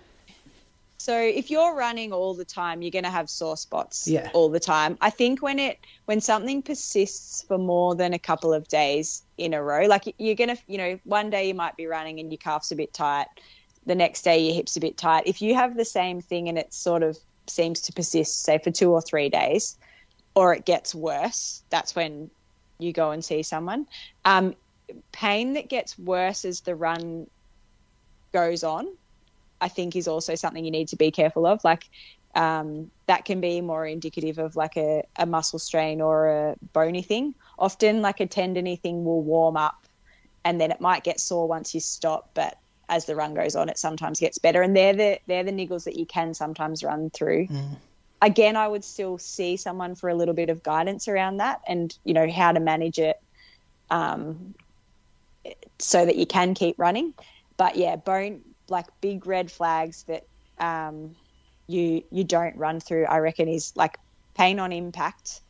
Speaker 3: So if you're running all the time, you're going to have sore spots
Speaker 1: Yeah.
Speaker 3: all the time. I think when it when something persists for more than a couple of days in a row, like you're going to, you know, one day you might be running and your calf's a bit tight, the next day your hips a bit tight. If you have the same thing and it sort of seems to persist, say for two or three days, or it gets worse, that's when you go and see someone. Um, pain that gets worse as the run goes on I think is also something you need to be careful of. Like um, that can be more indicative of like a, a muscle strain or a bony thing. Often, like a tendony thing will warm up, and then it might get sore once you stop. But as the run goes on, it sometimes gets better, and they're the they're the niggles that you can sometimes run through. Again, I would still see someone for a little bit of guidance around that, and you know how to manage it, um, so that you can keep running. But yeah, bone like big red flags that um, you you don't run through. I reckon is like pain on impact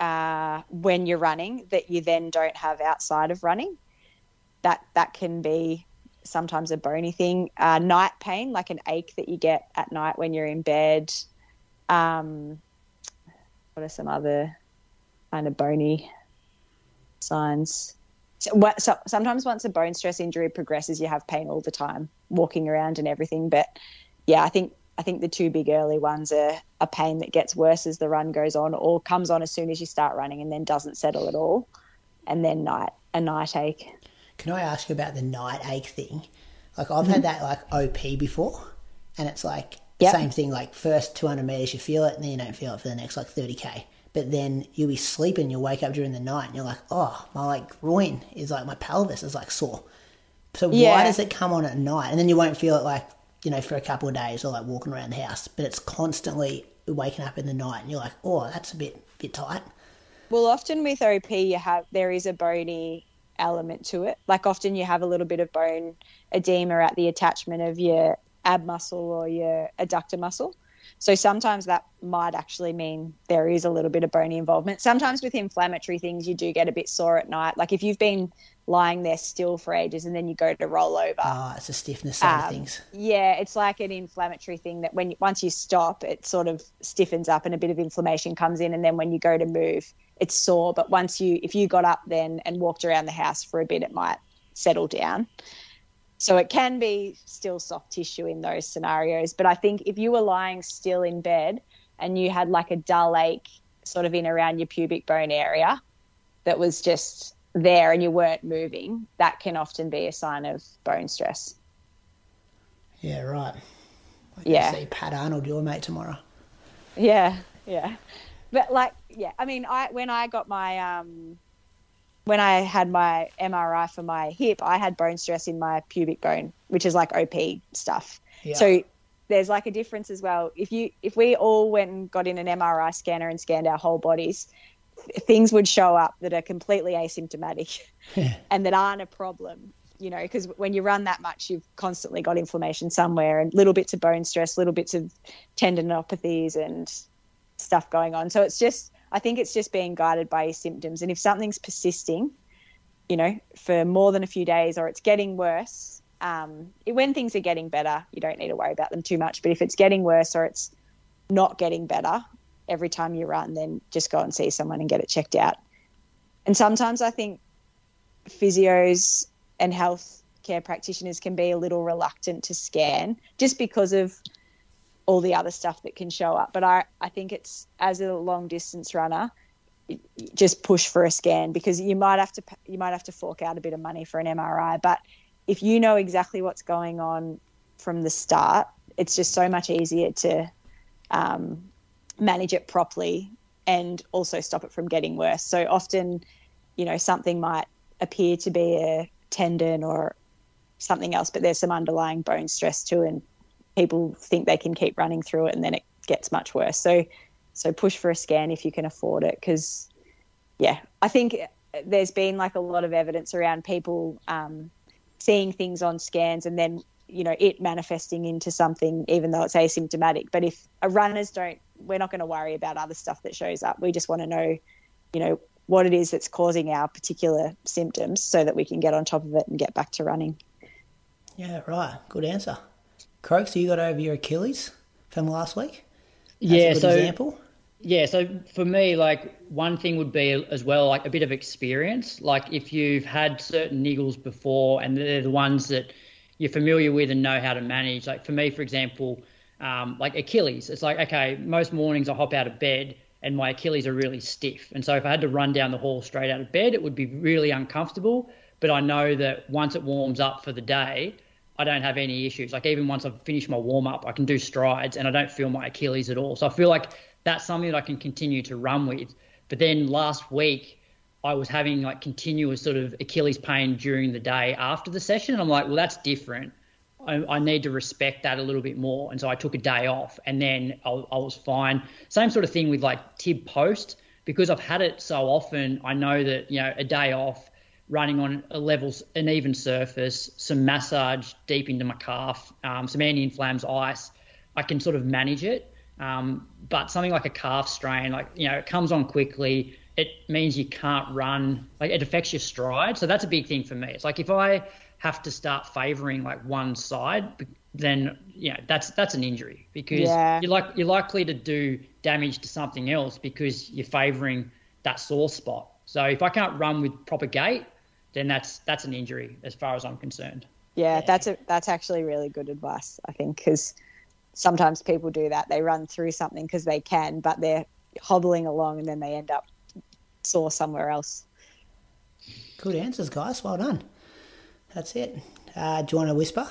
Speaker 3: uh, when you're running that you then don't have outside of running. That that can be sometimes a bony thing. Uh, night pain, like an ache that you get at night when you're in bed. Um, what are some other kind of bony signs? So, what, so, sometimes once a bone stress injury progresses, you have pain all the time, walking around and everything. But yeah, I think I think the two big early ones are a pain that gets worse as the run goes on, or comes on as soon as you start running and then doesn't settle at all, and then night a night ache.
Speaker 1: Can I ask you about the night ache thing? Like I've mm-hmm. had that like OP before, and it's like
Speaker 3: Yep.
Speaker 1: same thing. Like first 200 meters you feel it, and then you don't feel it for the next like 30k. But then you'll be sleeping, you'll wake up during the night, and you're like, oh, my like groin is like my pelvis is like sore. So why does it come on at night, and then you won't feel it like you know for a couple of days or like walking around the house, but it's constantly waking up in the night, and you're like, oh, that's a bit bit tight.
Speaker 3: Well, often with OP, you have there is a bony element to it. Like often you have a little bit of bone edema at the attachment of your ab muscle or your adductor muscle. So sometimes that might actually mean there is a little bit of bony involvement. Sometimes with inflammatory things, you do get a bit sore at night. Like if you've been lying there still for ages and then you go to roll over.
Speaker 1: Ah, it's a stiffness side of
Speaker 3: Um,
Speaker 1: things.
Speaker 3: Yeah, it's like an inflammatory thing that when once you stop, it sort of stiffens up and a bit of inflammation comes in, and then when you go to move, it's sore. But once you, if you got up then and walked around the house for a bit, it might settle down. So it can be still soft tissue in those scenarios. But I think if you were lying still in bed and you had like a dull ache sort of in around your pubic bone area that was just there and you weren't moving, that can often be a sign of bone stress.
Speaker 1: Yeah, right. I
Speaker 3: Yeah.
Speaker 1: See Pat Arnold, your mate, tomorrow.
Speaker 3: Yeah, yeah. But like, yeah, I mean, I when I got my um when I had my MRI for my hip, I had bone stress in my pubic bone, which is like OP stuff.
Speaker 1: Yeah.
Speaker 3: So there's like a difference as well. If you if we all went and got in an MRI scanner and scanned our whole bodies, th- things would show up that are completely asymptomatic and that aren't a problem. You know, because when you run that much, you've constantly got inflammation somewhere, and little bits of bone stress, little bits of tendinopathies, and stuff going on. So it's just, I think it's just being guided by your symptoms. And if something's persisting, you know, for more than a few days, or it's getting worse, um, when things are getting better, you don't need to worry about them too much. But if it's getting worse or it's not getting better every time you run, then just go and see someone and get it checked out. And sometimes I think physios and health care practitioners can be a little reluctant to scan just because of all the other stuff that can show up. But I, I think it's as a long distance runner, just push for a scan because you might have to you might have to fork out a bit of money for an MRI. But if you know exactly what's going on from the start, it's just so much easier to um, manage it properly and also stop it from getting worse. So often, you know, something might appear to be a tendon or something else, but there's some underlying bone stress too, and people think they can keep running through it, and then it gets much worse. So, so push for a scan if you can afford it, because yeah, I think there's been like a lot of evidence around people um, seeing things on scans and then you know it manifesting into something even though it's asymptomatic but if a runners don't we're not going to worry about other stuff that shows up we just want to know you know what it is that's causing our particular symptoms so that we can get on top of it and get back to running
Speaker 1: Yeah, right. Good answer. Croaks, so you got over your Achilles from last week? That's
Speaker 2: yeah, so
Speaker 1: example.
Speaker 2: yeah, so for me, like one thing would be as well, like a bit of experience. Like if you've had certain niggles before, and they're the ones that you're familiar with and know how to manage. Like for me, for example, um, like Achilles, it's like okay, most mornings I hop out of bed and my Achilles are really stiff, and so if I had to run down the hall straight out of bed, it would be really uncomfortable. But I know that once it warms up for the day, I don't have any issues. Like even once I've finished my warm up, I can do strides and I don't feel my Achilles at all. So I feel like that's something that I can continue to run with. But then last week, I was having like continuous sort of Achilles pain during the day after the session. And I'm like, well, that's different. I, I need to respect that a little bit more. And so I took a day off and then I, I was fine. Same sort of thing with like tib post because I've had it so often. I know that, you know, a day off running on a levels an even surface, some massage deep into my calf, um, some anti-inflams ice, I can sort of manage it. Um, but something like a calf strain, like you know, it comes on quickly. It means you can't run. Like it affects your stride. So that's a big thing for me. It's like if I have to start favouring like one side, then you know that's that's an injury because
Speaker 3: Yeah.
Speaker 2: you're like you're likely to do damage to something else because you're favouring that sore spot. So if I can't run with proper gait, then that's that's an injury as far as I'm concerned.
Speaker 3: Yeah, that's a, that's actually really good advice, I think, because sometimes people do that. They run through something because they can, but they're hobbling along and then they end up sore somewhere else.
Speaker 1: Good answers, guys. Well done. That's it. Uh, do you want to whisper?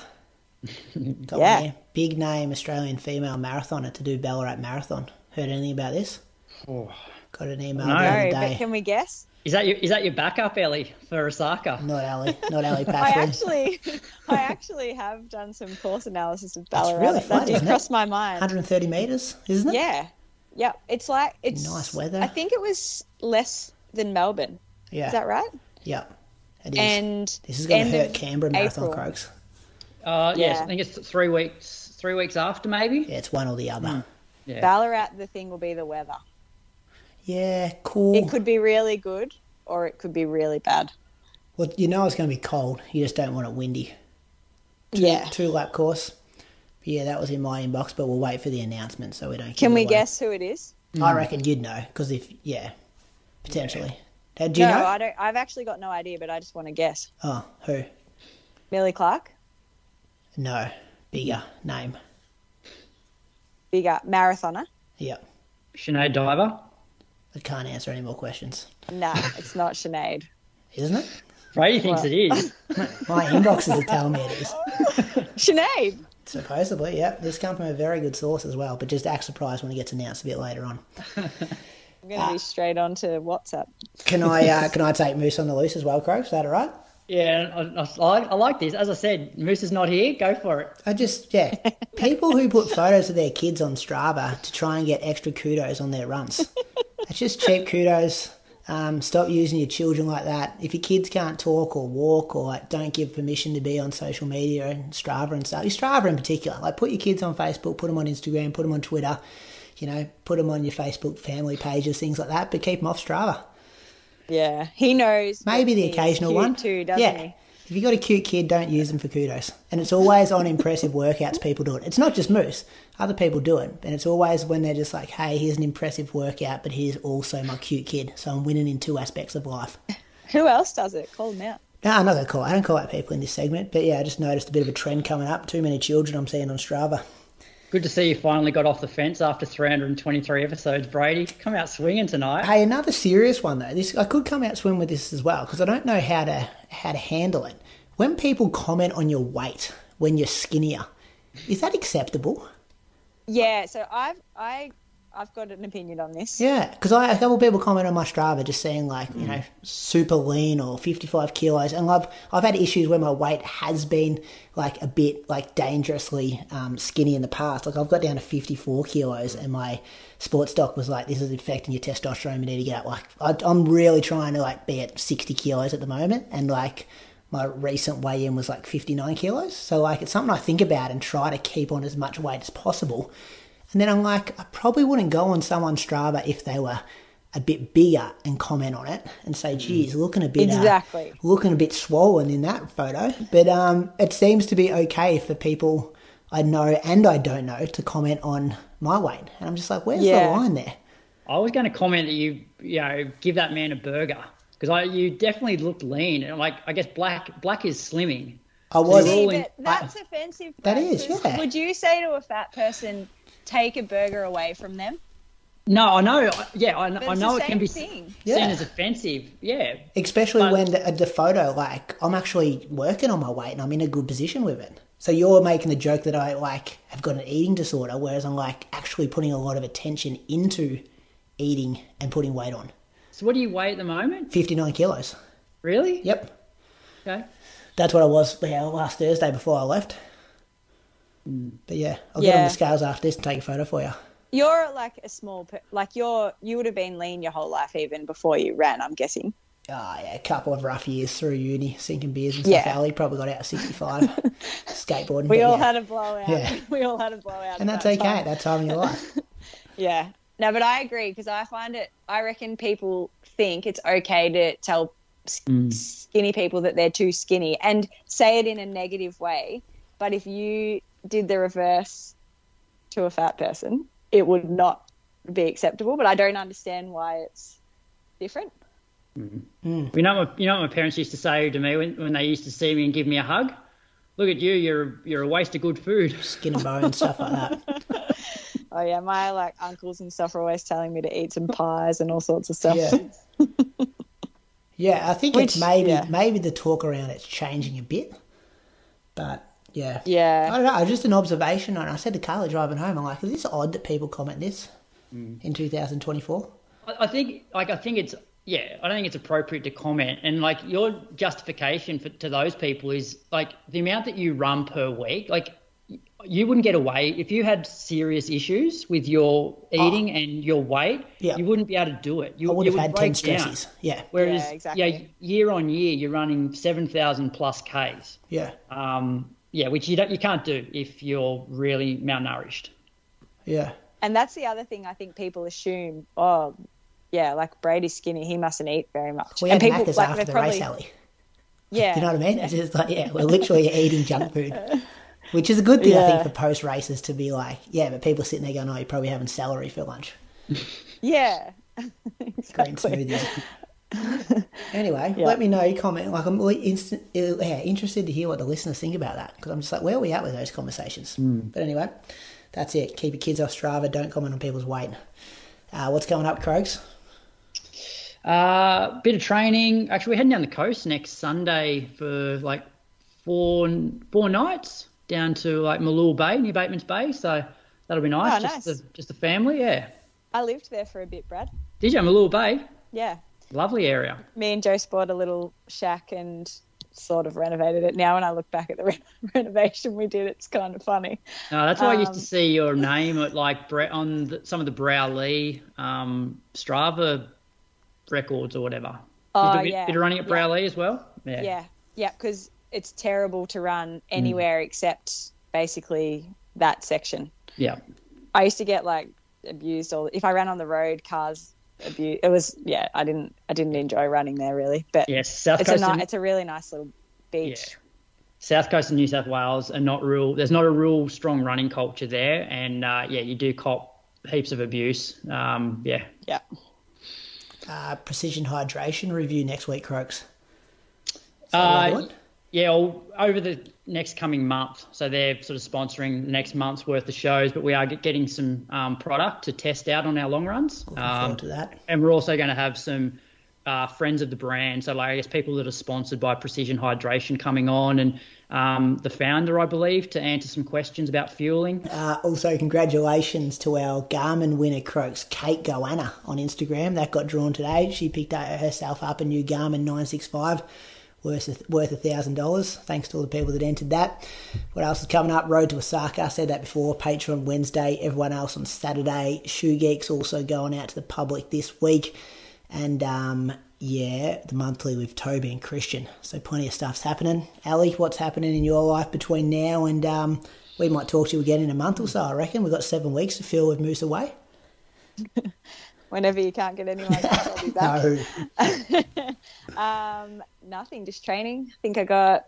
Speaker 1: Got
Speaker 3: Yeah.
Speaker 1: Big name Australian female marathoner to do Ballarat Marathon. Heard anything about this? Oh. Got an email
Speaker 2: No.
Speaker 1: the other
Speaker 3: No, but
Speaker 1: day.
Speaker 3: can we guess?
Speaker 2: Is that your is that your backup, Ellie, for Osaka?
Speaker 1: Not Ellie, Not Ali
Speaker 3: I actually, I actually have done some course analysis of Ballarat.
Speaker 1: really fun,
Speaker 3: that did
Speaker 1: isn't it?
Speaker 3: cross my mind.
Speaker 1: 130 metres, isn't it?
Speaker 3: Yeah, yeah. It's like it's
Speaker 1: Nice weather.
Speaker 3: I think it was less than Melbourne.
Speaker 1: Yeah.
Speaker 3: Is that right?
Speaker 1: Yeah. It is.
Speaker 3: And
Speaker 1: this is going to hurt
Speaker 3: of
Speaker 1: Canberra Marathon
Speaker 3: April.
Speaker 1: Croaks.
Speaker 2: Uh, yes,
Speaker 3: Yeah.
Speaker 2: I think it's three weeks three weeks after maybe.
Speaker 1: Yeah, it's one or the other.
Speaker 2: Yeah.
Speaker 3: Ballarat, the thing will be the weather.
Speaker 1: Yeah, cool.
Speaker 3: It could be really good or it could be really bad.
Speaker 1: Well, you know it's going to be cold. You just don't want it windy.
Speaker 3: Yeah.
Speaker 1: Two lap course. Yeah, that was in my inbox, but we'll wait for the announcement so we don't.
Speaker 3: Can we
Speaker 1: away.
Speaker 3: guess who it is?
Speaker 1: I reckon you'd know because if yeah, potentially. Uh, do you
Speaker 3: no,
Speaker 1: know?
Speaker 3: I don't. I've actually got no idea, but I just want to guess.
Speaker 1: Oh, who?
Speaker 3: Milly Clark,
Speaker 1: No, bigger name.
Speaker 3: bigger marathoner.
Speaker 1: Yep.
Speaker 2: Sinead Diver.
Speaker 1: I can't answer any more questions.
Speaker 3: No, it's not Sinead.
Speaker 1: Isn't it?
Speaker 2: Brady thinks
Speaker 3: Well-
Speaker 2: it is.
Speaker 1: My inboxes are telling me it is.
Speaker 3: Sinead.
Speaker 1: Supposedly, yep. This comes from a very good source as well, but just act surprised when it gets announced a bit later on.
Speaker 3: I'm going to be straight on to WhatsApp.
Speaker 1: Can I uh, can I take Moose on the loose as well, Croak? Is that all right?
Speaker 2: Yeah, I, I, I I like this. As I said, Moose is not here. Go for it.
Speaker 1: I just yeah, people who put photos of their kids on Strava to try and get extra kudos on their runs. It's just cheap kudos. Um, stop using your children like that. If your kids can't talk or walk or like, don't give permission to be on social media and Strava and stuff, Strava in particular, like put your kids on Facebook, put them on Instagram, put them on Twitter, you know, put them on your Facebook family pages, things like that, but keep them off Strava.
Speaker 3: Yeah, he knows.
Speaker 1: Maybe the occasional one.
Speaker 3: too, doesn't
Speaker 1: yeah.
Speaker 3: he?
Speaker 1: If you've got a cute kid, don't use them for kudos. And it's always on impressive workouts people do it. It's not just Moose. Other people do it. And it's always when they're just like, hey, here's an impressive workout, but here's also my cute kid. So I'm winning in two aspects of life.
Speaker 3: Who else does it? Call them out.
Speaker 1: No, I'm not going to call I don't call out people in this segment. But yeah, I just noticed a bit of a trend coming up. Too many children I'm seeing on Strava.
Speaker 2: Good to see you finally got off the fence after 323 episodes, Brady. Come out swinging tonight.
Speaker 1: Hey, another serious one though. This I could come out swim with this as well because I don't know how to how to handle it. When people comment on your weight when you're skinnier, is that acceptable?
Speaker 3: Yeah, so I've I I've got an opinion on this.
Speaker 1: Yeah, because I a couple people comment on my Strava just saying like you know super lean or 55 kilos, and I've I've had issues where my weight has been like a bit like dangerously um, skinny in the past. Like I've got down to 54 kilos, and my sports doc was like, "This is affecting your testosterone. You need to get up." Like I, I'm really trying to like be at 60 kilos at the moment, and like my recent weigh in was like 59 kilos. So like it's something I think about and try to keep on as much weight as possible. And then I'm like, I probably wouldn't go on someone's Strava if they were a bit bigger and comment on it and say, geez, looking a bit uh,
Speaker 3: Exactly.
Speaker 1: looking a bit swollen in that photo. But um, it seems to be okay for people I know and I don't know to comment on my weight. And I'm just like, where's
Speaker 3: Yeah.
Speaker 1: the line there?
Speaker 2: I was going to comment that you, you know, give that man a burger because I, you definitely looked lean. And like, I guess black, black is slimming.
Speaker 1: I was.
Speaker 3: See,
Speaker 2: all in-
Speaker 3: but that's offensive.
Speaker 1: That
Speaker 3: though,
Speaker 1: is,
Speaker 3: 'cause
Speaker 1: yeah.
Speaker 3: Would you say to a fat person, take a burger away from them?
Speaker 2: No, I know. Yeah, I, I know it can be
Speaker 3: same
Speaker 2: seen.
Speaker 1: Yeah.
Speaker 2: as offensive. Yeah,
Speaker 1: Especially
Speaker 2: But-
Speaker 1: when the, uh, the photo, like, I'm actually working on my weight and I'm in a good position with it. So you're making the joke that I, like, have got an eating disorder, whereas I'm, like, actually putting a lot of attention into eating and putting weight on.
Speaker 2: So what do you weigh at the moment?
Speaker 1: 59 kilos.
Speaker 2: Really?
Speaker 1: Yep.
Speaker 2: Okay.
Speaker 1: That's what I was yeah, last Thursday before I left. But yeah, I'll get on the scales after this and take a photo for you.
Speaker 3: You're like a small, like you're you would have been lean your whole life even before you ran. I'm guessing.
Speaker 1: Ah, yeah, a couple of rough years through uni, sinking beers and stuff.
Speaker 3: Yeah.
Speaker 1: Ali probably got out at 65, skateboarding.
Speaker 3: We all
Speaker 1: yeah.
Speaker 3: had a blowout.
Speaker 1: Yeah.
Speaker 3: We all had a blowout.
Speaker 1: and that's
Speaker 3: that
Speaker 1: okay at that time in your life.
Speaker 3: Yeah. No, but I agree because I find it. I reckon people think it's okay to tell s- skinny people that they're too skinny and say it in a negative way. But if you did the reverse to a fat person, it would not be acceptable. But I don't understand why it's different. Mm-hmm.
Speaker 2: You know, what, you know what my parents used to say to me when, when they used to see me and give me a hug. Look at you, you're you're a waste of good food.
Speaker 1: Skin and bone stuff like that.
Speaker 3: Oh yeah, my like uncles and stuff are always telling me to eat some pies and all sorts of stuff.
Speaker 1: Yeah. Yeah, I think it's maybe
Speaker 3: yeah.
Speaker 1: maybe the talk around it's changing a bit, but yeah,
Speaker 3: Yeah.
Speaker 1: I don't know. I just an observation, and I said to Carla driving home, I'm like, is this odd that people comment this in 2024?
Speaker 2: I, I think, like, I think it's yeah. I don't think it's appropriate to comment. And like, your justification for to those people is like the amount that you run per week. Like, you wouldn't get away if you had serious issues with your eating and your weight.
Speaker 1: Oh. Yeah.
Speaker 2: you wouldn't be able to do it. You,
Speaker 1: I would
Speaker 2: you
Speaker 1: have had
Speaker 2: break
Speaker 1: 10
Speaker 2: down.
Speaker 1: stresses. Yeah,
Speaker 2: Whereas,
Speaker 3: Yeah, exactly.
Speaker 2: year on year, you're running seven thousand plus k's.
Speaker 1: yeah,
Speaker 2: Um, yeah, which you don't, you can't do if you're really malnourished.
Speaker 1: yeah.
Speaker 3: And that's the other thing I think people assume. Oh, yeah, like Brady's skinny, he mustn't eat very much.
Speaker 1: We
Speaker 3: and
Speaker 1: had
Speaker 3: people
Speaker 1: Macca's
Speaker 3: like
Speaker 1: after
Speaker 3: they're
Speaker 1: the race, Ali.
Speaker 3: yeah,
Speaker 1: You know what I mean? It's just like, yeah, we're literally eating junk food, which is a good thing, I think, for post races to be like, yeah, but people sitting there going, oh, you're probably having celery for lunch.
Speaker 3: yeah,
Speaker 1: green
Speaker 3: exactly.
Speaker 1: smoothies. anyway,
Speaker 3: Yeah.
Speaker 1: let me know your comment. Like, I'm really instant, yeah, interested to hear what the listeners think about that because I'm just like, where are we at with those conversations? But anyway, that's it. Keep your kids off Strava. Don't comment on people's weight. Uh, what's coming up, Croaks?
Speaker 2: Uh, bit of training. Actually, we're heading down the coast next Sunday for like four four nights down to like Malua Bay near Bateman's Bay. So that'll be nice.
Speaker 3: Oh,
Speaker 2: just
Speaker 3: nice.
Speaker 2: the just the family. Yeah.
Speaker 3: I lived there for a bit, Brad.
Speaker 2: Did you Malua Bay?
Speaker 3: Yeah,
Speaker 2: Lovely area.
Speaker 3: me and Joe bought a little shack and sort of renovated it. Now, when I look back at the re- renovation we did, it's kind of funny.
Speaker 2: No, that's why I used to
Speaker 3: Um,
Speaker 2: see your name at like on the, some of the Broulee um, Strava records or whatever.
Speaker 3: Oh,
Speaker 2: you
Speaker 3: yeah.
Speaker 2: bit running at
Speaker 3: Yeah.
Speaker 2: Broulee as well.
Speaker 3: Yeah, yeah, because it's terrible to run anywhere except basically that section.
Speaker 2: Yeah.
Speaker 3: I used to get like abused all if I ran on the road, cars abuse. It was yeah, I didn't I didn't enjoy running there really, but
Speaker 2: Yes, South
Speaker 3: it's a
Speaker 2: Coast.
Speaker 3: ni-
Speaker 2: and-
Speaker 3: it's a really nice little beach.
Speaker 2: South Coast and New South Wales are not real. There's not a real strong running culture there, and uh, yeah, you do cop heaps of abuse. Um, yeah,
Speaker 3: Yeah.
Speaker 1: Uh, precision hydration review next week, Croaks. Is that what
Speaker 2: Uh, yeah. Well, over the next coming month, so they're sort of sponsoring the next month's worth of shows, but we are get- getting some um, product to test out on our long runs.
Speaker 1: Looking
Speaker 2: Um,
Speaker 1: forward to that.
Speaker 2: and we're also going to have some uh, friends of the brand. So, like, I guess people that are sponsored by Precision Hydration coming on, and um, the founder, I believe, to answer some questions about fueling.
Speaker 1: Uh, also, congratulations to our Garmin winner, Croaks, Kate Goanna on Instagram. That got drawn today. She picked herself up a new Garmin 965 worth worth a thousand dollars. Thanks to all the people that entered that. What else is coming up? Road to Osaka. I said that before. Patreon Wednesday. Everyone else on Saturday. Shoe Geeks also going out to the public this week. And um, yeah, the monthly with Toby and Christian. So plenty of stuff's happening. Ellie, what's happening in your life between now and um, we might talk to you again in a month or so, I reckon. We've got seven weeks to fill with Moose away.
Speaker 3: Whenever you can't get anyone else, I'll be back.
Speaker 1: No.
Speaker 3: Um, nothing, just training. I think I got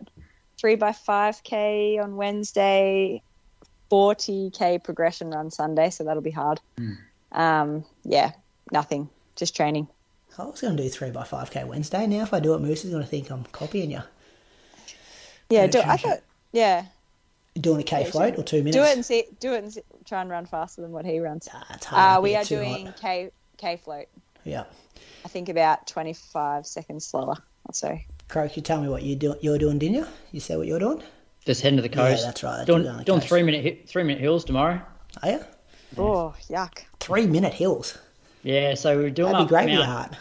Speaker 3: three by five k on Wednesday, forty k progression run Sunday, so that'll be hard. Um, yeah, nothing, just training.
Speaker 1: I was going to do 3 by 5k Wednesday. Now, if I do it, Moose is going to think I'm copying you.
Speaker 3: Yeah, do I thought yeah,
Speaker 1: Doing a K
Speaker 3: Yeah,
Speaker 1: float or two minutes?
Speaker 3: do it and see, do it and see, try and run faster than what he runs.
Speaker 1: Ah, it's hard.
Speaker 3: Uh, we are doing
Speaker 1: hot.
Speaker 3: k k float.
Speaker 1: Yeah.
Speaker 3: I think about twenty five seconds slower. I'll say.
Speaker 1: Croak, you tell me what you do, you're doing, didn't you? You said what you're doing?
Speaker 2: Just heading to the coast.
Speaker 1: Yeah,
Speaker 2: coast.
Speaker 1: that's right,
Speaker 2: Doing,
Speaker 1: doing
Speaker 2: doing three minute three minute hills tomorrow.
Speaker 1: Are you?
Speaker 3: Oh yuck!
Speaker 1: Three minute hills.
Speaker 2: Yeah, so we're doing
Speaker 1: That'd be
Speaker 2: up
Speaker 1: great for your heart.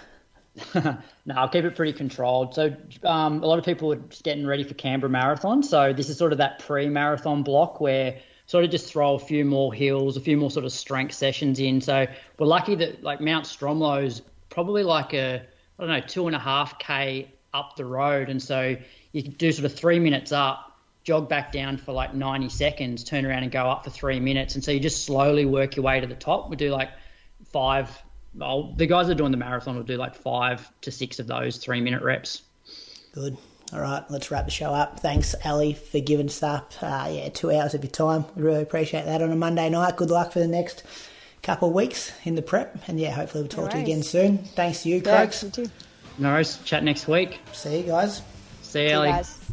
Speaker 2: no, I'll keep it pretty controlled. So um, a lot of people are just getting ready for Canberra Marathon. So this is sort of that pre-marathon block where sort of just throw a few more hills, a few more sort of strength sessions in. So we're lucky that like Mount Stromlo's probably like a I don't know two and a half k up the road, and so you can do sort of three minutes up. Jog back down for like 90 seconds, turn around and go up for three minutes. And so you just slowly work your way to the top. We do like five I'll, the guys that are doing the marathon will do like five to six of those three minute reps.
Speaker 1: Good. All right, let's wrap the show up. Thanks, Ellie, for giving us up. Uh, yeah, two hours of your time. We really appreciate that on a Monday night. Good luck for the next couple of weeks in the prep. And yeah, hopefully we'll talk to you again soon. Thanks to you,
Speaker 4: Yeah,
Speaker 1: Croaks.
Speaker 4: you too.
Speaker 2: No worries. Chat next week.
Speaker 1: See you guys.
Speaker 2: See you,
Speaker 4: See you guys.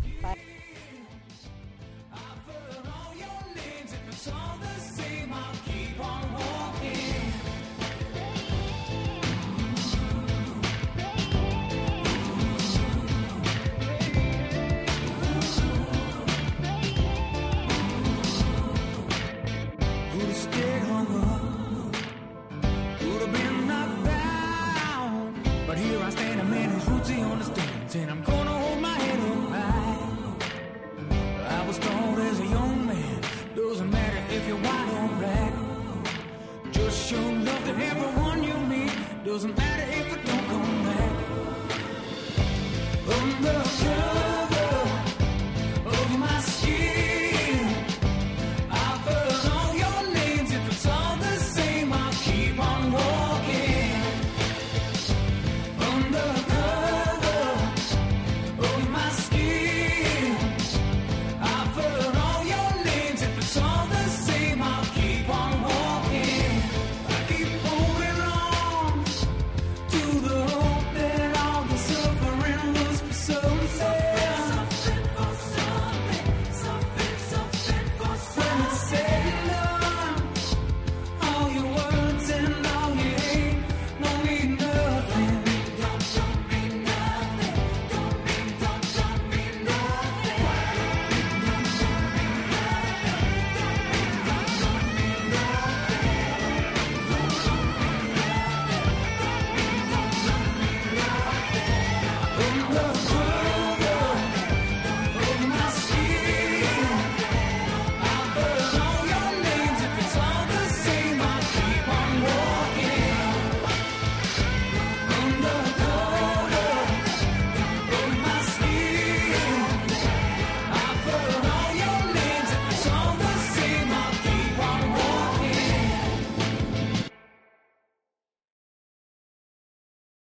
Speaker 5: feels amazing.